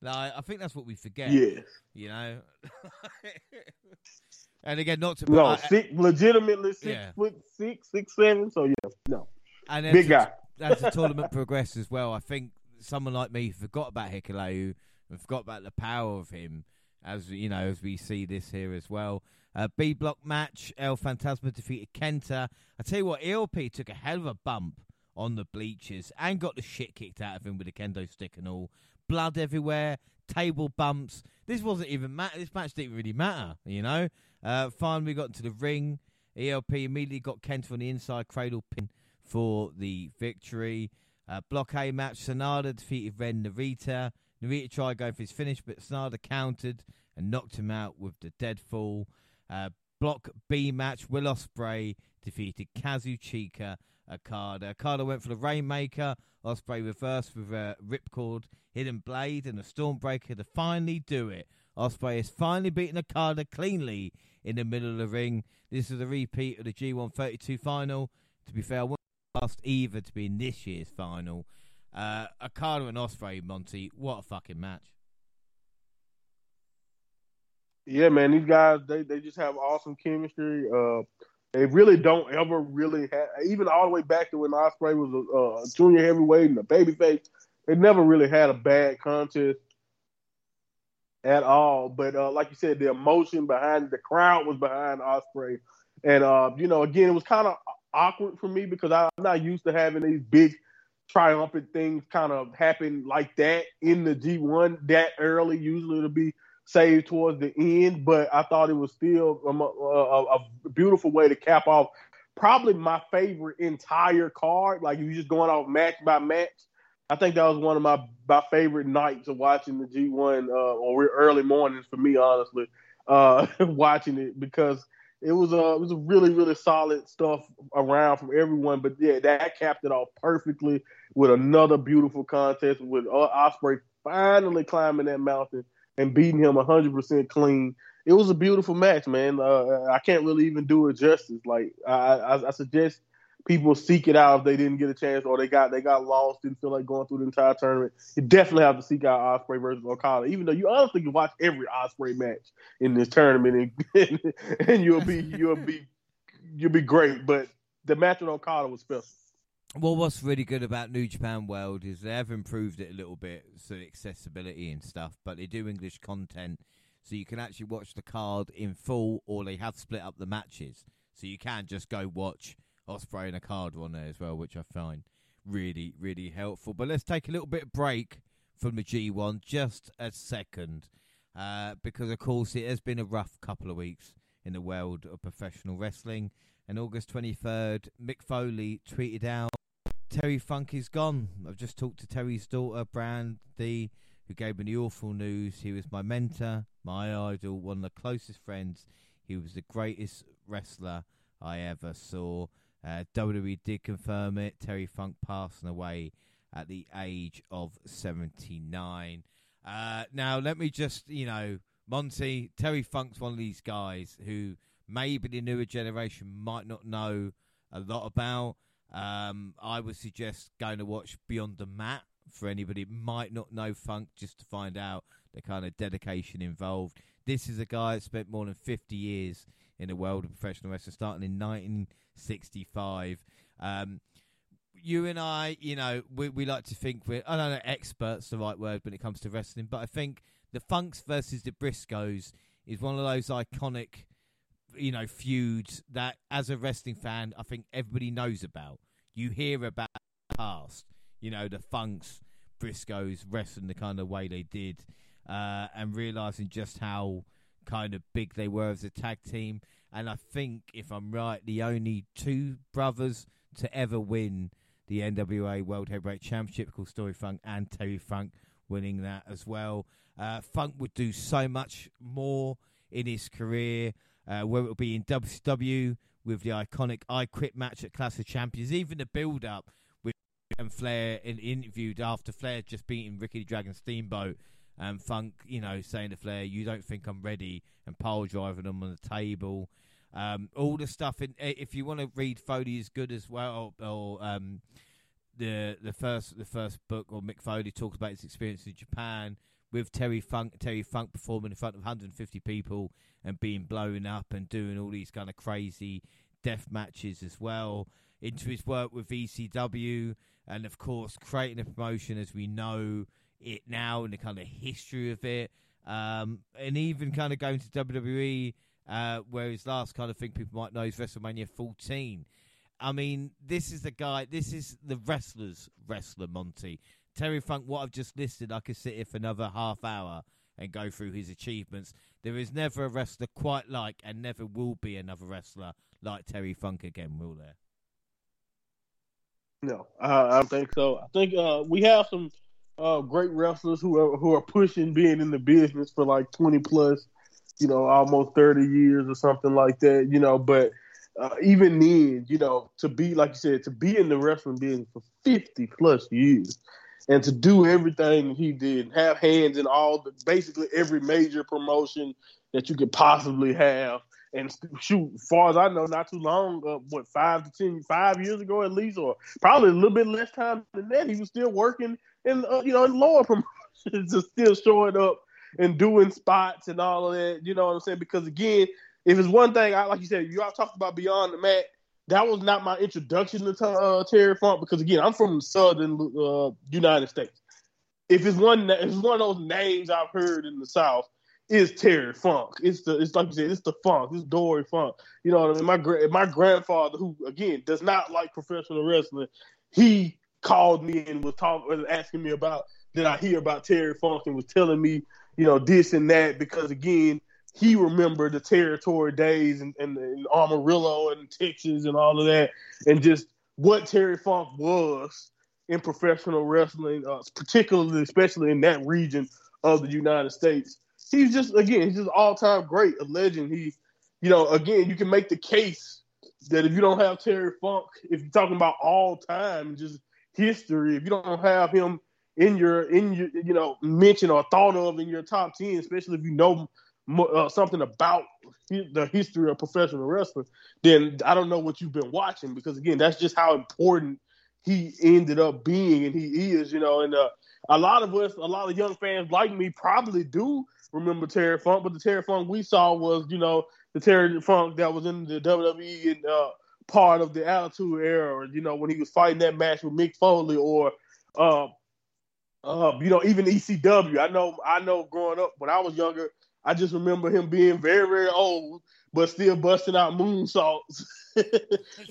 Like, I think that's what we forget. Yes. You know? *laughs* and again, not to. No, I, six, legitimately six yeah. foot six, six, seven. So, yeah, no. And Big guy. as the tournament progressed as well, I think someone like me forgot about Hikuleo and forgot about the power of him as you know, as we see this here as well. Uh, B block match, El Phantasmo defeated Kenta. I tell you what, ELP took a hell of a bump on the bleachers and got the shit kicked out of him with a kendo stick and all. Blood everywhere, table bumps. This wasn't even matter. This match didn't really matter, you know. Uh, finally, got into the ring. ELP immediately got Kenta on the inside cradle pin for the victory. Uh, block A match, Sanada defeated Ren Narita. Narita tried going for his finish, but Sanada countered and knocked him out with the deadfall. Uh, block B match, Will Ospreay defeated Kazuchika Okada. Okada went for the Rainmaker. Ospreay reversed with a ripcord, hidden blade, and a Stormbreaker to finally do it. Ospreay has finally beaten Okada cleanly in the middle of the ring. This is a repeat of the G132 final. To be fair, I wouldn't asked either to be in this year's final. Uh, Okada and Ospreay, Monty, what a fucking match! Yeah, man, these guys they, they just have awesome chemistry. Uh, they really don't ever really have, even all the way back to when Ospreay was a, a junior heavyweight and a babyface. They never really had a bad contest at all. But uh, like you said, the emotion behind the crowd was behind Ospreay, and uh, you know, again, it was kind of awkward for me because I'm not used to having these big triumphant things kind of happen like that in the G1 that early. Usually it'll be saved towards the end, but I thought it was still a, a, a beautiful way to cap off probably my favorite entire card. Like you just going off match by match. I think that was one of my my favorite nights of watching the G1 uh, or early mornings for me, honestly, uh, *laughs* watching it because it was a it was a really really solid stuff around from everyone. But yeah, that capped it off perfectly with another beautiful contest with Ospreay finally climbing that mountain and beating him 100% clean. It was a beautiful match, man. Uh, I can't really even do it justice. Like I, I, I, suggest people seek it out if they didn't get a chance or they got they got lost, didn't feel like going through the entire tournament. You definitely have to seek out Ospreay versus Okada, even though you honestly can watch every Ospreay match in this tournament and, *laughs* and you'll be you'll be you'll be great. But the match with Okada was special. Well, what's really good about New Japan World is they have improved it a little bit, so accessibility and stuff, but they do English content, so you can actually watch the card in full, or they have split up the matches, so you can just go watch Ospreay and a card on there as well, which I find really, really helpful. But let's take a little bit of break from the G1, just a second, uh, because of course it has been a rough couple of weeks in the world of professional wrestling. And August 23rd, Mick Foley tweeted out, Terry Funk is gone. I've just talked to Terry's daughter, Brandy, who gave me the awful news. He was my mentor, my idol, one of the closest friends. He was the greatest wrestler I ever saw. Uh, WWE did confirm it. Terry Funk passing away at the age of 79. Uh, now, let me just, you know, Monty, Terry Funk's one of these guys who maybe the newer generation might not know a lot about. Um, I would suggest going to watch Beyond the Mat for anybody might not know Funk, just to find out the kind of dedication involved. This is a guy that spent more than 50 years in the world of professional wrestling, starting in 1965. Um, you and I, you know, we, we like to think we're, I don't know, experts, the right word when it comes to wrestling, but I think the Funks versus the Briscoes is one of those iconic, you know, feuds that as a wrestling fan, I think everybody knows about. You hear about past, you know, the Funks, Briscoes wrestling the kind of way they did, uh, and realizing just how kind of big they were as a tag team. And I think, if I'm right, the only two brothers to ever win the NWA World Heavyweight Championship, called Dory Funk and Terry Funk, winning that as well. Uh, Funk would do so much more in his career, uh, whether it would be in WCW with the iconic I Quit match at Clash of Champions, even the build up with and Flair in, interviewed after Flair just beating Ricky Dragon Steamboat. And Funk, you know, saying to Flair, "You don't think I'm ready," and pile driving them on the table. Um, all the stuff in. If you want to read Foley is good as well, or, or um, the the first the first book, or Mick Foley talks about his experience in Japan with Terry Funk. Terry Funk performing in front of 150 people and being blown up and doing all these kind of crazy death matches as well. Into his work with ECW and of course creating a promotion as we know it now and the kind of history of it. Um, and even kind of going to WWE uh, where his last kind of thing people might know is WrestleMania 14. I mean, this is the guy. This is the wrestler's wrestler, Monty Terry Funk. What I've just listed, I could sit here for another half hour and go through his achievements. There is never a wrestler quite like, and never will be another wrestler like Terry Funk again, will there? No, I, don't think so. I think uh, we have some uh, great wrestlers who are who are pushing being in the business for like twenty plus you know, almost 30 years or something like that, you know, but uh, even then, you know, to be, like you said, to be in the wrestling business for 50 plus years and to do everything he did, have hands in all the, basically every major promotion that you could possibly have. And shoot, far as I know, not too long, uh, what five to ten, five years ago at least, or probably a little bit less time than that, he was still working in, uh, you know, in lower *laughs* promotions, just still showing up and doing spots and all of that. You know what I'm saying? Because again, if it's one thing, I like you said, you all talked about Beyond the Mat. That was not my introduction to uh, Terry Funk because again, I'm from the Southern uh, United States. If it's one, if it's one of those names I've heard in the South, is Terry Funk. It's the, it's like you said, it's the Funk. It's Dory Funk. You know what I mean? My my grandfather, who again does not like professional wrestling, he called me and was talking, was asking me about did I hear about Terry Funk and was telling me you know, this and that because again, he remembered the territory days and, and, and Amarillo and Texas and all of that, and just what Terry Funk was in professional wrestling, uh, particularly, especially in that region of the United States. He's just, again, he's just all time great, a legend. He, you know, again, you can make the case that if you don't have Terry Funk, if you're talking about all time, just history, if you don't have him in your in your you know mention or thought of in your top ten, especially if you know uh, something about the history of professional wrestling, then I don't know what you've been watching because again, that's just how important he ended up being and he is. You know, and uh, a lot of us, a lot of young fans like me, probably do remember Terry Funk, but the Terry Funk we saw was you know the Terry Funk that was in the WWE and uh, part of the Attitude Era. or You know, when he was fighting that match with Mick Foley or uh, uh, you know, even ECW. I know, I know. Growing up when I was younger, I just remember him being very, very old, but still busting out moonsaults. *laughs* As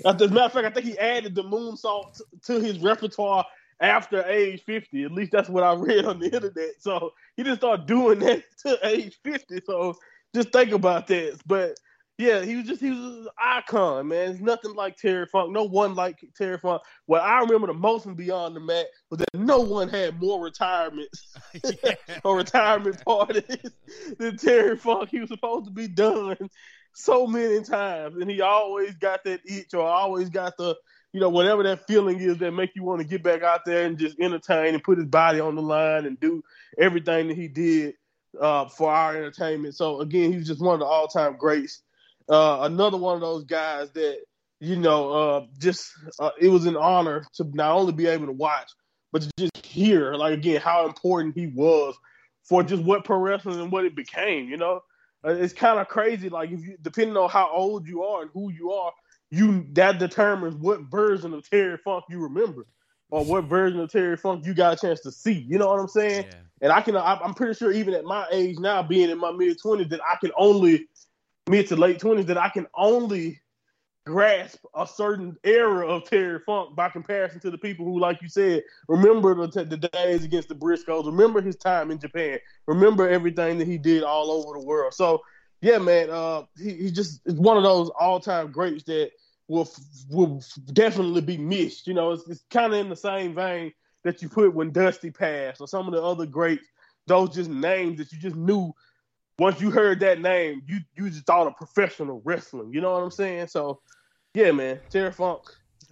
a matter of fact, I think he added the moonsault to his repertoire after age 50. At least that's what I read on the internet. So he just started doing that *laughs* to age 50. So just think about that. But yeah, he was just he was an icon, man. It's nothing like Terry Funk. No one like Terry Funk. What I remember the most from Beyond the Mat was that no one had more retirements *laughs* *laughs* or retirement parties *laughs* than Terry Funk. He was supposed to be done so many times, and he always got that itch or always got the you know whatever that feeling is that make you want to get back out there and just entertain and put his body on the line and do everything that he did uh, for our entertainment. So again, he was just one of the all time greats uh, another one of those guys that you know, uh, just uh, it was an honor to not only be able to watch, but to just hear, like again, how important he was for just what pro wrestling and what it became. You know, uh, it's kind of crazy. Like if you, depending on how old you are and who you are, you that determines what version of Terry Funk you remember, or what version of Terry Funk you got a chance to see. You know what I'm saying? Yeah. And I can, I'm pretty sure, even at my age now, being in my mid 20s, that I can only mid to late 20s, that I can only grasp a certain era of Terry Funk by comparison to the people who, like you said, remember the, the days against the Briscoes, remember his time in Japan, remember everything that he did all over the world. So, yeah, man, uh, he, he just is one of those all time greats that will will definitely be missed. You know, it's, it's kind of in the same vein that you put when Dusty passed or some of the other greats. Those just names that you just knew once you heard that name, you you just thought of professional wrestling. You know what I'm saying? So yeah, man, Terry Funk.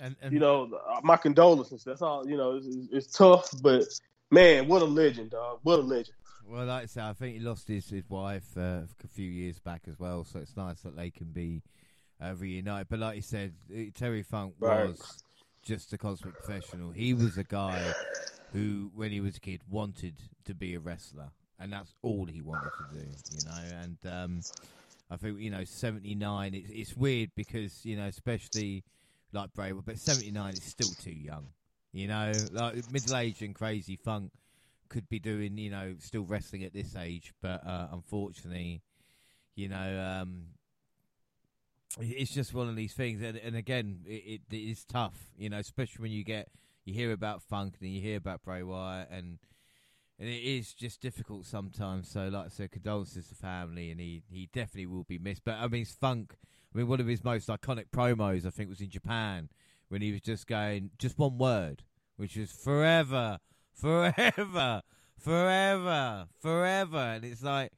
And, and, you know, my condolences. That's all. You know, it's, it's, tough, but man, what a legend, dog. What a legend. Well, like I said, I think he lost his, his wife uh, a few years back as well, so it's nice that they can be uh, reunited. But like you said, Terry Funk right. was just a consummate professional. He was a guy who, when he was a kid, wanted to be a wrestler, and that's all he wanted to do. You know, and um, I think you know seventy nine. It's it's weird because you know especially like Bray, but seventy nine is still too young. You know, like middle aged and crazy funk could be doing you know still wrestling at this age, but uh, unfortunately, you know, um, it's just one of these things. And, and again, it, it is tough. You know, especially when you get you hear about funk and you hear about Bray Wyatt and and it is just difficult sometimes. So, like I said, condolences to family, and he, he definitely will be missed. But I mean, Funk. I mean, one of his most iconic promos, I think, was in Japan when he was just going just one word, which was forever, *laughs* forever, forever, forever, and it's like.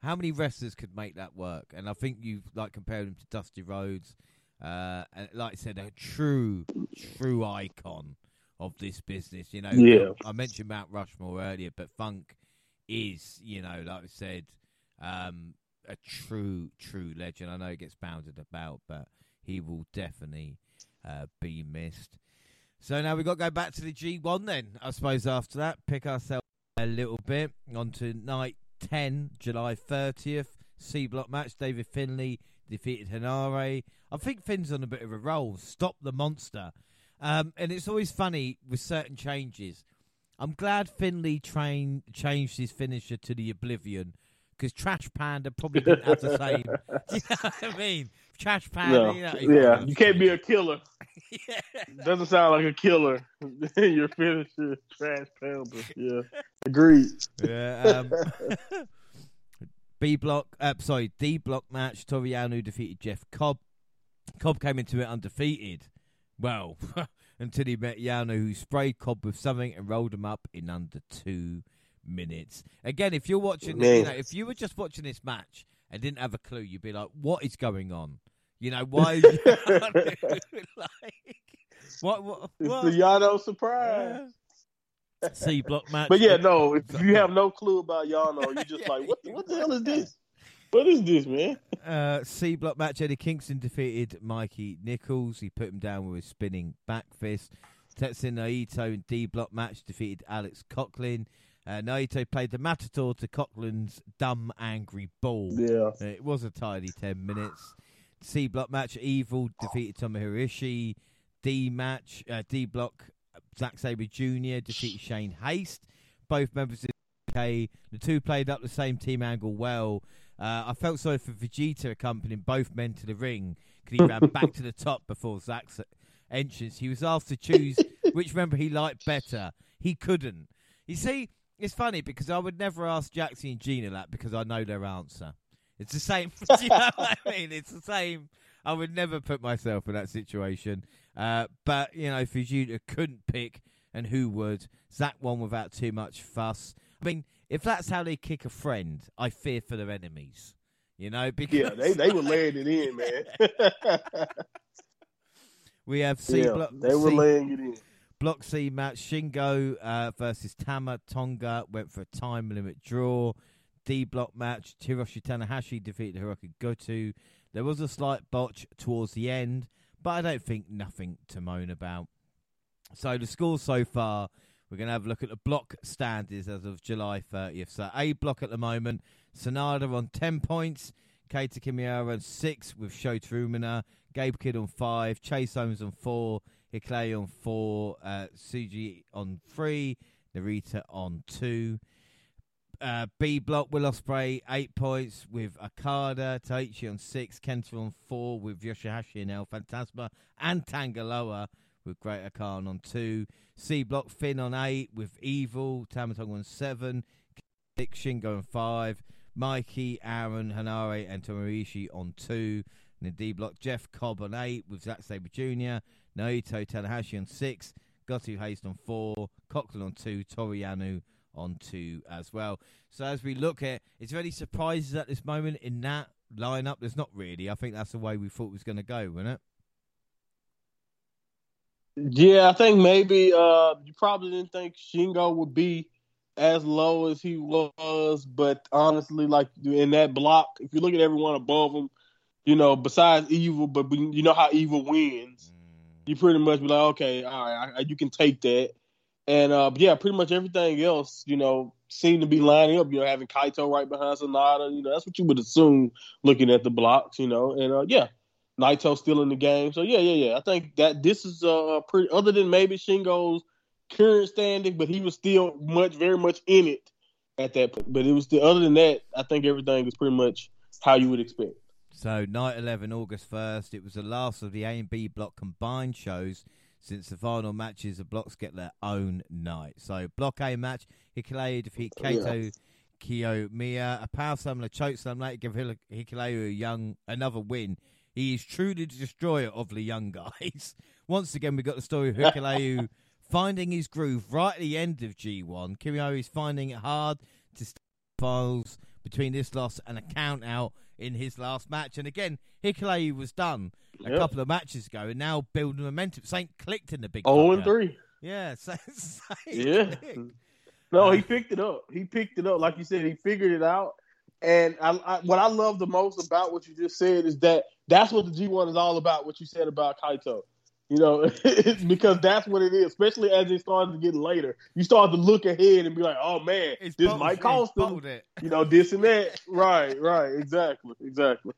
How many wrestlers could make that work? And I think you like compared him to Dusty Rhodes, uh, and like I said, a true, true icon of this business. You know, yeah. I mentioned Mount Rushmore earlier, but Funk is, you know, like I said, um, a true, true legend. I know he gets bounded about, but he will definitely uh, be missed. So now we've got to go back to the G1 then, I suppose, after that. Pick ourselves a little bit. On to night 10, July 30th. C block match. David Finlay defeated Henare. I think Finn's on a bit of a roll. Stop the monster. Um, and it's always funny with certain changes. I'm glad Finlay train, changed his finisher to the Oblivion because Trash Panda probably didn't have the same. *laughs* Do you know what I mean? Trash Panda, no. you know, yeah, you can't be a killer. yeah. *laughs* Doesn't sound like a killer. *laughs* Your finisher, Trash Panda. Yeah, agreed. Yeah. Um, B block, uh, sorry, D block match. Toru Yano defeated Jeff Cobb. Cobb came into it undefeated. Well, *laughs* until he met Yano, who sprayed Cobb with something and rolled him up in under two minutes. Again, if you're watching, you know, if you were just watching this match and didn't have a clue, you'd be like, "What is going on? You know, why?" Is *laughs* *laughs* like, what? What? It's the Yano surprise. C block match. But yeah, no, if you have no clue about Yano, you're just yeah, like, what, what the hell is this? What is this, man? Uh, C block match. Eddie Kingston defeated Mikey Nicholls. He put him down with a spinning back fist. Tetsuya Naito in D block match defeated Alex Coughlin. Uh, Naito played the Matador to Coughlin's dumb, angry ball. Yeah. Uh, it was a tidy 10 minutes. C block match. Evil defeated Tomohiro Ishii. D match. Uh, D block. Zack Sabre Jr. defeated Shane Haste. Both members of the UK. The two played up the same team angle well. Uh, I felt sorry for Vegeta accompanying both men to the ring because he ran back to the *laughs* top before Zack's entrance. He was asked to choose which member he liked better. He couldn't. You see, it's funny because I would never ask Jackson and Gina that because I know their answer. It's the same. *laughs* do you know what I mean? It's the same. I would never put myself in that situation. Uh, but, you know, Vegeta couldn't pick, and who would? Zack won without too much fuss. I mean, if that's how they kick a friend, I fear for their enemies. You know, because yeah, they they were laying *laughs* it in, man. *laughs* we have C yeah, block. They were C, laying it in. Block C match: Shingo uh, versus Tama Tonga went for a time limit draw. D block match: Hiroshi Tanahashi defeated Hirooki Goto. There was a slight botch towards the end, but I don't think nothing to moan about. So the scores so far, we're going to have a look at the block standings as of July 30th. So A block at the moment, Sanada on 10 points, Kaito Kiyomiya on 6 with Shota Umino, Gabe Kidd on 5, Chase Owens on 4, Hikuleo on 4, uh, Tsuji on 3, Narita on 2. Uh, B block, Will Ospreay, 8 points with Okada, Taichi on 6, Kenta on 4 with Yoshihashi and El Phantasmo, and Tanga Loa with Great Khan on 2. C block, Finn on 8 with Evil, Tama Tonga on 7, Nick Shingo on 5, Mikey, Aaron, Henare, and Tomoishi on 2. And in D block, Jeff Cobb on 8 with Zack Sabre Jr., Naito Tanahashi on 6, Goto Haste on 4, Coughlin on 2, Toru Yano on 2 as well. So as we look at, is there any surprises at this moment in that lineup? There's not really. I think that's the way we thought it was going to go, wasn't it? Yeah, I think maybe uh, you probably didn't think Shingo would be as low as he was, but honestly, like in that block, if you look at everyone above him, you know, besides Evil, but you know how Evil wins, you pretty much be like, okay, all right, I, you can take that. And uh, yeah, pretty much everything else, you know, seemed to be lining up. You know, having Kaito right behind Sanada, you know, that's what you would assume looking at the blocks, you know. And uh, yeah, Naito still in the game. So yeah, yeah, yeah. I think that this is uh pretty other than maybe Shingo's current standing, but he was still much very much in it at that point. But it was the other than that, I think everything is pretty much how you would expect. So night eleven, August first, it was the last of the A and B block combined shows since the final matches of blocks get their own night. So block A match, Hikuleo defeat Kaito yeah. Kiyomiya. A power slam and a choke slam later give Hikuleo a young another win. He is truly the destroyer of the young guys. *laughs* Once again, we got the story of Hikuleo *laughs* finding his groove right at the end of G1. Kiyomiya is finding it hard to stay files between this loss and a count out in his last match. And again, Hikuleo was done a yep. couple of matches ago and now building momentum. Saint clicked in the big. Oh, and three. Yeah, *laughs* Saint, yeah. No, he picked it up. He picked it up, like you said. He figured it out. And I, I, what I love the most about what you just said is that that's what the G1 is all about. What you said about Kaito. You know, *laughs* because that's what it is. Especially as it starts to get later, you start to look ahead and be like, "Oh man, it's this might cost them." You know, this and that. right, right, exactly, exactly.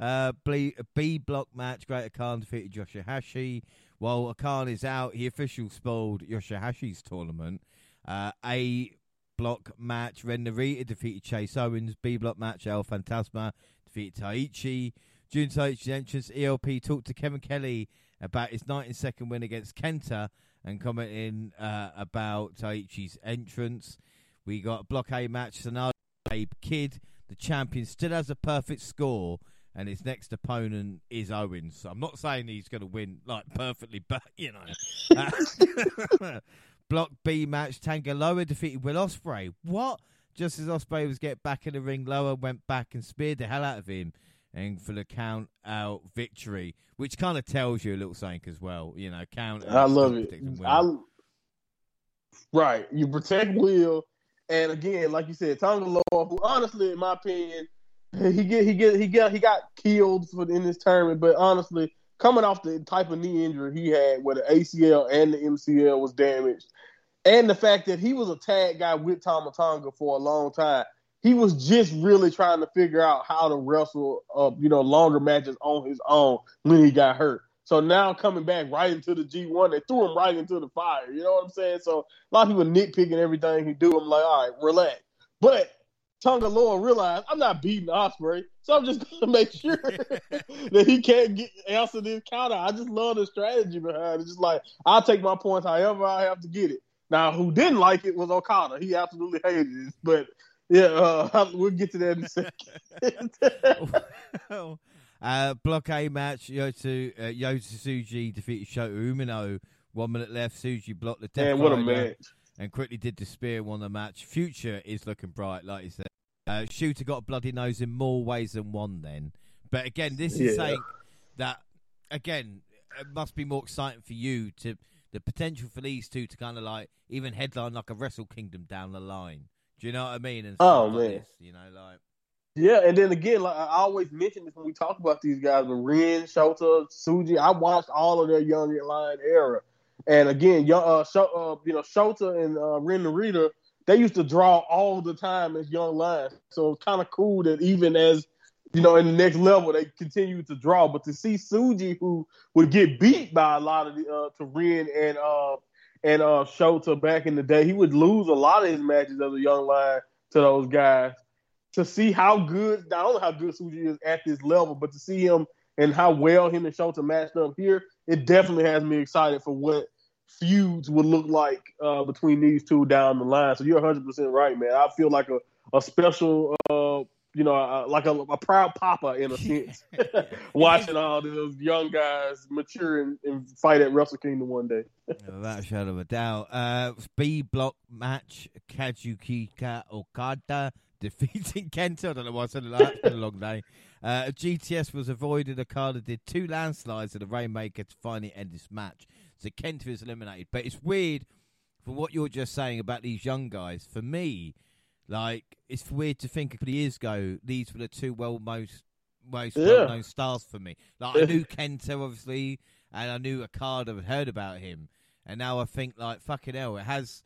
Uh, B, B block match. Great Khan defeated Yoshihashi. While O-Khan is out, he officially spoiled Yoshihashi's tournament. Uh, A block match. Ren Narita defeated Chase Owens. B block match. El Phantasmo defeated Taichi. Jun Taichi's entrance. ELP talked to Kevin Kelly about his 19 second win against Kenta and commenting uh, about Taichi's entrance. We got a block A match. Sanada Gabe Kidd, the champion, still has a perfect score, and his next opponent is Owens. So I'm not saying he's going to win like perfectly, but you know. *laughs* Block B match. Tanga Loa defeated Will Ospreay. What? Just as Ospreay was getting back in the ring, Loa went back and speared the hell out of him and for the count out victory, which kind of tells you a little something as well. You know, count. I love it. I, right, you protect Will, and again, like you said, Tanga Loa, who honestly, in my opinion, he get he get he got he got killed for in this tournament, but honestly, coming off the type of knee injury he had, where the ACL and the MCL was damaged, and the fact that he was a tag guy with Tama Tonga for a long time he was just really trying to figure out how to wrestle, uh, you know, longer matches on his own when he got hurt. So now coming back right into the G1, they threw him right into the fire. You know what I'm saying? So a lot of people nitpicking everything he do. I'm like, all right, relax. But Tanga Loa realized I'm not beating Ospreay, so I'm just *laughs* gonna make sure *laughs* that he can't get answer this counter. I just love the strategy behind it. Just like I'll take my points however I have to get it. Now, who didn't like it was Okada. He absolutely hated it. But yeah, uh, *laughs* we'll get to that in a second. *laughs* *laughs* uh, block A match: Yota uh, Yota Tsuji defeated Shota Umino. One minute left. Tsuji blocked the death Man, what a match! And quickly did the spear won the match. Future is looking bright, like you said. Uh, Shota got a bloody nose in more ways than one. Then, but again, this is yeah. saying that again it must be more exciting for you to the potential for these two to kind of like even headline like a Wrestle Kingdom down the line. Do you know what I mean? And oh man, you know, like Yeah, and then again, like I always mention this when we talk about these guys, but Ren, Shota, Tsuji. I watched all of their young line era. And again, young, uh, Sh- uh, you know, Shota and uh, Ren Narita, they used to draw all the time as young lions. So it's kind of cool that even as you know, in the next level, they continue to draw. But to see Tsuji, who would get beat by a lot of the uh, to Ren and uh, and uh, Shota back in the day, he would lose a lot of his matches as a young lion to those guys to see how good, not only how good Tsuji is at this level, but to see him and how well him and Shota matched up here, it definitely has me excited for what feuds would look like uh, between these two down the line. So you're 100 percent right, man. I feel like a a special, uh, you know, uh, like a, a, proud papa in a *laughs* sense, *laughs* *laughs* watching all those young guys mature and, and, fight at Wrestle Kingdom one day. Without a shadow of a doubt. Uh, B block match: Kazuchika Okada defeating Kenta. I don't know why I said it like that. It's been a long day. Uh, GTS was avoided. Okada did two landslides and a Rainmaker to finally end this match. So Kenta is eliminated. But it's weird for what you're just saying about these young guys. For me, like it's weird to think a couple of years ago these were the two well most most yeah. well known stars for me. Like I knew Kenta obviously, and I knew Okada. Had heard about him, and now I think like fucking hell, it has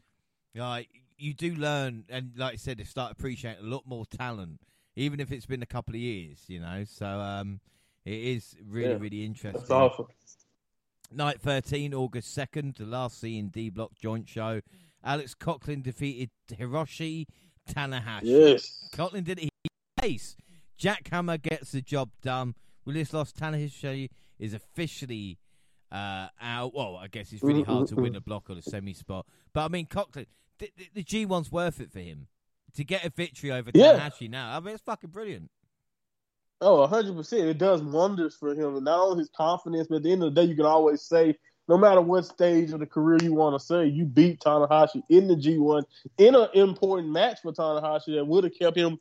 like you do learn, and like I said, you start appreciating a lot more talent, even if it's been a couple of years, you know. So um, it is really, yeah, really interesting. That's. Night 13, August 2nd, the last C and D block joint show. Alex Coughlin defeated Hiroshi Tanahashi. Yes. Coughlin did it. Ace. Jack Hammer gets the job done. Willis lost. Tanahashi is officially uh, out. Well, I guess it's really hard to win a block or a semi spot. But I mean, Coughlin, the, the, G1's worth it for him to get a victory over yeah. Tanahashi now. I mean, it's fucking brilliant. Oh, 100%. It does wonders for him. Not only his confidence, but at the end of the day, you can always say, no matter what stage of the career you want to say, you beat Tanahashi in the G1 in an important match for Tanahashi that would have kept him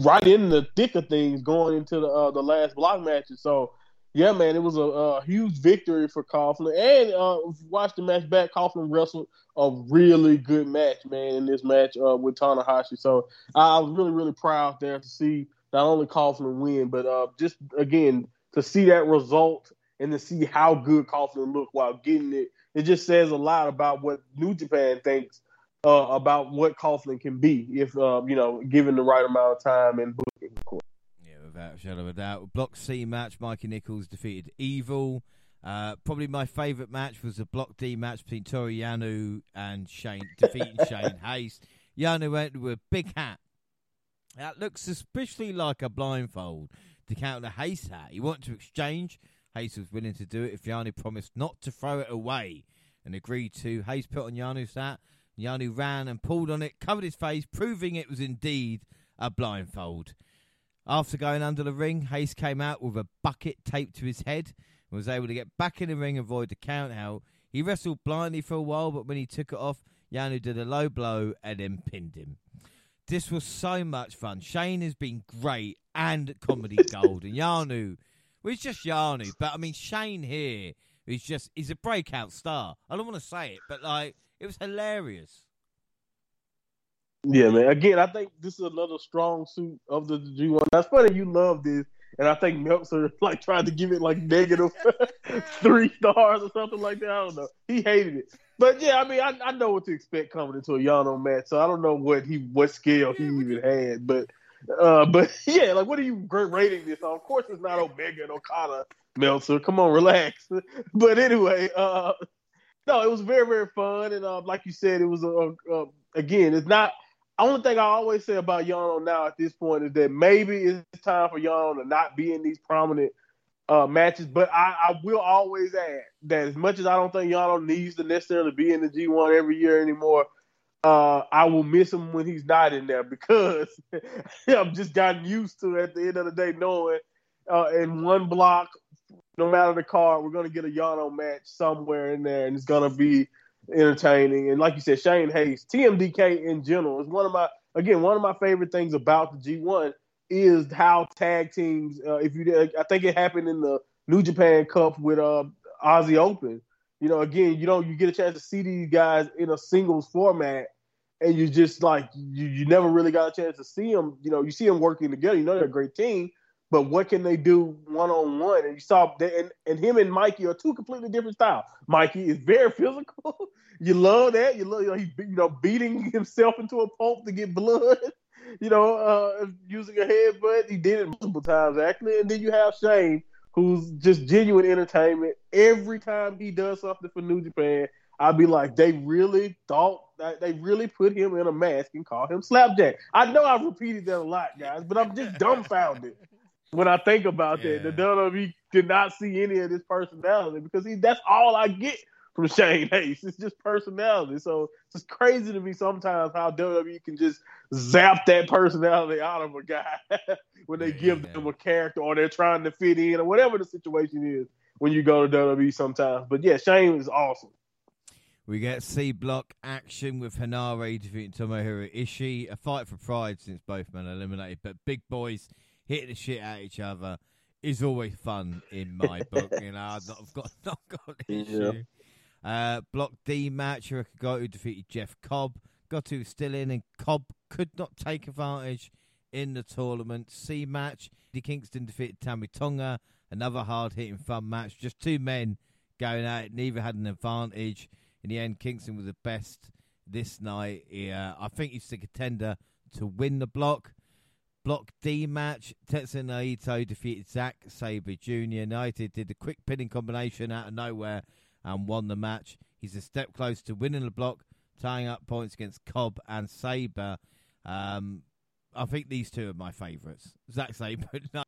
right in the thick of things going into the uh, the last block matches. So yeah, man, it was a, a huge victory for Coughlin. And uh, watch the match back. Coughlin wrestled a really good match, man, in this match uh, with Tanahashi. So I was really, really proud there to see not only Coughlin win, but uh, just again to see that result and to see how good Coughlin looked while getting it. It just says a lot about what New Japan thinks uh, about what Coughlin can be if uh, you know given the right amount of time and booking, of course without a shadow of a doubt. Block C match, Mikey Nicholls defeated Evil. Uh, probably my favourite match was the Block D match between Toru Yano and Shane, *laughs* defeating Shane Haste. Yano went with a big hat. That looks suspiciously like a blindfold to counter Haste hat. He wanted to exchange. Haste was willing to do it if Yano promised not to throw it away and agreed to. Haste put on Yano's hat. Yano ran and pulled on it, covered his face, proving it was indeed a blindfold. After going under the ring, Haste came out with a bucket taped to his head and was able to get back in the ring and avoid the count out. He wrestled blindly for a while, but when he took it off, Yano did a low blow and then pinned him. This was so much fun. Shane has been great and comedy gold. And Yano, well, it's just Yano, but I mean, Shane here is just, he's a breakout star. I don't want to say it, but like, it was hilarious. Yeah, man. Again, I think this is another strong suit of the G1. That's funny you love this, and I think Meltzer *laughs* like tried to give it like negative *laughs* three stars or something like that. I don't know. He hated it, but yeah, I mean, I, I know what to expect coming into a Yano match, so I don't know what he what scale he even had, but uh, but *laughs* yeah, like what are you rating this on? Of course, it's not Omega and Okada, Meltzer. Come on, relax. *laughs* but anyway, uh, no, it was very very fun, and uh, like you said, it was a, a, a again, it's not only thing I always say about Yano now at this point is that maybe it's time for Yano to not be in these prominent uh, matches. But I, I, will always add that as much as I don't think Yano needs to necessarily be in the G1 every year anymore, uh, I will miss him when he's not in there because *laughs* I've just gotten used to at the end of the day knowing uh, in one block, no matter the card, we're gonna get a Yano match somewhere in there, and it's gonna be entertaining. And like you said, Shane Haste, TMDK in general is one of my again one of my favorite things about the G1 is how tag teams. Uh, if you, I think it happened in the New Japan Cup with uh, Aussie Open. You know, again, you know, you get a chance to see these guys in a singles format, and you just like you, you never really got a chance to see them. You know, you see them working together. You know they're a great team, but what can they do one on one? And you saw and and him and Mikey are two completely different styles. Mikey is very *laughs* physical. you love that. You love you know he you know beating *laughs* himself into a pulp to get blood. *laughs* You know, uh, using a headbutt. He did it multiple times actually. And then you have Shane, who's just genuine entertainment. Every time he does something for New Japan, I'd be like, they really thought that they really put him in a mask and call him Slapjack. I know I've repeated that a lot, guys, but I'm just dumbfounded *laughs* when I think about yeah. that. The WWE did not see any of this personality because he that's all I get from Shane Haste. It's just personality. So it's crazy to me sometimes how WWE can just zap that personality out of a guy *laughs* when they yeah, give yeah. them a character or they're trying to fit in or whatever the situation is when you go to WWE sometimes. But yeah, Shane is awesome. We get C block action with Henare defeating Tomohiro Ishii. A fight for pride since both men are eliminated, but big boys hitting the shit at each other is always fun in my *laughs* book. You know, I've not got *laughs* not got an issue. Yeah. Uh, block D match, Hirooki Goto defeated Jeff Cobb. Goto still in, and Cobb could not take advantage in the tournament. C match, D Kingston defeated Tama Tonga. Another hard hitting fun match. Just two men going at it. Neither had an advantage in the end, Kingston was the best this night. I think he's the contender to win the block. Block D match, Tetsuya Naito defeated Zack Sabre Jr. Naito did the quick pinning combination out of nowhere and won the match. He's a step closer to winning the block, tying up points against Cobb and Sabre. Um, I think these two are my favourites. Zack Sabre. *laughs*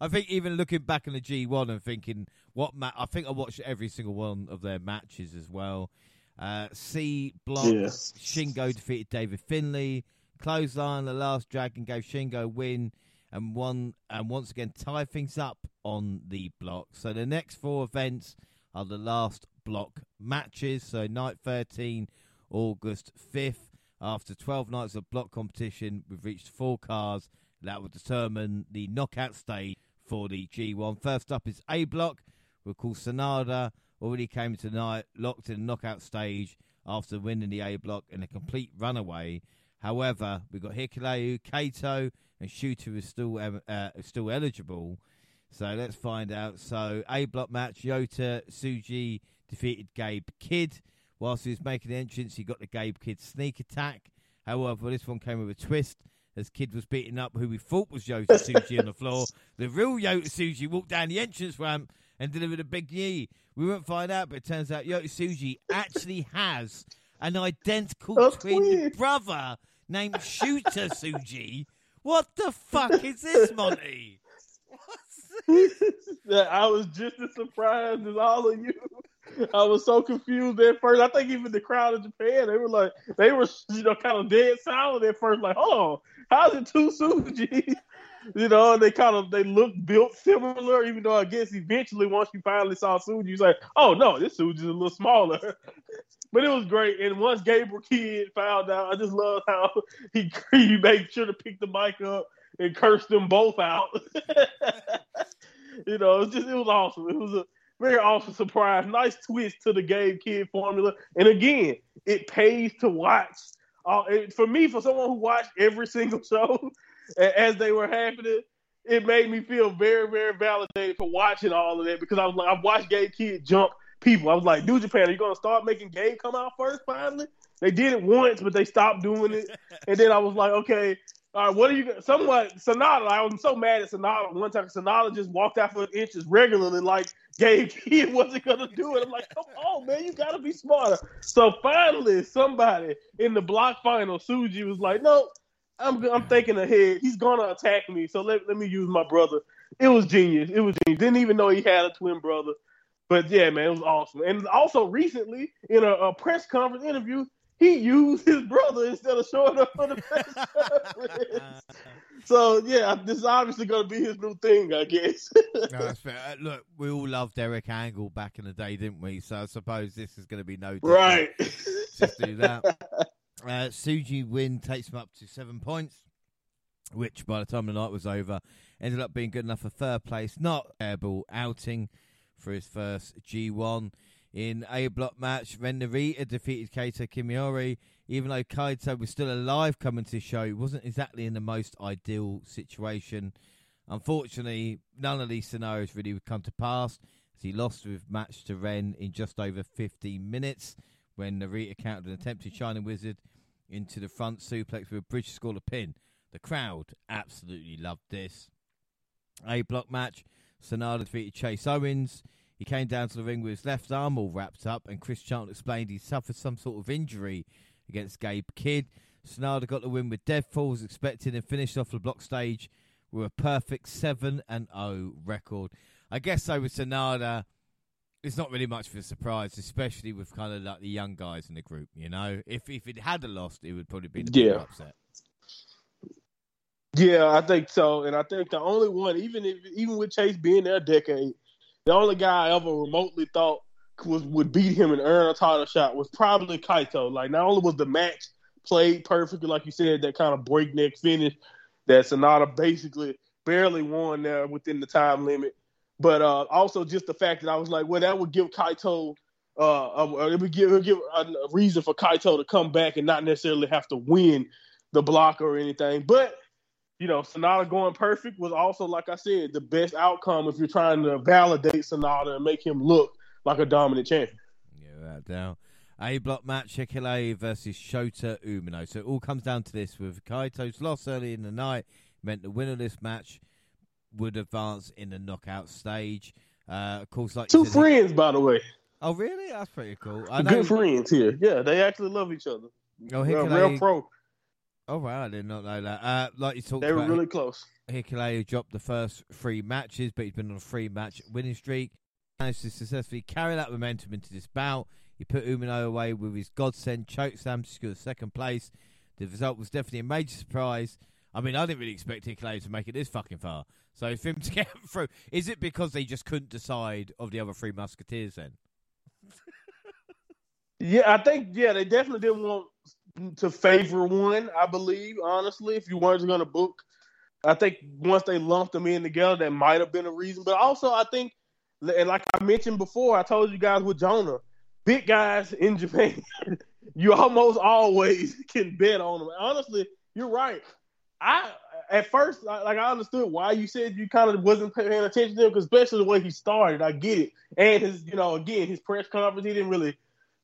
I think even looking back in the G1 and thinking what ma- I think I watched every single one of their matches as well. Uh, C block. Shingo defeated David Finlay. Clothesline. The last dragon gave Shingo a win and one and once again tie things up on the block. So the next four events are the last block matches. So night 13, August 5th. After 12 nights of block competition, we've reached four cars that will determine the knockout stage for the G1. First up is A block. We'll call Sanada. Already came tonight, locked in the knockout stage after winning the A block in a complete runaway. However, we've got Hikuleo, Kaito, and Shota is still uh, still eligible. So let's find out. So A block match: Yota Tsuji defeated Gabe Kidd. Whilst he was making the entrance, he got the Gabe Kidd sneak attack. However, this one came with a twist as Kidd was beating up who we thought was Yota Tsuji on the floor. *laughs* The real Yota Tsuji walked down the entrance ramp and delivered a big knee. We won't find out, but it turns out Yota Tsuji actually has an identical That's twin weird. brother named Shooter Tsuji. What the fuck is this, Monty? *laughs* I was just as surprised as all of you. I was so confused at first. I think even the crowd in Japan, they were like, they were, you know, kind of dead silent at first. Like, oh, how's it two Tsuji? You know, they kind of they look built similar, even though I guess eventually once you finally saw Tsuji, you say, "Oh no, this Tsuji's a little smaller." *laughs* but it was great. And once Gabriel Kidd found out, I just love how *laughs* he he made sure to pick the mic up and curse them both out. *laughs* you know, it was just it was awesome. It was a very awesome surprise. Nice twist to the Gabe Kidd formula. And again, it pays to watch. Uh, for me, for someone who watched every single show, as they were happening, it made me feel very, very validated for watching all of that because I was like, I watched Gabe Kidd jump people. I was like, New Japan, are you gonna start making Gabe come out first finally? They did it once, but they stopped doing it. *laughs* and then I was like, okay, all right, what are you? Somewhat Sanada. I was so mad at Sanada one time. Sanada just walked out for inches regularly, like Gabe Kidd wasn't gonna do it. I'm like, come on, man, you gotta be smarter. So finally, somebody in the block final, Tsuji was like, no, I'm I'm thinking ahead. He's gonna attack me, so let, let me use my brother. It was genius. It was genius. Didn't even know he had a twin brother. But yeah, man, it was awesome. And also recently in a, a press conference interview, he used his brother instead of showing up for the press *laughs* conference. so yeah, this is obviously gonna be his new thing, I guess. no, that's fair. Uh, look, we all loved Eric Angle back in the day, didn't we? So I suppose this is going to be no different. Right. Just do that. *laughs* Uh, Tsuji win takes him up to seven points, which by the time the night was over, ended up being good enough for third place. Not airball outing for his first G1. In A block match, Ren Narita defeated Kaito Kiyomiya. Even though Kaito was still alive coming to the show, wasn't exactly in the most ideal situation. Unfortunately, none of these scenarios really would come to pass as he lost with match to Ren in just over 15 minutes when Narita countered an attempted Shining Wizard into the front suplex with a British Scholar pin. The crowd absolutely loved this. A block match, Sanada defeated Chase Owens. He came down to the ring with his left arm all wrapped up, and Chris Chant explained he suffered some sort of injury against Gabe Kidd. Sanada got the win with dead falls expected and finished off the block stage with a perfect 7 and 0 record. I guess so with Sanada, it's not really much of a surprise, especially with kind of like the young guys in the group. You know, if if it had a lost, it would probably be the Yeah. upset. Yeah, I think so, and I think the only one, even if even with Chase being there a decade, the only guy I ever remotely thought was would beat him and earn a title shot was probably Kaito. Like, not only was the match played perfectly, like you said, that kind of breakneck finish that Sanada basically barely won there within the time limit, but uh, also just the fact that I was like, well, that would give Kaito. Uh, uh, it would give, it would give a, reason for Kaito to come back and not necessarily have to win the block or anything. But you know, Sanada going perfect was also, like I said, the best outcome if you're trying to validate Sanada and make him look like a dominant champion. Yeah, without doubt. A block match, Hikuleo versus Shota Umino. So it all comes down to this with Kaito's loss early in the night meant the winner of this match would advance in the knockout stage. Uh, of course, like Two said, friends, by the way, Oh, really? That's pretty cool. I know. good friends here. Yeah, they actually love each other. Oh, Real, Hikuleo. real pro. Oh, wow, I did not know that. Uh, like you talked They were about, really close. Hikuleo dropped the first three matches, but he's been on a three match winning streak. Managed to successfully carry that momentum into this bout. He put Umino away with his godsend chokeslam to secure second place. The result was definitely a major surprise. I mean, I didn't really expect Hikuleo to make it this fucking far. So for him *laughs* to get through, is it because they just couldn't decide of the other three musketeers then? Yeah, I think yeah, they definitely didn't want to favor one. I believe honestly, if you weren't going to book, I think once they lumped them in together, that might have been a reason. But also, I think, and like I mentioned before, I told you guys with Jonah, big guys in Japan, *laughs* you almost always *laughs* can bet on them. Honestly, you're right. I at first, like I understood why you said you kind of wasn't paying attention to him, because especially the way he started, I get it. And his, you know, again, his press conference, he didn't really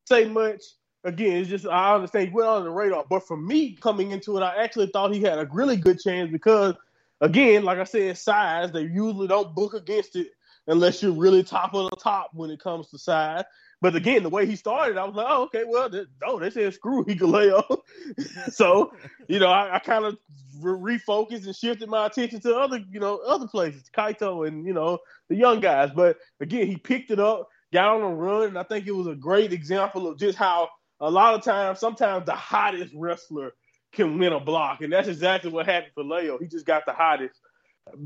say much. Again, it's just I understand he went on the radar, but for me coming into it, I actually thought he had a really good chance because, again, like I said, size they usually don't book against it unless you're really top of the top when it comes to size. But again, the way he started, I was like, oh, okay, well, they, no, oh, they said screw Hikuleo. *laughs* so, you know, I, I kind of re- refocused and shifted my attention to other, you know, other places, Kaito and you know the young guys. But again, he picked it up, got on a run, and I think it was a great example of just how a lot of times, sometimes the hottest wrestler can win a block, and that's exactly what happened for Leo. He just got the hottest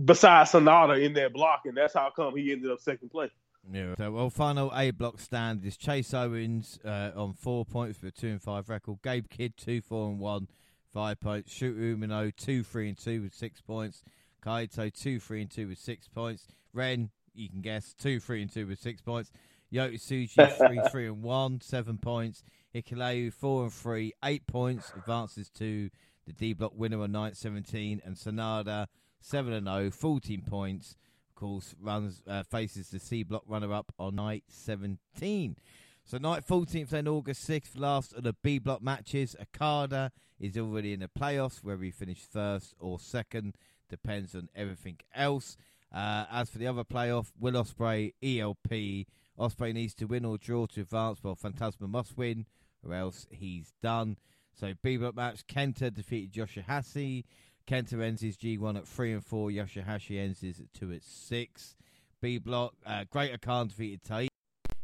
besides Sanada in that block, and that's how come he ended up second place. Yeah. So, well, final A block stand is Chase Owens uh, on four points with a two and five record. Gabe Kidd two four and one, five points. Shoot Umino two three and two with six points. Kaito two three and two with six points. Ren, you can guess two three and two with six points. Yota Tsuji *laughs* three three and one, seven points. Hikuleo four and three, eight points. Advances to the D block winner on night seventeen, and Sanada seven and 0, 14 points course, runs uh, faces the C block runner up on night 17. So night 14th then August 6th, last of the B block matches. Okada is already in the playoffs, whether he finished first or second depends on everything else. Uh, as for the other playoff, Will Ospreay ELP. Ospreay needs to win or draw to advance, but Phantasmo must win, or else he's done. So B block match, Kenta defeated Yoshihashi. Kenta ends his G1 at 3 and 4. Yoshihashi ends his at 2 at 6. B block, uh, Greater Khan defeated Tai.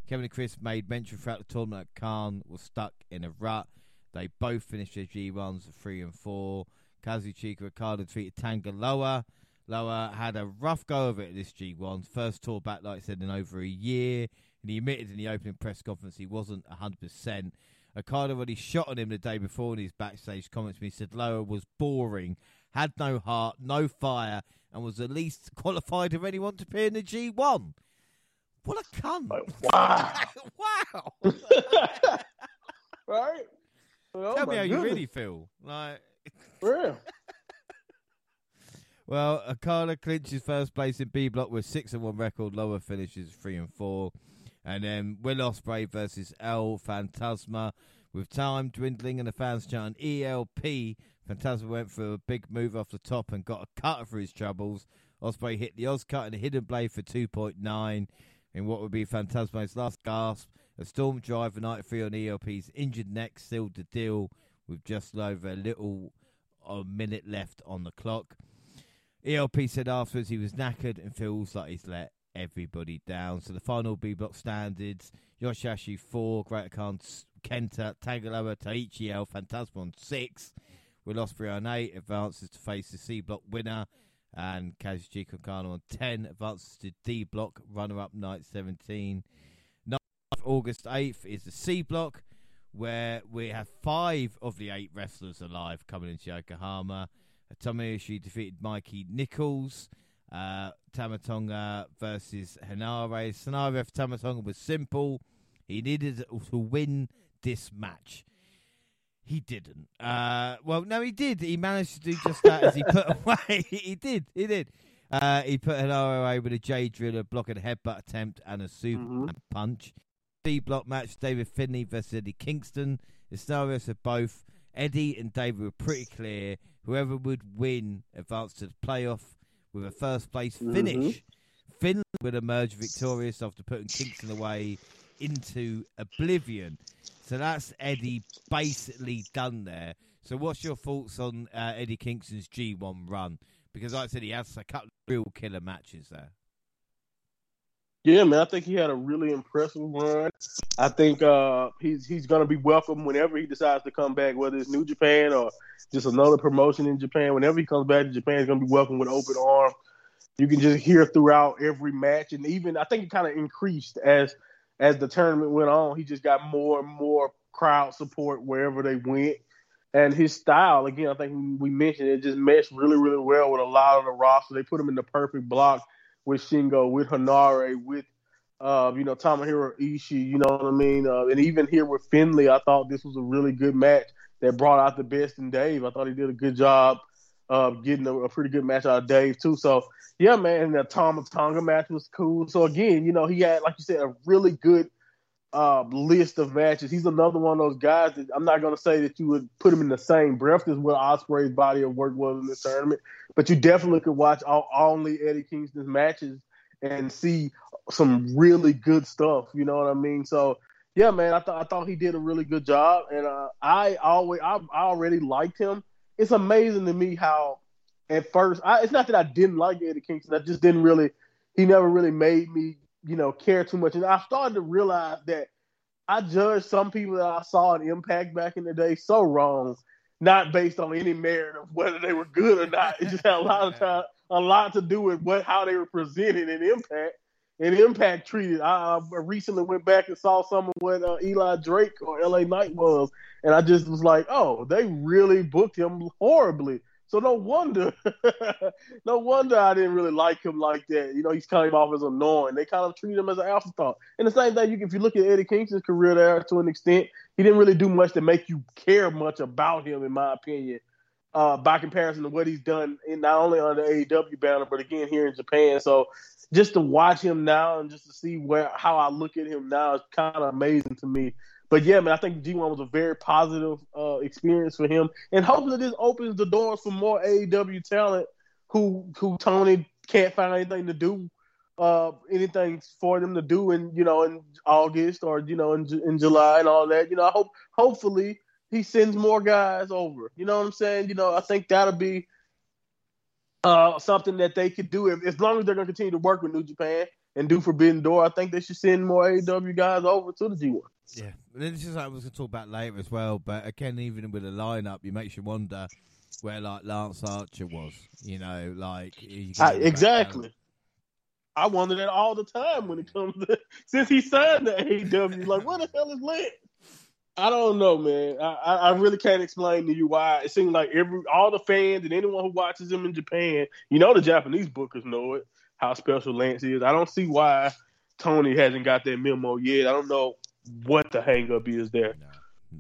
Kevin and Chris made mention throughout the tournament that Khan was stuck in a rut. They both finished their G1s at 3 and 4. Kazuchika Ricardo defeated Tangaloa. Loa Loa had a rough go of it at this G1. First tour back, like I said, in over a year. And he admitted in the opening press conference he wasn't 100%. Ricardo already shot on him the day before in his backstage comments. He said Loa was boring, had no heart, no fire, and was the least *laughs* qualified of anyone to appear in the G1. What a cunt! Like, wow, *laughs* wow. *laughs* right? Oh, Tell me how you really feel. Like, Yeah. well, Akala clinches first place in B block with six and one record. Lower finishes three and four, and then Will Ospreay versus El Phantasmo. With time dwindling and the fans chanting ELP, Phantasmo went for a big move off the top and got a cutter for his troubles. Ospreay hit the Oz cut and a hidden blade for 2.9 in what would be Phantasmo's last gasp. A storm driver night three on ELP's injured neck sealed the deal with just over a little a minute left on the clock. ELP said afterwards he was knackered and feels like he's let everybody down. So the final B block standards Yoshihashi 4, Greater Khan Kenta, Tanga Loa, Taichi El, on 6. Will Ospreay on 8, advances to face the C block winner. And Kazuchika Okada on 10, advances to D block, runner up night 17. 9th August 8th is the C block, where we have five of the eight wrestlers alive coming into Yokohama. Tomoyoshi defeated Mikey Nicholls. Uh, Tama Tonga versus Henare. Scenario for Tama Tonga was simple. He needed to win this match. He didn't. Uh, well, no, he did. He managed to do just that as he put *laughs* away. *laughs* he did. He did. Uh, he put Henare away with a J drill, driller, blocking a headbutt attempt and a Superman punch. D block match David Finlay versus Eddie Kingston. The scenarios of both Eddie and David were pretty clear. Whoever would win advanced to the playoff with a first place finish. Finlay would emerge victorious after putting Kingston away into oblivion. So that's Eddie basically done there. So what's your thoughts on uh, Eddie Kingston's G1 run? Because like I said, he has a couple of real killer matches there. Yeah, man, I think he had a really impressive run. I think uh, he's he's gonna be welcome whenever he decides to come back, whether it's New Japan or just another promotion in Japan. Whenever he comes back to Japan, he's gonna be welcome with open arms. You can just hear throughout every match, and even I think it kind of increased as as the tournament went on. He just got more and more crowd support wherever they went, and his style again. I think we mentioned it just meshed really really well with a lot of the roster. They put him in the perfect block with Shingo, with Henare, with uh, you know Tomohiro Ishii. You know what I mean? Uh, and even here with Finlay, I thought this was a really good match that brought out the best in Dave. I thought he did a good job of getting a, a pretty good match out of Dave too. So yeah, man, and the Tama Tonga match was cool. So again, you know, he had like you said a really good uh, list of matches. He's another one of those guys that I'm not going to say that you would put him in the same breath as what Ospreay's body of work was in this tournament, but you definitely could watch all, only Eddie Kingston's matches and see some really good stuff. You know what I mean? So yeah, man, I thought I thought he did a really good job, and uh, I always I, I already liked him. It's amazing to me how at first I, it's not that I didn't like Eddie Kingston, I just didn't really he never really made me you know care too much, and I started to realize that I judged some people that I saw in Impact back in the day so wrong, not based on any merit of whether they were good or not. It just had a lot of *laughs* time, a lot to do with what how they were presented in Impact. And Impact treated. I, I recently went back and saw some of what uh, Eli Drake or LA Knight was, and I just was like, oh, they really booked him horribly. So no wonder, *laughs* no wonder I didn't really like him like that. You know, he's kind of off as annoying. They kind of treat him as an afterthought. And the same thing, you if you look at Eddie Kingston's career there to an extent, he didn't really do much to make you care much about him, in my opinion, uh, by comparison to what he's done in not only on the AEW banner, but again here in Japan. So just to watch him now and just to see where how I look at him now is kind of amazing to me. But yeah, man, I think G1 was a very positive uh, experience for him, and hopefully this opens the doors for more AEW talent who who Tony can't find anything to do, uh, anything for them to do in you know in August or you know in in July and all that. You know, I hope hopefully he sends more guys over. You know what I'm saying? You know, I think that'll be uh, something that they could do if, as long as they're going to continue to work with New Japan and do Forbidden Door. I think they should send more AEW guys over to the G1. Yeah, this is what I was going to talk about later as well. But again, even with a lineup, you makes you wonder where like Lance Archer was. You know, like I, exactly. I wonder that all the time when it comes to *laughs* since he signed to AEW. Like, what the hell is Lance? I don't know, man. I, I really can't explain to you why. It seems like every all the fans and anyone who watches him in Japan, you know, the Japanese bookers know it how special Lance is. I don't see why Tony hasn't got that memo yet. I don't know what the hang up is there.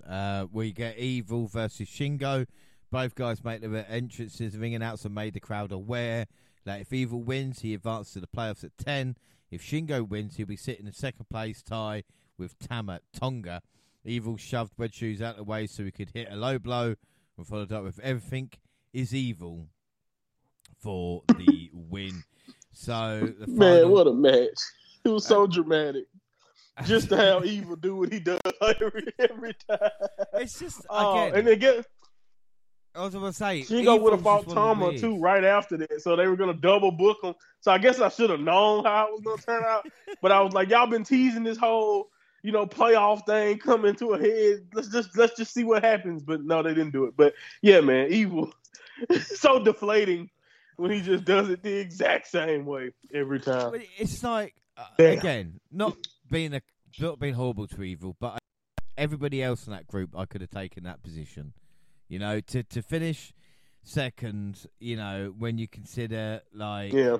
Uh, we get Evil versus Shingo. Both guys make their entrances. The ring announcer made the crowd aware that if Evil wins, he advances to the playoffs at 10. If Shingo wins, he'll be sitting in second place tie with Tama Tonga. Evil shoved Red Shoes out of the way so he could hit a low blow and followed up with everything is evil for the win. So the Man, what a match! It was so uh, dramatic. Just to have Evil do what he does *laughs* every every time. it's just Oh, again. and get I was gonna say Shingo would have fought just one of Tama too right after that, so they were gonna double book him. So I guess I should have known how it was gonna turn out. *laughs* but I was like, y'all been teasing this whole, you know, playoff thing coming to a head. Let's just let's just see what happens. But no, they didn't do it. But yeah, man, evil, *laughs* so deflating when he just does it the exact same way every time. It's like uh, again, not being a not being horrible to evil, but everybody else in that group, I could have taken that position. You know, to to finish second. You know, when you consider like Yeah,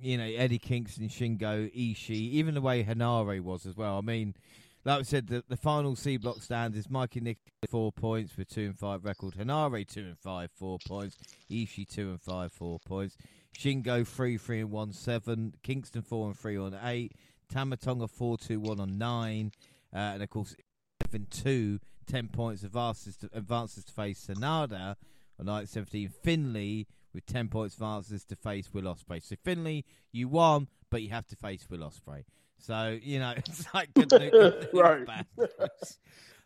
you know Eddie Kingston, Shingo, Ishii, even the way Henare was as well. I mean, like I said, the, the final C block stand is Mikey Nick four points with two and five record. Henare two and five, four points. Ishii two and five, four points. Shingo three, three and one, seven. Kingston four and three on eight. Tama Tonga four, two, one on nine. Uh, and of course, seven two, ten points advances to, advances to face Sanada on night seventeen. Finlay with 10 points advances to face Will Ospreay. So Finlay, you won, but you have to face Will Ospreay. So you know *laughs* it's like good good *laughs* Right. bad.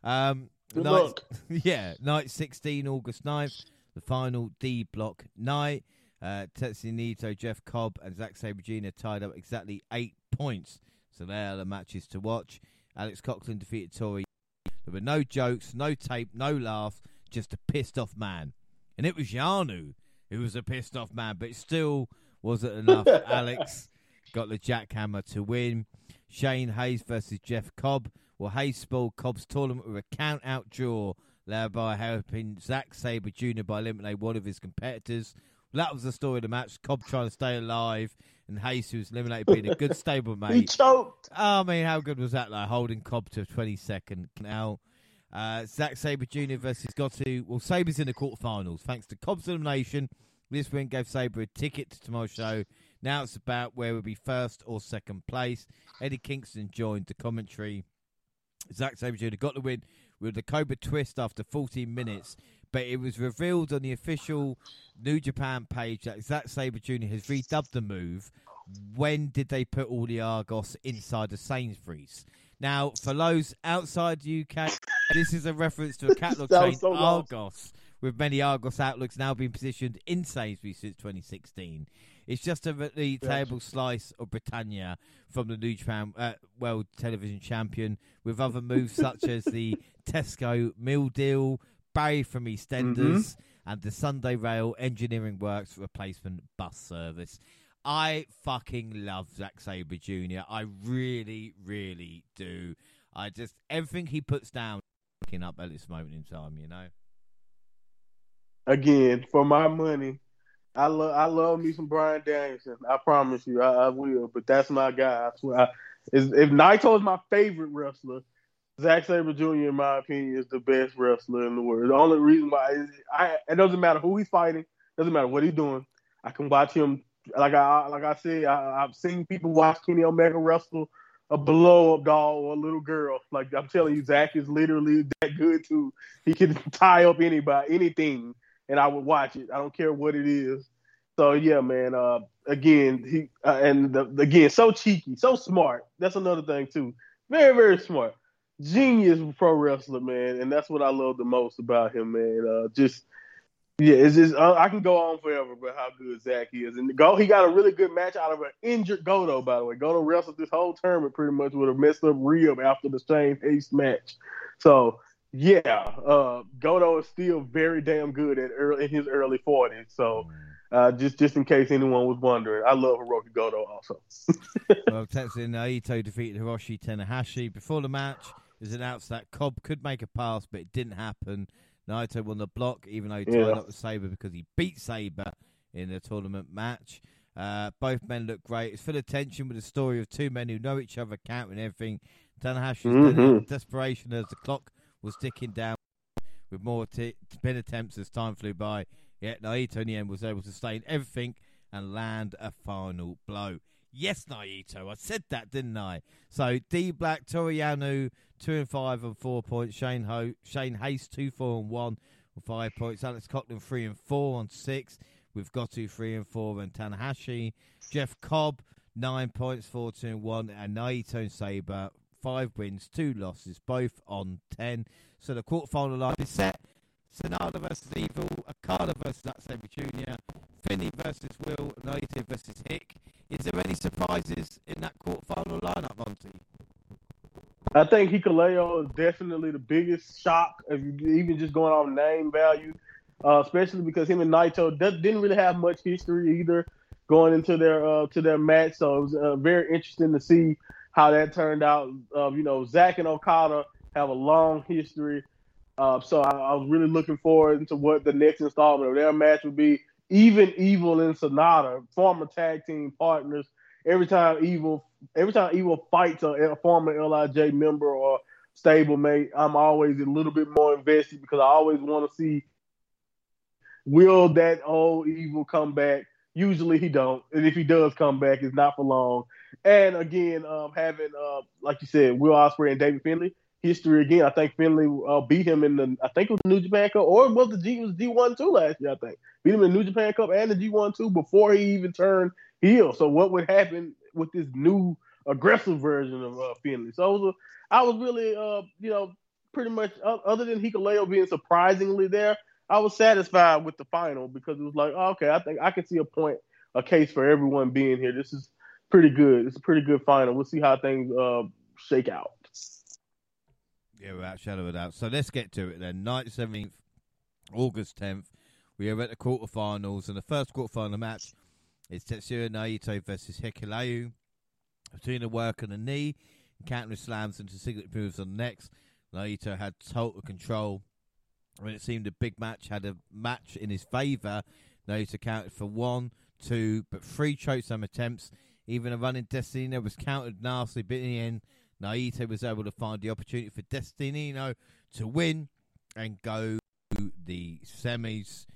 Um, *laughs* Good night, luck. yeah, night 16, August 9th, the final D block night. Uh, Tetsuya Naito, Jeff Cobb, and Zack Sabre tied up exactly eight points. So they are the matches to watch. Alex Coughlin defeated Toru. There were no jokes, no tape, no laugh, just a pissed off man. And it was Yano who was a pissed off man, but it still wasn't enough. *laughs* Alex got the jackhammer to win. Shane Haste versus Jeff Cobb. Well, Haste spoiled Cobb's tournament with a count out draw, thereby helping Zack Sabre Jr. by eliminating one of his competitors. That was the story of the match. Cobb trying to stay alive, and Haste, who was eliminated, being a good *laughs* stable he choked. Oh, I mean, how good was that? Like holding Cobb to a 22nd now. Uh, Zack Sabre Jr. versus Goto. Well, Sabre's in the quarterfinals. Thanks to Cobb's elimination, this win gave Sabre a ticket to tomorrow's show. Now it's about where we'll be first or second place. Eddie Kingston joined the commentary. Zack Sabre Jr. got the win with the Cobra twist after 14 minutes, but it was revealed on the official New Japan page that Zack Sabre Jr. has redubbed the move. When did they put all the Argos inside the Sainsbury's? Now, for those outside the UK, this is a reference to a *laughs* catalogue chain, so. Argos, with many Argos outlooks now being positioned in Sainsbury's since 2016. It's just a the table slice of Britannia from the New uh, World Television Champion, with other moves *laughs* such as the Tesco Meal Deal, Barry from EastEnders, Mm-hmm. and the Sunday Rail Engineering Works replacement bus service. I fucking love Zack Sabre Jr. I really, really do. I just everything he puts down, fucking up at this moment in time. You know. again for my money. I love I love me some Bryan Danielson. I promise you, I, I will. But that's my guy. I swear. I, if Naito is my favorite wrestler, Zack Sabre Jr. in my opinion is the best wrestler in the world. The only reason why is I it doesn't matter who he's fighting, doesn't matter what he's doing. I can watch him like I like I said. I, I've seen people watch Kenny Omega wrestle a blow up doll or a little girl. Like I'm telling you, Zack is literally that good too. He can *laughs* tie up anybody, anything, and I would watch it. I don't care what it is. So yeah, man. Uh, again, he uh, and the, again, so cheeky, so smart. That's another thing too. Very, very smart, genius pro wrestler, man. And that's what I love the most about him, man. Uh, just yeah, it's just uh, I can go on forever, but how good Zack is, and go he got a really good match out of an injured Goto, by the way. Goto wrestled this whole tournament pretty much with a messed up rib after the Shane Haste match. So yeah, uh, Goto is still very damn good at early in his early forties. So uh, just just in case anyone was wondering, I love Hirooki Goto also. *laughs* well, Tetsuya Naito defeated Hiroshi Tanahashi. Before the match, it was announced that Cobb could make a pass, but it didn't happen. Naito won the block, even though he tied Yeah. up with Sabre because he beat Sabre in the tournament match. Uh, both men look great. It's full of tension with the story of two men who know each other, counting everything. Tanahashi's Mhm. desperation as the clock was ticking down with more t- pin attempts as time flew by. Yet Naito in the end was able to sustain everything and land a final blow. Yes, Naito, I said that, didn't I? So D Black, Toru Yano, two and five and four points. Shane Ho, Shane Haste, two, four and one on five points. Alex Coughlin, three and four on six. We've got to three and four and Tanahashi. Jeff Cobb, nine points, four, two and one. And Naito and Sabre, five wins, two losses, both on ten. So the quarterfinal line is set. Sanada versus Evil, Okada versus Zack Jr., Finney versus Will, Naito versus Hick. Is there any surprises in that quarterfinal lineup, Monty? I think Hikuleo is definitely the biggest shock, if you, even just going on name value, uh, especially because him and Naito didn't really have much history either going into their uh, to their match. So it was uh, very interesting to see how that turned out. Uh, you know, Zack and Okada have a long history, uh, so I, was really looking forward to what the next installment of their match would be. Even Evil and Sanada, former tag team partners. Every time Evil, every time Evil fights a, a former Lij member or stablemate, I'm always a little bit more invested because I always want to see will that old Evil come back. Usually he don't, and if he does come back, it's not for long. And again, um, having uh, like you said, Will Ospreay and David Finlay history again. I think Finlay uh, beat him in the I think it was the New Japan Cup or was the G was G one two last year. I think beat him in the New Japan Cup and the G one two before he even turned heel. So what would happen with this new aggressive version of uh, Finlay? So was was really uh, you know pretty much other than Hikuleo being surprisingly there. I was satisfied with the final because it was like, oh, okay, I think I can see a point, a case for everyone being here. This is pretty good. It's a pretty good final. We'll see how things uh, shake out. Yeah, without shadow of doubt. So let's get to it then. Night 17th, August 10th. We are at the quarterfinals, and the first quarterfinal match is Tetsuya Naito versus Hikuleo. Between the work and the knee, counter slams into signature moves on the next. Naito had total control when it seemed a big match had a match in his favour. Naito counted for one, two, but three chokeslam attempts. Even a running Destino was countered nastily, but in the end, Naito was able to find the opportunity for Destino to win and go to the semis.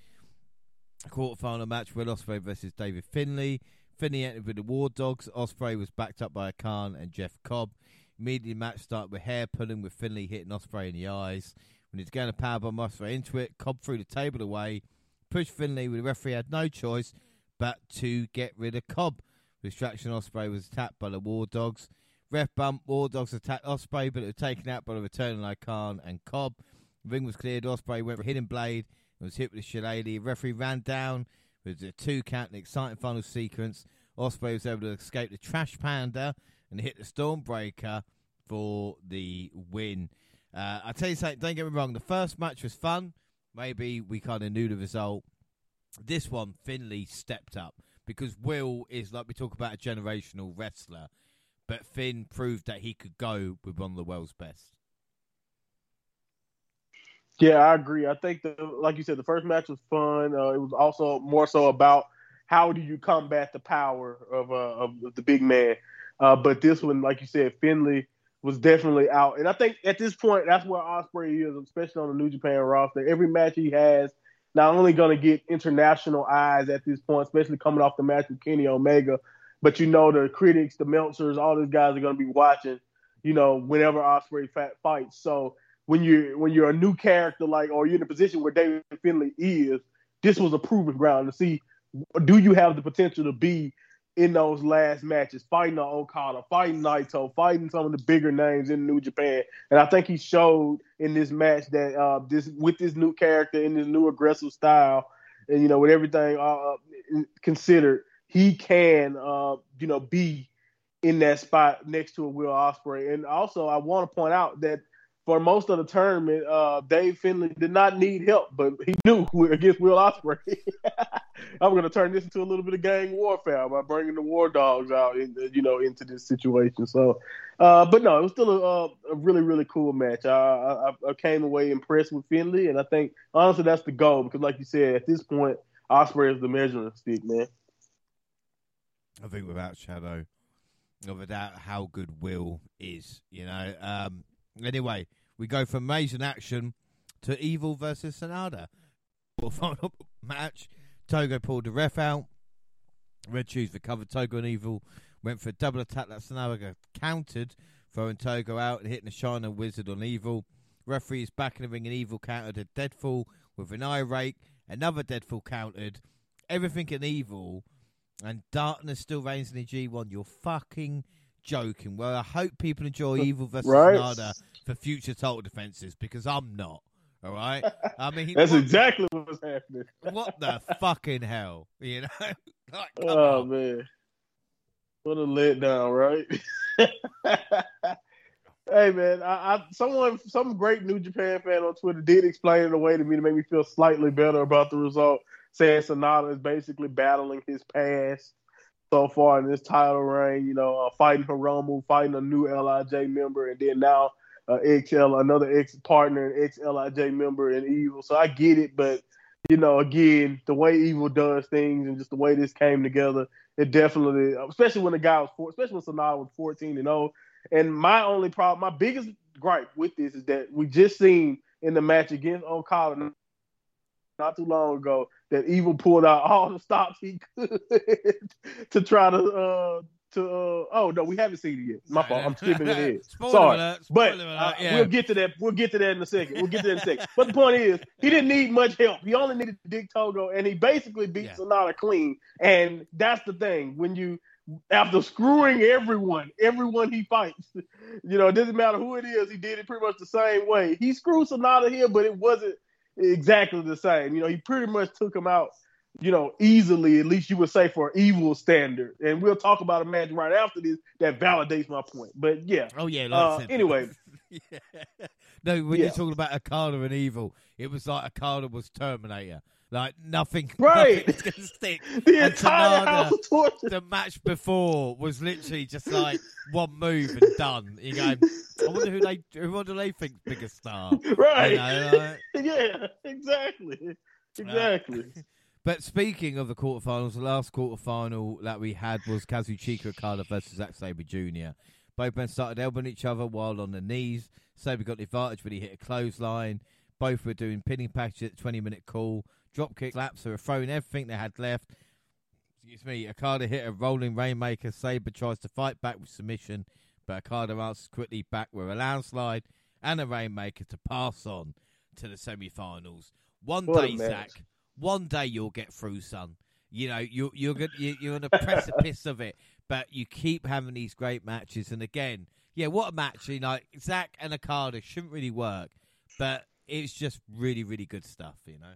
Quarterfinal match: Will Ospreay versus David Finlay. Finlay entered with the War Dogs. Ospreay was backed up by Khan and Jeff Cobb. Immediately, match started with hair pulling, with Finlay hitting Ospreay in the eyes. When he's going to powerbomb Ospreay into it, Cobb threw the table away, pushed Finlay. With the referee had no choice but to get rid of Cobb. Distraction Ospreay was attacked by the War Dogs. Ref bump, War Dogs attacked Ospreay, but it was taken out by the returning like Khan and Cobb. The ring was cleared. Ospreay went for hidden blade and was hit with a shillelagh. Referee ran down with a two count and exciting final sequence. Ospreay was able to escape the trash panda and hit the Stormbreaker for the win. Uh, I tell you something, don't get me wrong, the first match was fun. Maybe we kind of knew the result. This one, Finlay stepped up because Will is like we talk about a generational wrestler, but Finn proved that he could go with one of the world's best. Yeah, I agree. I think the like you said, the first match was fun. Uh, it was also more so about how do you combat the power of uh, of the big man. Uh, but this one, like you said, Finlay was definitely out, and I think at this point, that's where Ospreay is, especially on the New Japan roster. Every match he has, not only going to get international eyes at this point, especially coming off the match with Kenny Omega, but you know the critics, the Meltzers, all these guys are going to be watching. You know, whenever Ospreay fights, so when you're when you're a new character like or you're in a position where David Finlay is, this was a proving ground to see do you have the potential to be in those last matches, fighting Okada, fighting Naito, fighting some of the bigger names in New Japan. And I think he showed in this match that uh, this with this new character in this new aggressive style, and you know with everything uh, considered, he can uh, you know be in that spot next to a Will Ospreay. And also, I want to point out that for most of the tournament, uh, Dave Finlay did not need help, but he knew against Will Ospreay. *laughs* I'm going to turn this into a little bit of gang warfare by bringing the War Dogs out, in, you know, into this situation. So, uh, but no, it was still a, a really, really cool match. I, I, I, came away impressed with Finlay, and I think honestly that's the goal because, like you said, at this point, Ospreay is the measuring stick, man. I think without shadow of a doubt how good Will is. You know. Um, anyway, we go from Mason action to Evil versus Sanada. For *laughs* final match, Togo pulled the ref out. Red Shoes recovered Togo and Evil. Went for a double attack that Sanada countered, throwing Togo out and hitting the Shining Wizard on Evil. Referee is back in the ring and Evil countered a deadfall with an eye rake. Another deadfall countered. Everything in Evil. And darkness still reigns in the G1. You're fucking joking. Well, I hope people enjoy Evil versus Right. For future title defenses because I'm not. All right. I mean, *laughs* That's what, exactly what's happening. what the *laughs* fucking hell? You know? *laughs* like, Oh on. man, what a letdown, right? hey man, I, I someone some great New Japan fan on Twitter did explain it away to me to make me feel slightly better about the result, saying Sanada is basically battling his past so far in this title reign. You know, uh, fighting Hiromu, fighting a new Lij member, and then now uh, XL another ex partner and ex Lij member in Evil. So I get it, but you know, again, the way Evil does things and just the way this came together, it definitely, especially when the guy was, four, especially when Sanada was 14 and 0. And my only problem, my biggest gripe with this is that we just seen in the match against Okada not too long ago that Evil pulled out all the stops he could *laughs* to try to, uh, to, uh, oh no, we haven't seen it yet. My fault. I'm skipping ahead. *laughs* Spoiler Sorry. alert, But uh, yeah. we'll get to that. We'll get to that in a second. We'll get to that in a second. But the point is, he didn't need much help. He only needed Dick Togo, and he basically beat Yeah. Sanada clean. And that's the thing. When you, after screwing everyone, everyone he fights, *laughs* you know, it doesn't matter who it is. He did it pretty much the same way. He screwed Sanada here, but it wasn't exactly the same. You know, he pretty much took him out. You know, easily, at least you would say for evil standard. And we'll talk about a match right after this that validates my point. But yeah, Oh yeah. Like Uh, anyway. *laughs* yeah. No, when Yeah. you're talking about Okada and Evil, it was like a Okada was Terminator. Like nothing, *laughs* Right. nothing's gonna stick. *laughs* The And entire house. The match before was literally just like one move and done. You go, I wonder who they, who do they think's biggest star? You *laughs* Right. know, like- yeah, exactly. Uh, exactly. But speaking of the quarterfinals, the last quarterfinal that we had was Kazuchika Okada versus Zack Sabre Jr. Both men started elbowing each other while on the knees. Sabre got the advantage when he hit a clothesline. Both were doing pinning packages at 20 minute call. Drop kick slaps. They were throwing everything they had left. Excuse me. Okada hit a rolling rainmaker. Sabre tries to fight back with submission, but Okada answers quickly back with a landslide and a rainmaker to pass on to the semi finals. One What day. Zack, one day you'll get through, son. You know, you, you're good, you, you're on the precipice of it, but you keep having these great matches. And again, yeah, what a match! You know, Zack and Okada shouldn't really work, but it's just really, really good stuff. You know.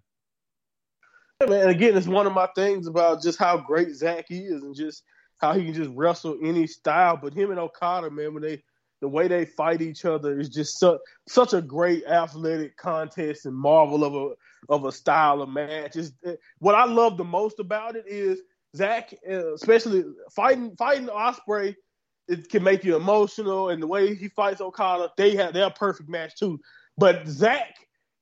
Man, and again, it's one of my things about just how great Zack is and just how he can just wrestle any style. But him and Okada, man, when they the way they fight each other is just such such a great athletic contest and marvel of a of a style of match. Is what I love the most about it is Zack, uh, especially fighting fighting Ospreay. It can make you emotional, and the way he fights Okada, they have their perfect match too. But Zack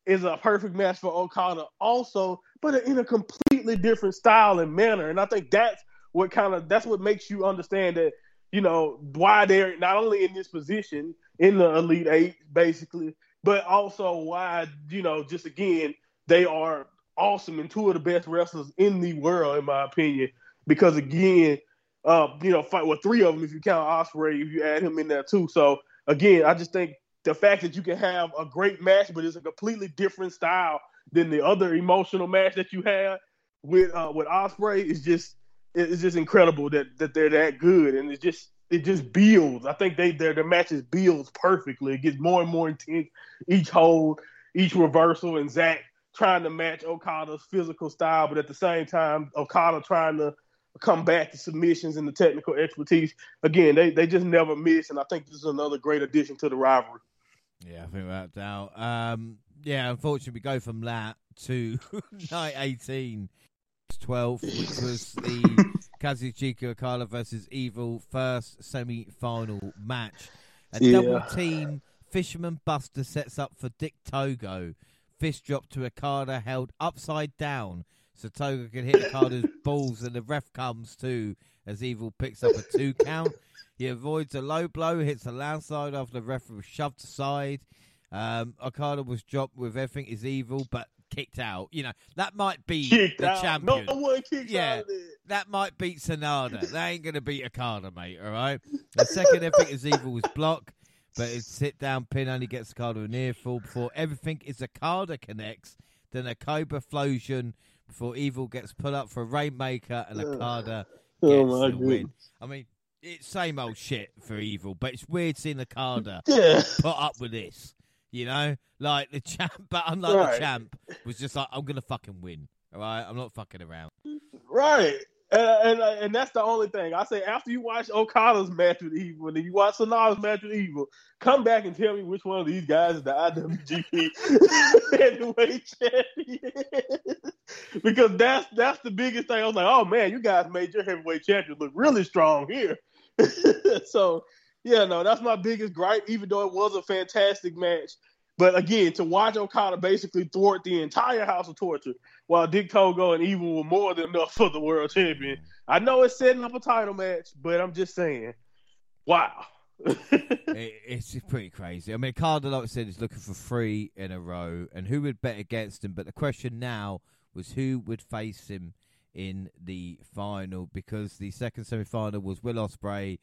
is a perfect match for Okada also, but in a completely different style and manner. And I think that's what kind of that's what makes you understand that you know why they're not only in this position in the elite eight, basically, but also why you know just again they are awesome and two of the best wrestlers in the world, in my opinion. Because again, uh, you know, fight well three of them if you count Ospreay, if you add him in there too. So again, I just think the fact that you can have a great match, but it's a completely different style than the other emotional match that you had with uh, with Ospreay is just it's just incredible that that they're that good, and it just it just builds. I think they their their matches builds perfectly. It gets more and more intense each hold, each reversal, and Zack trying to match Okada's physical style, but at the same time, Okada trying to come back to submissions and the technical expertise. Again, they they just never miss, and I think this is another great addition to the rivalry. Yeah, I think without doubt. Um, yeah, unfortunately, we go from that to *laughs* night 18, 12, which was the *laughs* Kazuchika Okada versus Evil first semi final match. A Yeah. double team Fisherman Buster sets up for Dick Togo. Fist drop to Okada held upside down. so Togo can hit Okada's *laughs* balls, and the ref comes too as Evil picks up a two count. He avoids a low blow, hits a landslide after the ref was shoved aside. Um, Okada was dropped with everything is evil, but kicked out. You know that might be Kicked the out. champion. No one kicked Yeah. out. That might beat Sanada. *laughs* that ain't gonna beat Okada, mate. All right. The second everything is evil was block, but his sit down pin only gets Okada a near fall before everything is Okada connects. Then a Cobra Flosion before Evil gets put up for a Rainmaker and Okada Oh gets my the win. I mean, it's same old shit for Evil, but it's weird seeing Okada *laughs* Yeah. put up with this. You know, like the *laughs* champ, but unlike the Right. champ, was just like, I'm gonna fucking win. All right, I'm not fucking around. Right. And, and and that's the only thing I say. After you watch Okada's match with Evil, and then you watch Sanada's match with Evil, come back and tell me which one of these guys is the IWGP *laughs* heavyweight champion. because that's that's the biggest thing. I was like, oh man, you guys made your heavyweight champion look really strong here. *laughs* so yeah, no, that's my biggest gripe. Even though it was a fantastic match, but again, to watch Okada basically thwart the entire House of Torture while Dick Togo and Evil were more than enough for the world champion. I know it's setting up a title match, but I'm just saying, wow. *laughs* it, it's pretty crazy. I mean, Okada, like I said, is looking for three in a row, and who would bet against him? But the question now was who would face him in the final because the second semi-final was Will Ospreay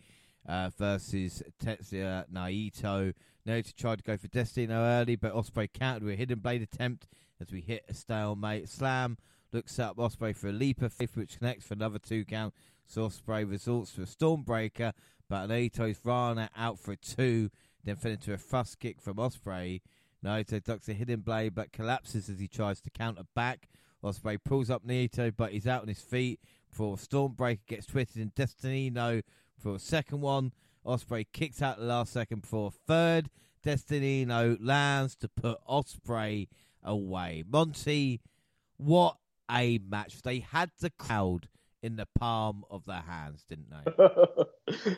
uh, versus Tetsuya Naito. Naito tried to go for Destino early, but Ospreay countered with a hidden blade attempt as we hit a stalemate. Slam looks up Ospreay for a leaper faith, which connects for another two count. So Ospreay resorts to a Stormbreaker, but Naito's Rana out for two, then fell into a thrust kick from Ospreay. Naito ducks a hidden blade, but collapses as he tries to counter back. Ospreay pulls up Naito, but he's out on his feet before Stormbreaker gets twisted in Destiny. For a second one. Ospreay kicks out the last second before a third. Destino lands to put Ospreay away. Monty, what a match! They had the crowd in the palm of their hands, didn't they?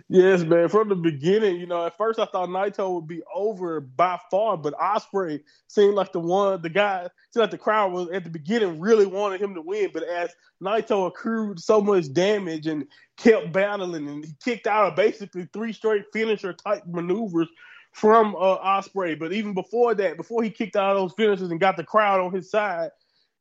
*laughs* yes, man. From the beginning, you know, at first I thought Naito would be over by far, but Osprey seemed like the one, the guy, seemed like the crowd was at the beginning really wanted him to win. But as Naito accrued so much damage and kept battling, and he kicked out of basically three straight finisher type maneuvers from uh, Ospreay. But even before that, before he kicked out of those finishes and got the crowd on his side,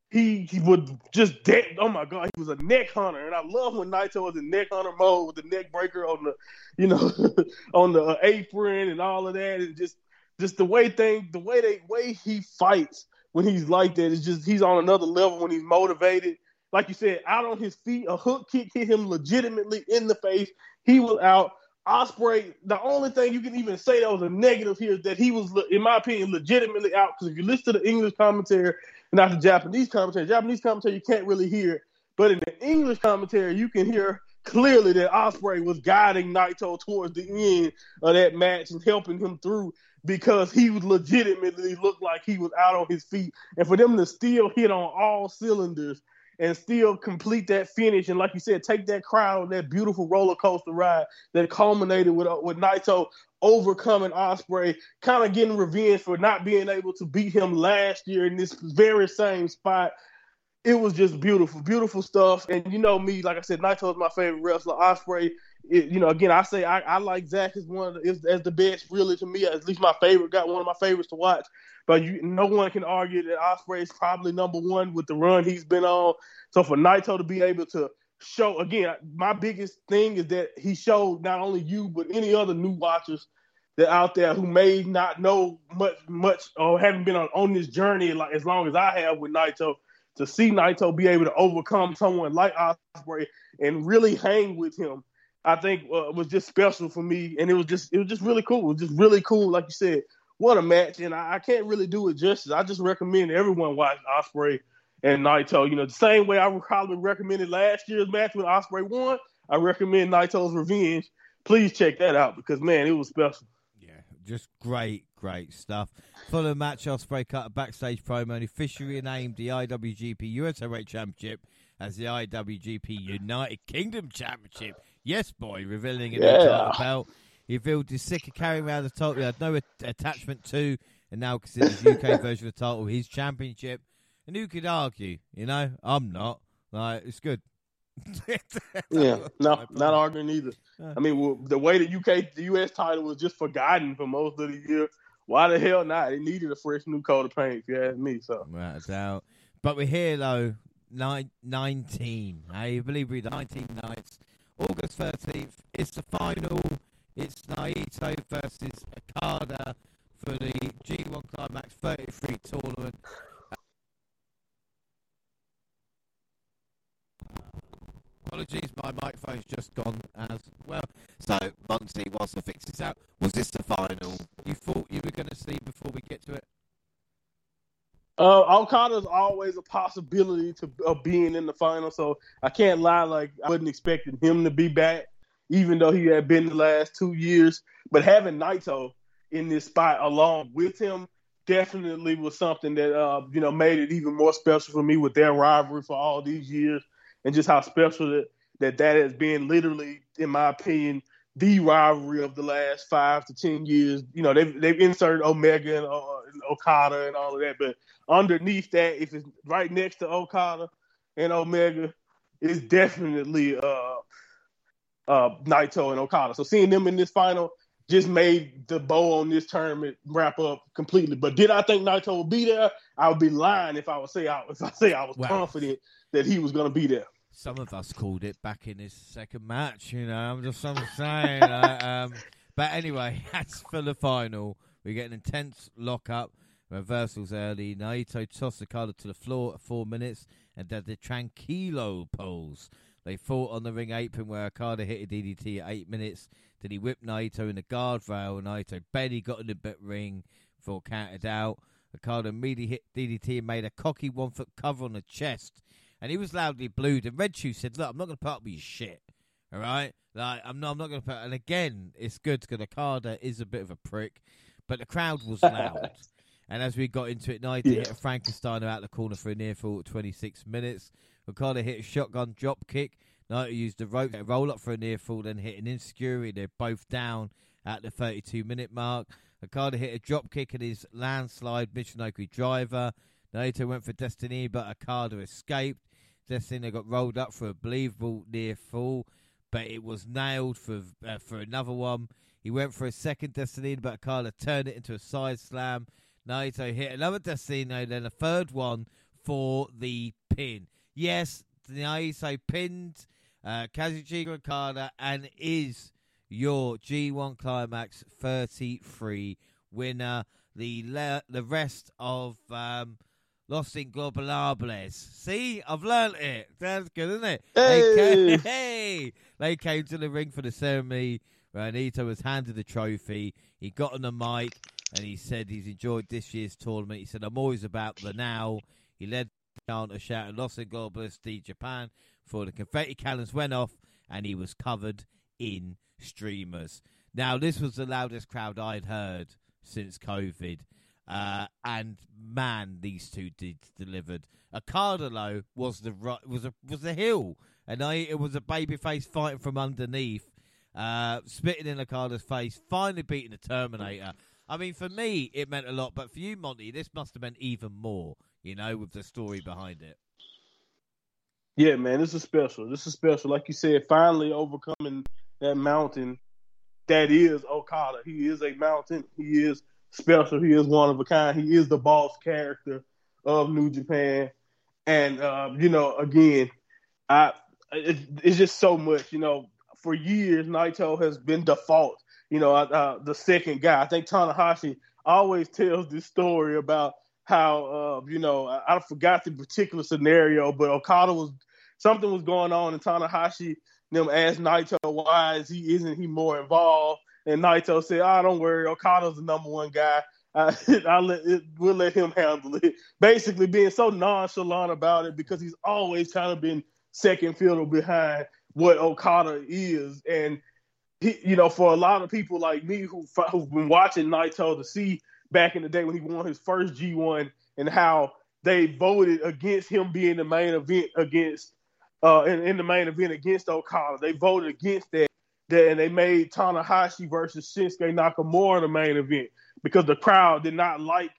he he would just de- oh my god he was a neck hunter. And I love when Naito was in neck hunter mode with the neck breaker on the *laughs* you know *laughs* on the uh, apron and all of that. And just just the way thing the way they way he fights when he's like that is just he's on another level when he's motivated like you said out on his feet a hook kick hit him legitimately in the face. He was out. Ospreay, the only thing you can even say that was a negative here is that he was, in my opinion, legitimately out. Because if you listen to the English commentary not the Japanese commentary, Japanese commentary you can't really hear, but in the English commentary you can hear clearly that Ospreay was guiding Naito towards the end of that match and helping him through because he was legitimately looked like he was out on his feet, and for them to still hit on all cylinders and still complete that finish. And like you said, take that crowd on that beautiful roller coaster ride that culminated with uh, with Naito overcoming Ospreay, kind of getting revenge for not being able to beat him last year in this very same spot. It was just beautiful, beautiful stuff. And you know me, like I said, Naito is my favorite wrestler. Ospreay, it, you know, again, I say I, I like Zack as one the, as, as the best, really to me, at least my favorite. Got one of my favorites to watch. But you, no one can argue that Ospreay is probably number one with the run he's been on. So for Naito to be able to show again, my biggest thing is that he showed not only you but any other new watchers that out there who may not know much, much or haven't been on, on this journey like as long as I have with Naito. To see Naito be able to overcome someone like Ospreay and really hang with him, I think uh, was just special for me, and it was just it was just really cool. It was just really cool, like you said. What a match, and I, I can't really do it justice. I just recommend everyone watch Ospreay and Naito. You know, the same way I probably recommended last year's match with Ospreay won. I recommend Naito's Revenge. Please check that out because man, it was special. Yeah, just great, great stuff. The match, Ospreay cut a backstage promo and officially named the IWGP US Championship as the IWGP United Kingdom Championship. Yes, boy, revealing new Yeah. title belt. He revealed he's sick of carrying around the title he had no a- attachment to, and now considers the UK *laughs* version of the title his championship. And who could argue? You know, I'm not. Like, it's good. *laughs* yeah, no, not arguing either. I mean, well, the way the UK, the US title was just forgotten for most of the year. Why the hell not? It needed a fresh new coat of paint, if you ask me. So, without a doubt. But we're here though, nine, 19. I believe we're 19 nights. August 13th. It's the final. It's Naito versus Okada for the G1 Climax 33 tournament. Apologies, my microphone's just gone as well. So, Monty, whilst I fix this out, was this the final you thought you were going to see before we get to it? Uh, is always a possibility to of being in the final, so I can't lie. Like I wasn't expecting him to be back, even though he had been the last two years. But having Naito in this spot along with him definitely was something that uh, you know made it even more special for me with their rivalry for all these years and just how special that that, that has been literally, in my opinion, the rivalry of the last five to ten years. You know, they've they've inserted Omega and, uh, and Okada and all of that, but underneath that, if it's right next to Okada and Omega, it's definitely uh, uh, Naito and Okada. So seeing them in this final just made the bow on this tournament wrap up completely. But did I think Naito would be there? I would be lying if I would say I if I say I was confident that he was going to be there. Some of us called it back in his second match. You know, I'm just I'm saying. *laughs* uh, um, but anyway, *laughs* that's for the final. We get an intense lockup. Reversals early. Naito tossed the card to the floor at four minutes and did the tranquilo pose. They fought on the ring apron where Okada hit a DDT at eight minutes. Then he whipped Naito in the guardrail. Naito barely got in the bit ring before counted out. Okada immediately hit DDT and made a cocky one foot cover on the chest. And he was loudly blued. And Red Shoe said, Look, I'm not going to put up with your shit. All right? Like, I'm not, I'm not going to put. And again, it's good because Okada is a bit of a prick. But the crowd was *laughs* loud. And as we got into it, Naito yeah. hit a Frankensteiner out the corner for a near fall at 26 minutes. Okada hit a shotgun drop kick. Naito used the rope roll up for a near fall, then hit an insecurity. They're both down at the 32 minute mark. Okada hit a drop kick at his landslide Michinoku driver. Naito went for Destiny, but Okada escaped. Destiny got rolled up for a believable near fall, but it was nailed for uh, for another one. He went for a second Destiny, but Okada turned it into a side slam. Naito hit another Destino, then a third one for the pin. Yes, Naito pinned uh, Kazuchika Okada and is your G1 Climax 33 winner. The le- the rest of um, Los Ingobernables. See, I've learned it. That's good, isn't it? Hey. They, *laughs* came, hey! they came to the ring for the ceremony where Naito was handed the trophy. He got on the mic and he said he's enjoyed this year's tournament. He said, I'm always about the now. He led down the counter shouting Los Ingobernables de Japan for the confetti cannons went off and he was covered in streamers. Now, this was the loudest crowd I'd heard since COVID. Uh, and man, these two did delivered. A Cardalo was the was a was a hill, and I it was a babyface fighting from underneath, uh, spitting in Okada's face, finally beating the Terminator. I mean, for me, it meant a lot, but for you, Monty, this must have meant even more. You know, with the story behind it. Yeah, man, this is special. This is special. Like you said, finally overcoming that mountain that is Okada. He is a mountain. He is special. He is one of a kind. He is the boss character of New Japan. And uh, you know, again, I it, it's just so much. You know, for years Naito has been default you know, uh, the second guy. I think Tanahashi always tells this story about how, uh, you know, I, I, forgot the particular scenario, but Okada was something was going on, and Tanahashi them asked Naito why is he isn't he more involved, and Naito said, "Oh, don't worry, Okada's the number one guy. I, *laughs* I let it, we'll let him handle it." Basically, being so nonchalant about it because he's always kind of been second fiddle behind what Okada is, and he, you know, for a lot of people like me who who've been watching Naito to see back in the day when he won his first G1 and how they voted against him being the main event against uh in, in the main event against Okada. They voted against that, that and they made Tanahashi versus Shinsuke Nakamura the main event because the crowd did not like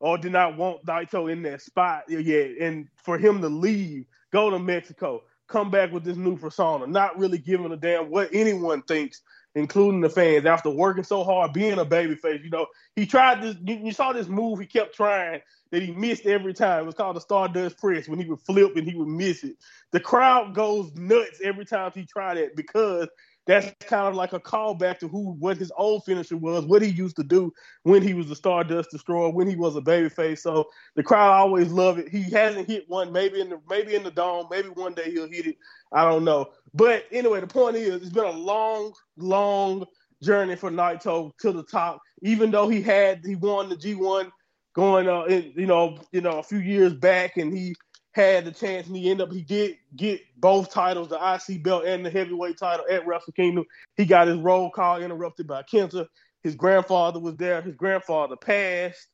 or did not want Naito in that spot yet. And for him to leave, go to Mexico, come back with this new persona, not really giving a damn what anyone thinks, including the fans, after working so hard, being a babyface. You know, he tried this. You, you, saw this move he kept trying that he missed every time. It was called the Stardust Press when he would flip and he would miss it. The crowd goes nuts every time he tried it because that's kind of like a callback to who what his old finisher was, what he used to do when he was the Stardust Destroyer, when he was a babyface. So the crowd always love it. He hasn't hit one, maybe in the maybe in the dome, maybe one day he'll hit it. I don't know. But anyway, the point is, it's been a long, long journey for Naito to the top. Even though he had he won the G1 going uh in, you know you know a few years back, and he had the chance, and he ended up he did get both titles, the IC belt and the heavyweight title at Wrestle Kingdom. He got his roll call interrupted by Kenta. His grandfather was there. His grandfather passed,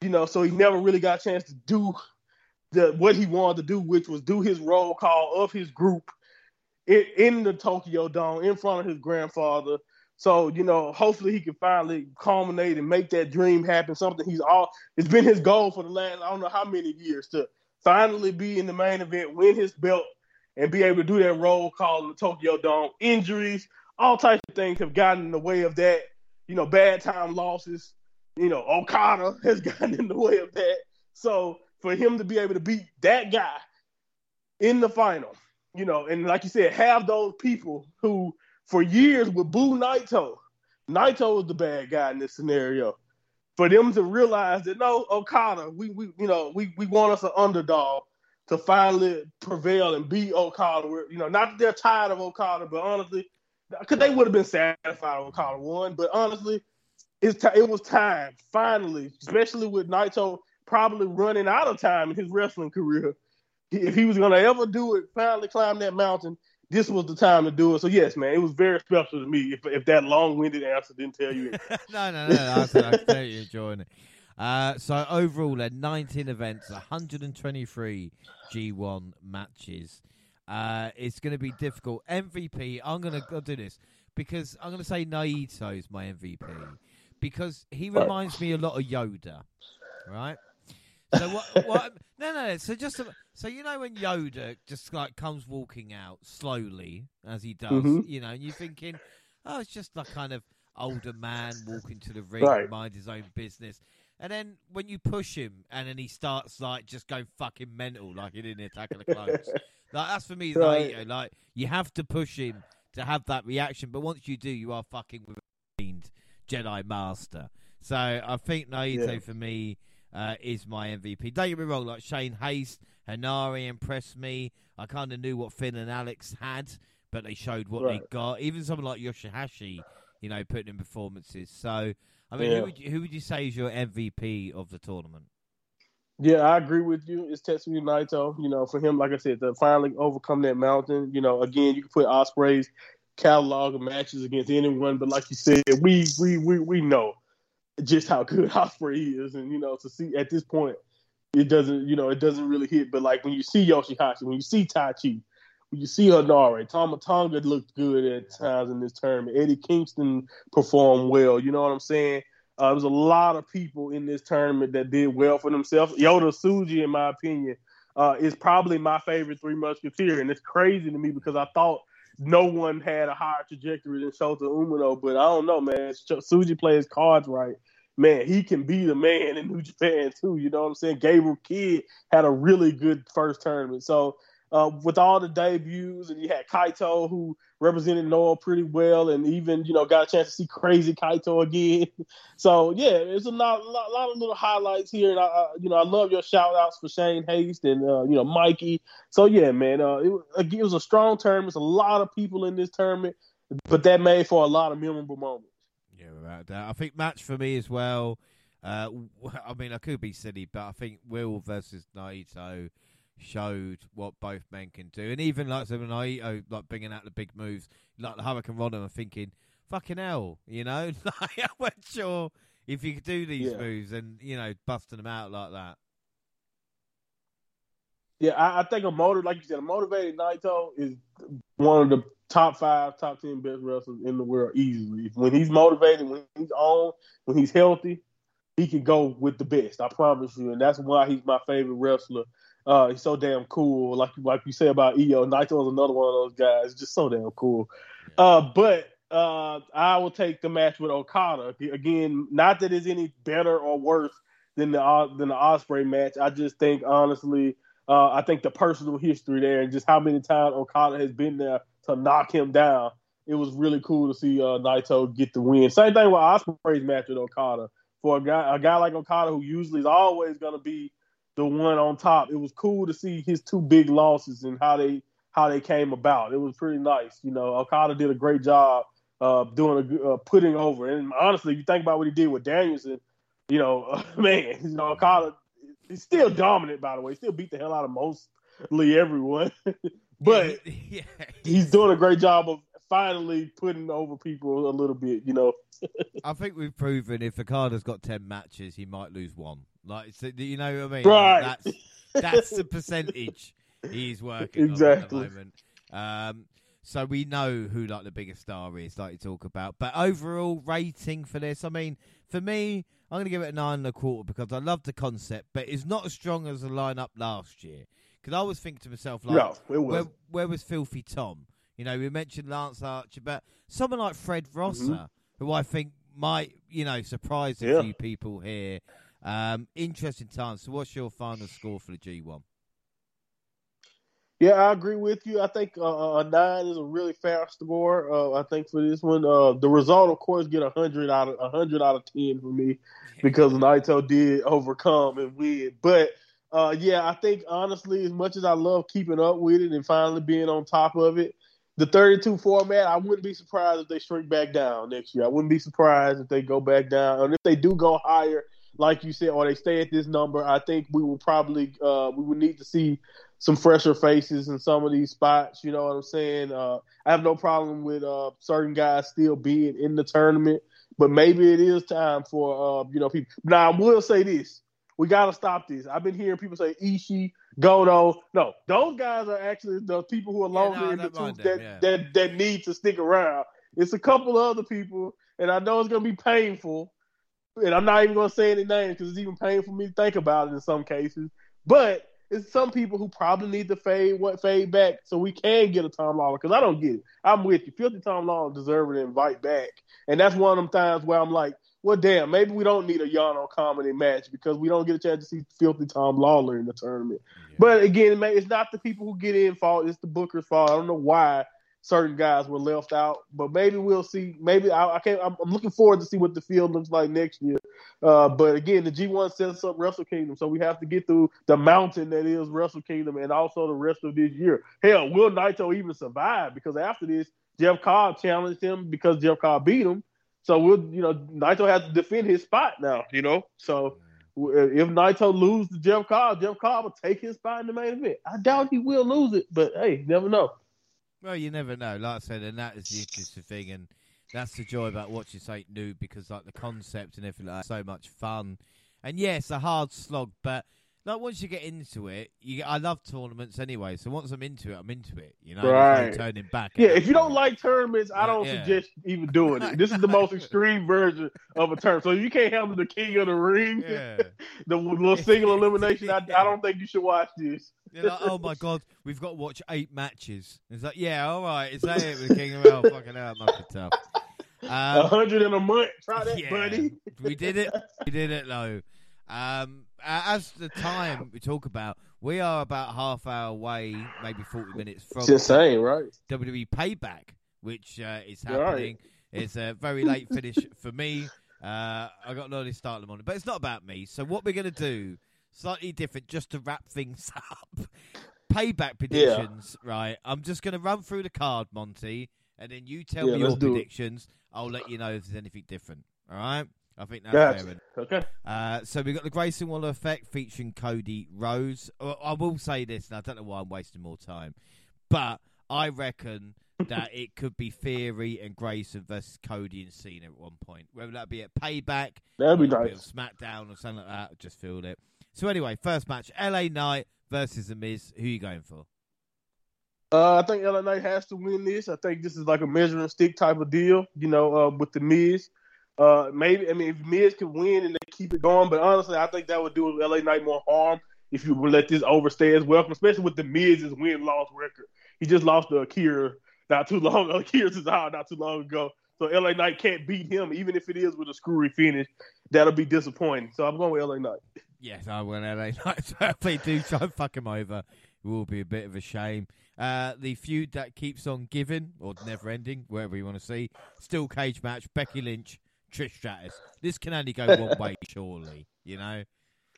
you know, so he never really got a chance to do the what he wanted to do, which was do his roll call of his group in, in the Tokyo Dome in front of his grandfather. So you know, hopefully he can finally culminate and make that dream happen. Something he's all it's been his goal for the last I don't know how many years to finally be in the main event, win his belt, and be able to do that roll call in the Tokyo Dome. Injuries, all types of things have gotten in the way of that. You know, bad time losses. You know, Okada *laughs* has gotten in the way of that. So for him to be able to beat that guy in the final, you know, and like you said, have those people who for years would boo Naito. Naito was the bad guy in this scenario for them to realize that no, Okada, we we you know we we want us an underdog to finally prevail and beat Okada. We're, you know, not that they're tired of Okada, but honestly, because they would have been satisfied with Okada won. But honestly, it's t- it was time finally, especially with Naito probably running out of time in his wrestling career. If he was gonna ever do it, finally climb that mountain, this was the time to do it. So yes, man, it was very special to me. If if that long winded answer didn't tell you, *laughs* no, no, no, I said I tell you enjoying it. Uh, so overall, there 19 events, 123 G1 matches. Uh, it's going to be difficult. MVP, I'm going to do this because I'm going to say Naito is my MVP because he reminds me a lot of Yoda, right? So what? what no, no, no. So just so you know when Yoda just like comes walking out slowly as he does, mm-hmm. you know, and you're thinking, oh, it's just like kind of older man walking to the ring, right. mind his own business. And then when you push him, and then he starts like just going fucking mental, like he did in Attack the Clones. like that's for me, right. like, like you have to push him to have that reaction. But once you do, you are fucking with a Jedi Master. So I think Naito yeah. for me uh, is my MVP. Don't get me wrong, like Shane Haste, Henare impressed me. I kind of knew what Finn and Alex had, but they showed what right. they got. Even someone like Yoshihashi, you know, putting in performances. So, I mean, yeah. who, would you, who would you say is your MVP of the tournament? Yeah, I agree with you. It's Tetsuya Naito. You know, for him, like I said, to finally overcome that mountain. You know, again, you can put Osprey's catalog of matches against anyone, but like you said, we we we we know just how good *laughs* Ospreay is, and you know to see at this point, it doesn't you know it doesn't really hit. But like when you see Yoshihashi, when you see Taichi, when you see Henare, Tama Tonga looked good at times in this tournament. Eddie Kingston performed well. You know what I'm saying? Uh, there was a lot of people in this tournament that did well for themselves. Yota Tsuji, in my opinion, uh, is probably my favorite three musketeer, and it's crazy to me because I thought no one had a higher trajectory than Shota Umino, but I don't know, man. Tsuji plays cards right. Man, he can be the man in New Japan too. You know what I'm saying? Gabriel Kidd had a really good first tournament. So uh, with all the debuts, and you had Kaito who represented Noah pretty well, and even you know got a chance to see crazy Kaito again. *laughs* so yeah, it's a lot, lot, lot of little highlights here, and I, I, you know I love your shout outs for Shane Haste and uh, you know Mikey. So yeah, man, uh, it, it was a strong tournament. It's a lot of people in this tournament, but that made for a lot of memorable moments. Yeah, without doubt. I think match for me as well. Uh, I mean, I could be silly, but I think Will versus Naito showed what both men can do. And even like when I oh, like bringing out the big moves, like the hurricanrana, I'm thinking, fucking hell, you know, *laughs* like I wasn't sure if you could do these yeah. moves and you know busting them out like that. Yeah, I, I think a motor, like you said, a motivated Naito is one of the top five, top ten best wrestlers in the world easily. When he's motivated, when he's on, when he's healthy, he can go with the best. I promise you, and that's why he's my favorite wrestler. Uh, he's so damn cool. Like like you say about Io, Naito is another one of those guys. Just so damn cool. Uh, but uh, I will take the match with Okada again. Not that it's any better or worse than the uh, than the Ospreay match. I just think honestly, uh, I think the personal history there and just how many times Okada has been there to knock him down. It was really cool to see uh, Naito get the win. Same thing with Ospreay's match with Okada. For a guy, a guy like Okada who usually is always going to be the one on top, it was cool to see his two big losses and how they how they came about. It was pretty nice. You know, Okada did a great job uh, doing a uh, putting over. And honestly, if you think about what he did with Danielson, you know, *laughs* man, you know, Okada he's still dominant. By the way, still beat the hell out of mostly everyone, *laughs* but *laughs* yeah, he's doing a great job of finally putting over people a little bit. You know, I think we've proven if Okada's got ten matches, he might lose one. Like, so, you know what I mean? Right. That's that's the percentage he's working exactly. at the moment. Um, so we know who like the biggest star is, like you talk about. But overall rating for this, I mean, for me, I'm going to give it a nine and a quarter because I love the concept, but it's not as strong as the lineup last year. Because I was thinking to myself, like, no, where, where, was Filthy Tom? You know, we mentioned Lance Archer, but someone like Fred Rosser, mm-hmm. Who I think might, you know, surprise a yeah. few people here. Um, interesting times. So, what's your final score for the G1? Yeah, I agree with you. I think uh, a nine is a really fair score. Uh, I think for this one, uh, the result, of course, get a hundred out of a hundred out of ten for me *laughs* because Naito did overcome and win. But uh, yeah, I think honestly, as much as I love keeping up with it and finally being on top of it, the 32 format, I wouldn't be surprised if they shrink back down next year. I wouldn't be surprised if they go back down, and if they do go higher, like you said, or they stay at this number, I think we will probably uh, we would need to see some fresher faces in some of these spots. You know what I'm saying? Uh, I have no problem with uh, certain guys still being in the tournament, but maybe it is time for uh, you know people. Now I will say this: we got to stop this. I've been hearing people say Ishii, Goto. No, those guys are actually the people who are longer yeah, in the tooth that, yeah. that that need to stick around. It's a couple of other people, and I know it's going to be painful. And I'm not even going to say any names because it's even painful for me to think about it in some cases. But it's some people who probably need to fade what fade back so we can get a Tom Lawlor because I don't get it. I'm with you. Filthy Tom Lawlor deserving to invite back, and that's one of them times where I'm like, well, damn, maybe we don't need a Yano comedy match because we don't get a chance to see Filthy Tom Lawlor in the tournament. Yeah. But again, it's not the people who get in fault; it's the Booker's fault. I don't know why certain guys were left out. But maybe we'll see. Maybe I, I can't. I'm, I'm, looking forward to see what the field looks like next year. Uh, but again, the G1 sets up Wrestle Kingdom, so we have to get through the mountain that is Wrestle Kingdom, and also the rest of this year. Hell, will Naito even survive? Because after this, Jeff Cobb challenged him because Jeff Cobb beat him. So we'll, you know, Naito has to defend his spot now. You know, so if Naito loses to Jeff Cobb, Jeff Cobb will take his spot in the main event. I doubt he will lose it, but hey, never know. Well, you never know. Like I said, and that is the interesting thing, and that's the joy about watching something new because like the concept and everything like that, so much fun. And yes, yeah, a hard slog, but like once you get into it, you I love tournaments anyway. So once I'm into it, I'm into it. You know, right? No turning back. Yeah, if you don't like tournaments, I don't yeah. suggest even doing it. This is the most extreme *laughs* version of a tournament. So if you can't handle the King of the Ring, yeah. *laughs* the little single *laughs* elimination, I, I don't think you should watch this. You're like, oh my god, we've got to watch eight matches. It's like, yeah, all right, is that it with the King of Hell? Fucking hell, must be tough. A um, hundred in a month. Try that, yeah, buddy. we did it. We did it, though. Um, as the time we talk about, we are about half hour away, maybe forty minutes from just saying, right? WWE Payback, which uh, is happening. Right. It's a very *laughs* late finish for me. Uh, I got an early start in the morning, but it's not about me. So what we're going to do slightly different just to wrap things *laughs* up. Payback predictions, yeah. right? I'm just going to run through the card, Monty, and then you tell yeah, me your predictions. It. I'll let you know if there's anything different. All right? I think that's gotcha. fair. Okay. Uh, so we've got the Grayson Waller effect featuring Cody Rhodes. I will say this, and I don't know why I'm wasting more time, but I reckon that it could be Theory and Grayson versus Cody and Cena at one point. Whether that be at Payback, that'd be nice. SmackDown or something like that. I just feel it. So anyway, first match: LA Knight versus The Miz. Who are you going for? Uh, I think LA Knight has to win this. I think this is like a measuring stick type of deal, you know, uh, with The Miz. Uh, maybe I mean if Miz can win and they keep it going, but honestly, I think that would do LA Knight more harm if you would let this overstay as welcome, especially with the Miz's win loss record. He just lost to Akira not too long. Akira's is out not too long ago. So LA Knight can't beat him, even if it is with a screwy finish. That'll be disappointing. So I'm going with LA Knight. Yes, I want LA Knight. *laughs* So if they do try and fuck him over, it will be a bit of a shame. Uh, the feud that keeps on giving, or never ending, wherever you want to see. Still cage match, Becky Lynch, Trish Stratus. This can only go one way, *laughs* surely, you know?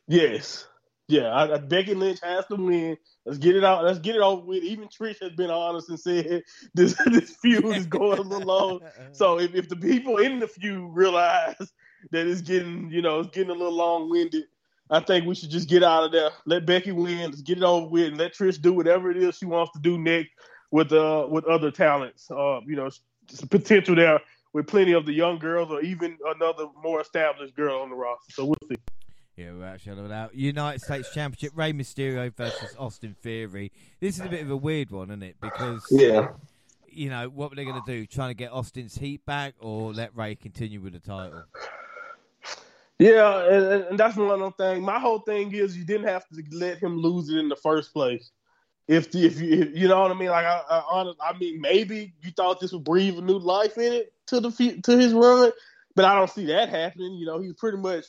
Yes. Yeah, I, I, Becky Lynch has to win. Let's get it out. Let's get it over with. Even Trish has been honest and said *laughs* this this feud is going a little long. So if, if the people in the feud realize that it's getting, you know, it's getting a little long winded, I think we should just get out of there. Let Becky win. Let's get it over with, and let Trish do whatever it is she wants to do next with uh with other talents. Uh, you know, potential there with plenty of the young girls, or even another more established girl on the roster. So we'll see. Yeah, we're actually out. United States Championship, Rey Mysterio versus Austin Theory. This is a bit of a weird one, isn't it? Because yeah, you know what they're going to do, trying to get Austin's heat back, or let Rey continue with the title. Yeah, and, and that's one of the things. My whole thing is you didn't have to let him lose it in the first place. If the, if you if, you know what I mean, like I, I, I mean maybe you thought this would breathe a new life in it to the to his run, but I don't see that happening. You know, he's pretty much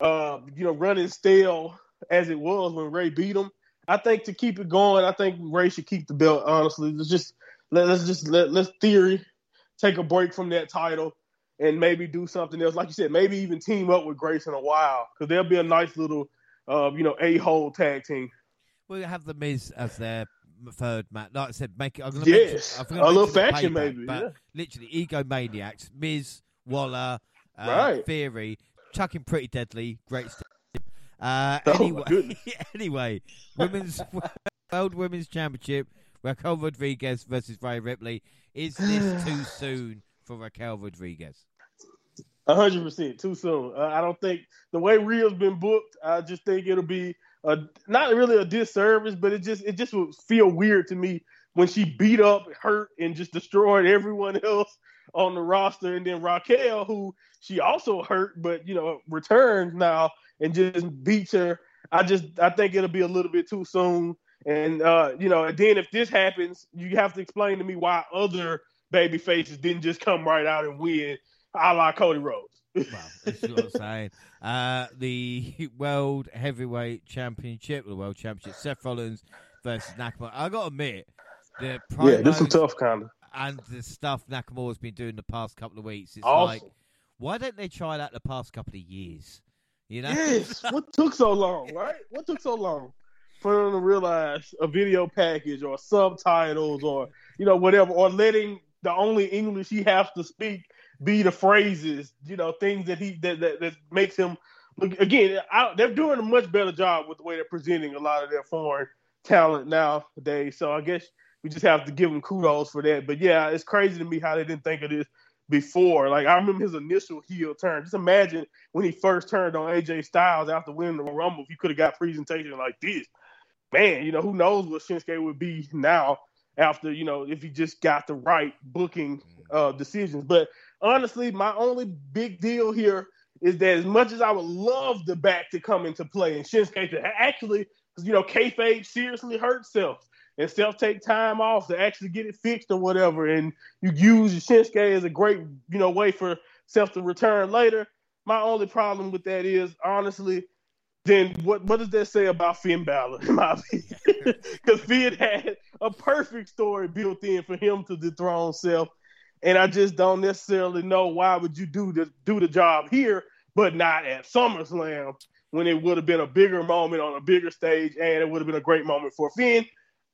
uh, you know, running stale as it was when Rey beat him. I think to keep it going, I think Rey should keep the belt. Honestly, let's just let, us just let let's theory take a break from that title and maybe do something else. Like you said, maybe even team up with Grayson Waller because there'll be a nice little, uh, you know, a hole tag team. We'll have the Miz as their third match. Like I said, make it. I'm gonna yes, mention, a little faction maybe. But yeah. literally, egomaniacs, Miz, Waller, uh, right. Theory, chucking pretty deadly. Great stuff. Uh, Oh, anyway, *laughs* anyway, women's *laughs* World Women's Championship. Raquel Rodriguez versus Rhea Ripley. Is this *sighs* too soon for Raquel Rodriguez? hundred percent too soon. Uh, I don't think the way Rhea's been booked. I just think it'll be a, not really a disservice, but it just it just would feel weird to me when she beat up, hurt, and just destroyed everyone *laughs* else on the roster, and then Raquel, who she also hurt, but you know returns now and just beats her. I just I think it'll be a little bit too soon. And uh, you know, then if this happens, you have to explain to me why other baby faces didn't just come right out and win, a la Cody Rhodes. Well, that's what I'm saying. Uh, the *laughs* World Heavyweight Championship, the World Championship, Seth Rollins versus Nakamura. I got to admit, the yeah, this is tough, kind of. And the stuff Nakamura's been doing the past couple of weeks, it's awesome. like, why don't they try that the past couple of years? You know? Yes. what took so long, right? What took so long for them to realize a video package or subtitles or you know whatever, or letting the only English he has to speak be the phrases, you know, things that he that that, that makes him look again. I, they're doing a much better job with the way they're presenting a lot of their foreign talent nowadays. So I guess we just have to give them kudos for that. But yeah, it's crazy to me how they didn't think of this before. Like I remember his initial heel turn. Just imagine when he first turned on AJ Styles after winning the Rumble. If he could have got presentation like this, man, you know who knows what Shinsuke would be now after you know if he just got the right booking uh, decisions. But honestly, my only big deal here is that as much as I would love the back to come into play and Shinsuke to actually, because you know kayfabe seriously hurts Seth and Seth take time off to actually get it fixed or whatever, and you use Shinsuke as a great, you know, way for Seth to return later. My only problem with that is honestly, then what what does that say about Finn Balor? *laughs* Because *laughs* Finn had a perfect story built in for him to dethrone Seth, and I just don't necessarily know why would you do the do the job here, but not at SummerSlam when it would have been a bigger moment on a bigger stage, and it would have been a great moment for Finn.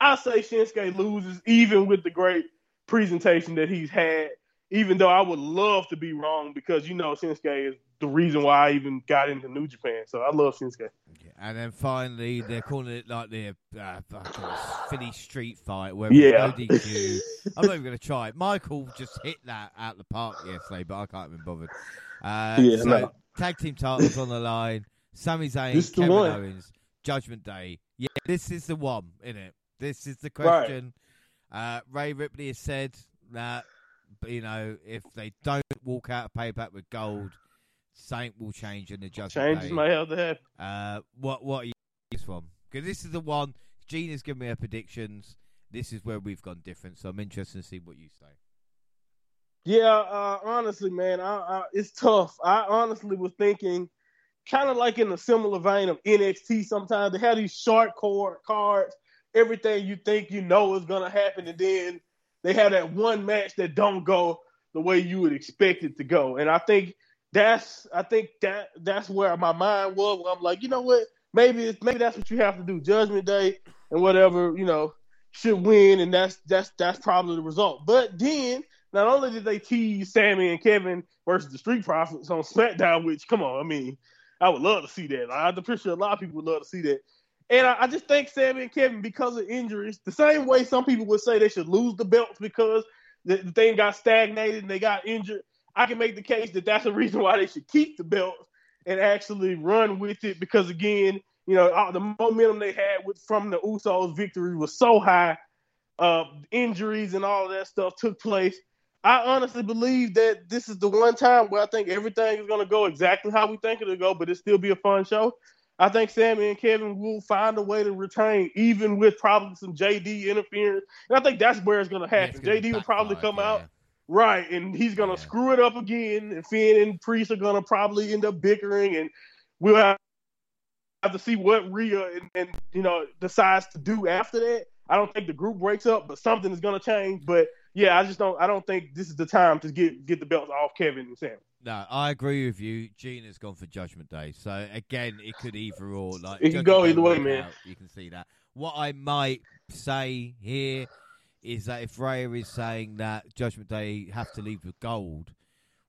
I say Shinsuke loses even with the great presentation that he's had. Even though I would love to be wrong because you know Shinsuke is the reason why I even got into New Japan. So I love Shinsuke. And then finally, they're calling it like the uh, Philly Street Fight, where Yeah. no DQ. I'm not even going to try it. Michael just hit that out the park yesterday, but I can't even bother. Uh, Yeah, so no. tag team titles on the line. Sami Zayn, This Kevin. Owens, Judgment Day. Yeah, this is the one, isn't it? This is the Right. question. Uh, Rhea Ripley has said that, you know, if they don't walk out of payback with gold, something will change in the judgment Changes day. might have to. Uh, what what are you this from? Because this is the one. Gina's given me her predictions. This is where we've gone different. So I'm interested to see what you say. Yeah, uh, honestly, man, I, I, it's tough. I honestly was thinking, kind of like in a similar vein of NXT. Sometimes they have these short cord cards. Everything you think you know is gonna happen, and then they have that one match that don't go the way you would expect it to go. And I think that's, I think that that's where my mind was. I'm like, you know what? Maybe maybe that's what you have to do. Judgment Day and whatever, you know, should win, and that's that's that's probably the result. But then not only did they tease Sami and Kevin versus the Street Profits on SmackDown, which come on, I mean, I would love to see that. I'm pretty sure a lot of people would love to see that. And I, I just think Sami and Kevin, because of injuries, the same way some people would say they should lose the belts because the, the thing got stagnated and they got injured. I can make the case that that's a reason why they should keep the belt and actually run with it because again, you know, all the momentum they had with from the Usos victory was so high. Uh, injuries and all of that stuff took place. I honestly believe that this is the one time where I think everything is going to go exactly how we think it'll go, but it'll still be a fun show. I think Sami and Kevin will find a way to retain, even with probably some JD interference. And I think that's where it's going to happen. JD will probably come yeah. Right, and he's to Yeah. screw it up again. And Finn and Priest are to probably end up bickering, and we'll have have to see what Rhea and, and you know decides to do after that. I don't think the group breaks up, but something is to change. But yeah, I just don't. I don't think this is the time to get get the belts off Kevin and Sam. No, I agree with you. Gina's gone for Judgment Day, so again, it could either or. Like It could go either way, man. out, You can see that. What I might say here is that if Rhea is saying that Judgment Day have to leave with gold,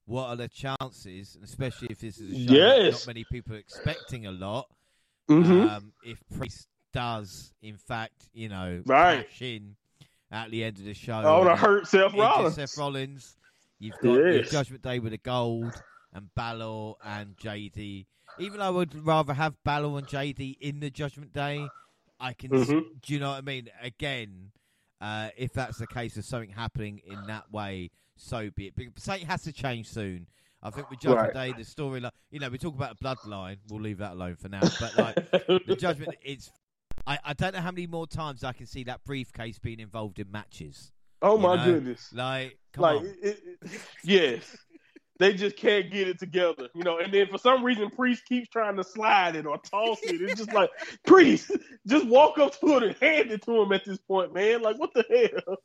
what are the chances, especially if this is a show Yes. not many people expecting a lot, Mm-hmm. um, if Priest does, in fact, you know, Right. cash in at the end of the show, want to hurt Seth Rollins. Seth Rollins. You've got your Yes. Judgment Day with the gold and Balor and JD. Even though I would rather have Balor and JD in the Judgment Day, I can. s- Mhm. Do you know what I mean? Again, uh, if that's the case of something happening in that way, so be it. But something has to change soon. I think with Judgment Day, the storyline. You know, we talk about a bloodline. We'll leave that alone for now. But like the *laughs* Judgment, it's. I, I don't know how many more times I can see that briefcase being involved in matches. oh my know, goodness! Like, come like, on. it, it, yes, they just can't get it together, you know. And then for some reason, Priest keeps trying to slide it or toss it. It's just like *laughs* Priest, just walk up to it and hand it to him at this point, man. Like, what the hell?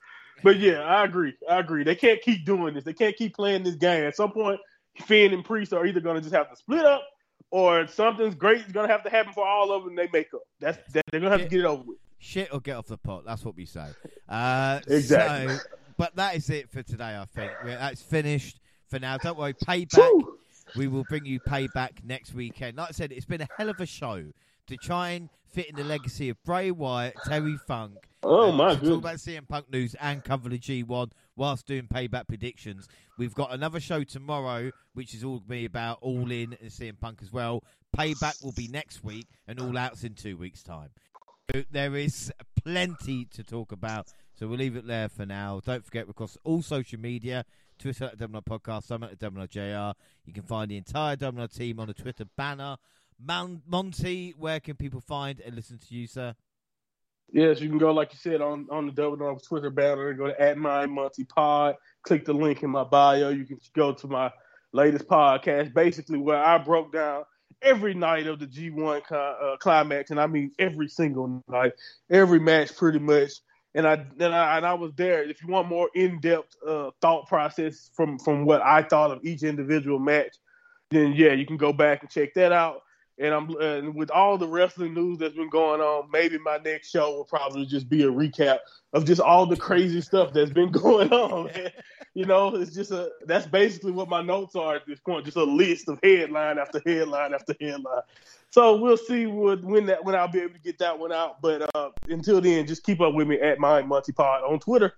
But yeah, I agree. I agree. They can't keep doing this. They can't keep playing this game. At some point, Finn and Priest are either going to just have to split up, or something's great is going to have to happen for all of them. and They make up. That's that, they're going to have to get it over with. Shit or get off the pot. That's what we say. *laughs* Uh, Exactly. So, but that is it for today. I think that's finished for now. Don't worry. Payback. We will bring you payback next weekend. Like I said, it's been a hell of a show to try and fit in the legacy of Bray Wyatt, Terry Funk. Oh my goodness! Talk about CM Punk news and cover the G1 whilst doing payback predictions. We've got another show tomorrow, which is all going to be about All In and CM Punk as well. Payback will be next week, and All Out's in two weeks' time. So there is plenty to talk about. So we'll leave it there for now. Don't forget, we're across all social media Twitter at Domino Podcast, Summit at Domino JR. You can find the entire Domino team on the Twitter banner. Mon- Monty, where can people find and listen to you, sir? Yes, you can go like you said on on the Dog Twitter banner go to at my Monty Pod. Click the link in my bio. You can go to my latest podcast, basically where I broke down every night of the G1 uh, climax, and I mean every single night, every match pretty much. And I and I and I was there. If you want more in depth uh, thought process from from what I thought of each individual match, then yeah, you can go back and check that out. And I'm and with all the wrestling news that's been going on, maybe my next show will probably just be a recap of just all the crazy stuff that's been *laughs* going on. Man. You know, it's just a that's basically what my notes are at this point, just a list of headline after headline after headline. So we'll see what, when that when I'll be able to get that one out. But uh, until then, just keep up with me at my Monty Pod on Twitter.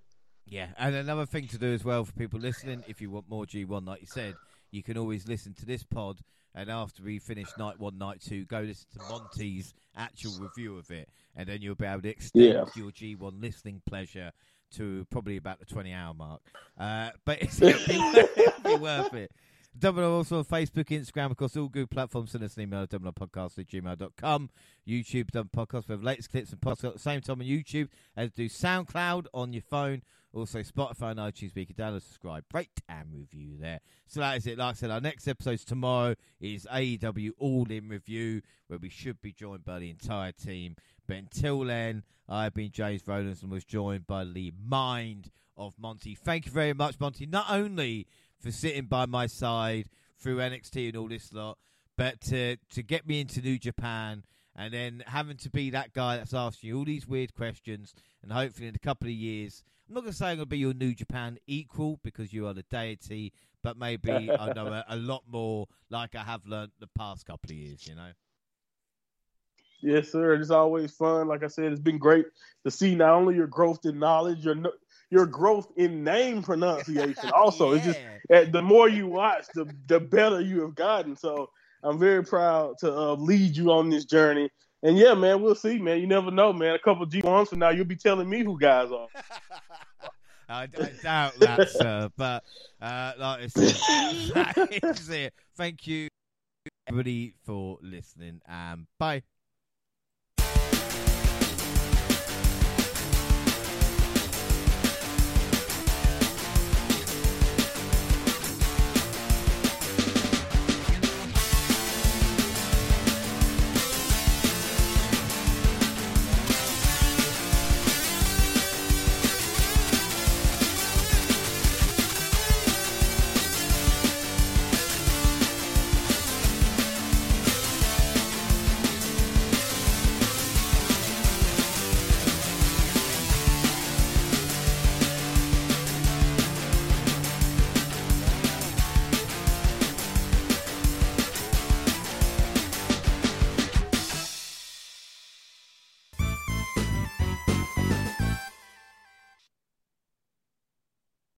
Yeah, and another thing to do as well for people listening, if you want more G1, like you said, you can always listen to this pod, and after we finish night one, night two, go listen to Monty's actual review of it, and then you'll be able to extend Yeah. your G1 listening pleasure to probably about the 20 hour mark. Uh, *laughs* but it's, it'll, be, *laughs* it'll be worth it. Double also on Facebook, Instagram, across all good platforms. Send us an email at podcast at gmail.com. YouTube, Double Podcast. We have latest clips and podcasts at the same time on YouTube as do SoundCloud on your phone. Also, Spotify and iTunes, we can download, subscribe, rate, and review there. So that is it. Like I said, our next episode tomorrow is AEW All In Review, where we should be joined by the entire team. But until then, I've been James Rowlands and was joined by the mind of Monty. Thank you very much, Monty. Not only for sitting by my side through NXT and all this lot, but to to get me into New Japan and then having to be that guy that's asking you all these weird questions, and hopefully in a couple of years, I'm not going to say I'm going to be your New Japan equal because you are the deity, but maybe I know *laughs* a, a, lot more like I have learned the past couple of years, you know. Yes, sir. It's always fun. Like I said, it's been great to see not only your growth in knowledge, your your growth in name pronunciation. *laughs* Also, yeah. it's just the more you watch, the the better you have gotten. So I'm very proud to uh, lead you on this journey. And yeah, man, we'll see, man. You never know, man. A couple G ones from now, you'll be telling me who guys are. *laughs* I, I, doubt that, *laughs* sir. But uh, like I said, that is it. Thank you, everybody, for listening. And bye.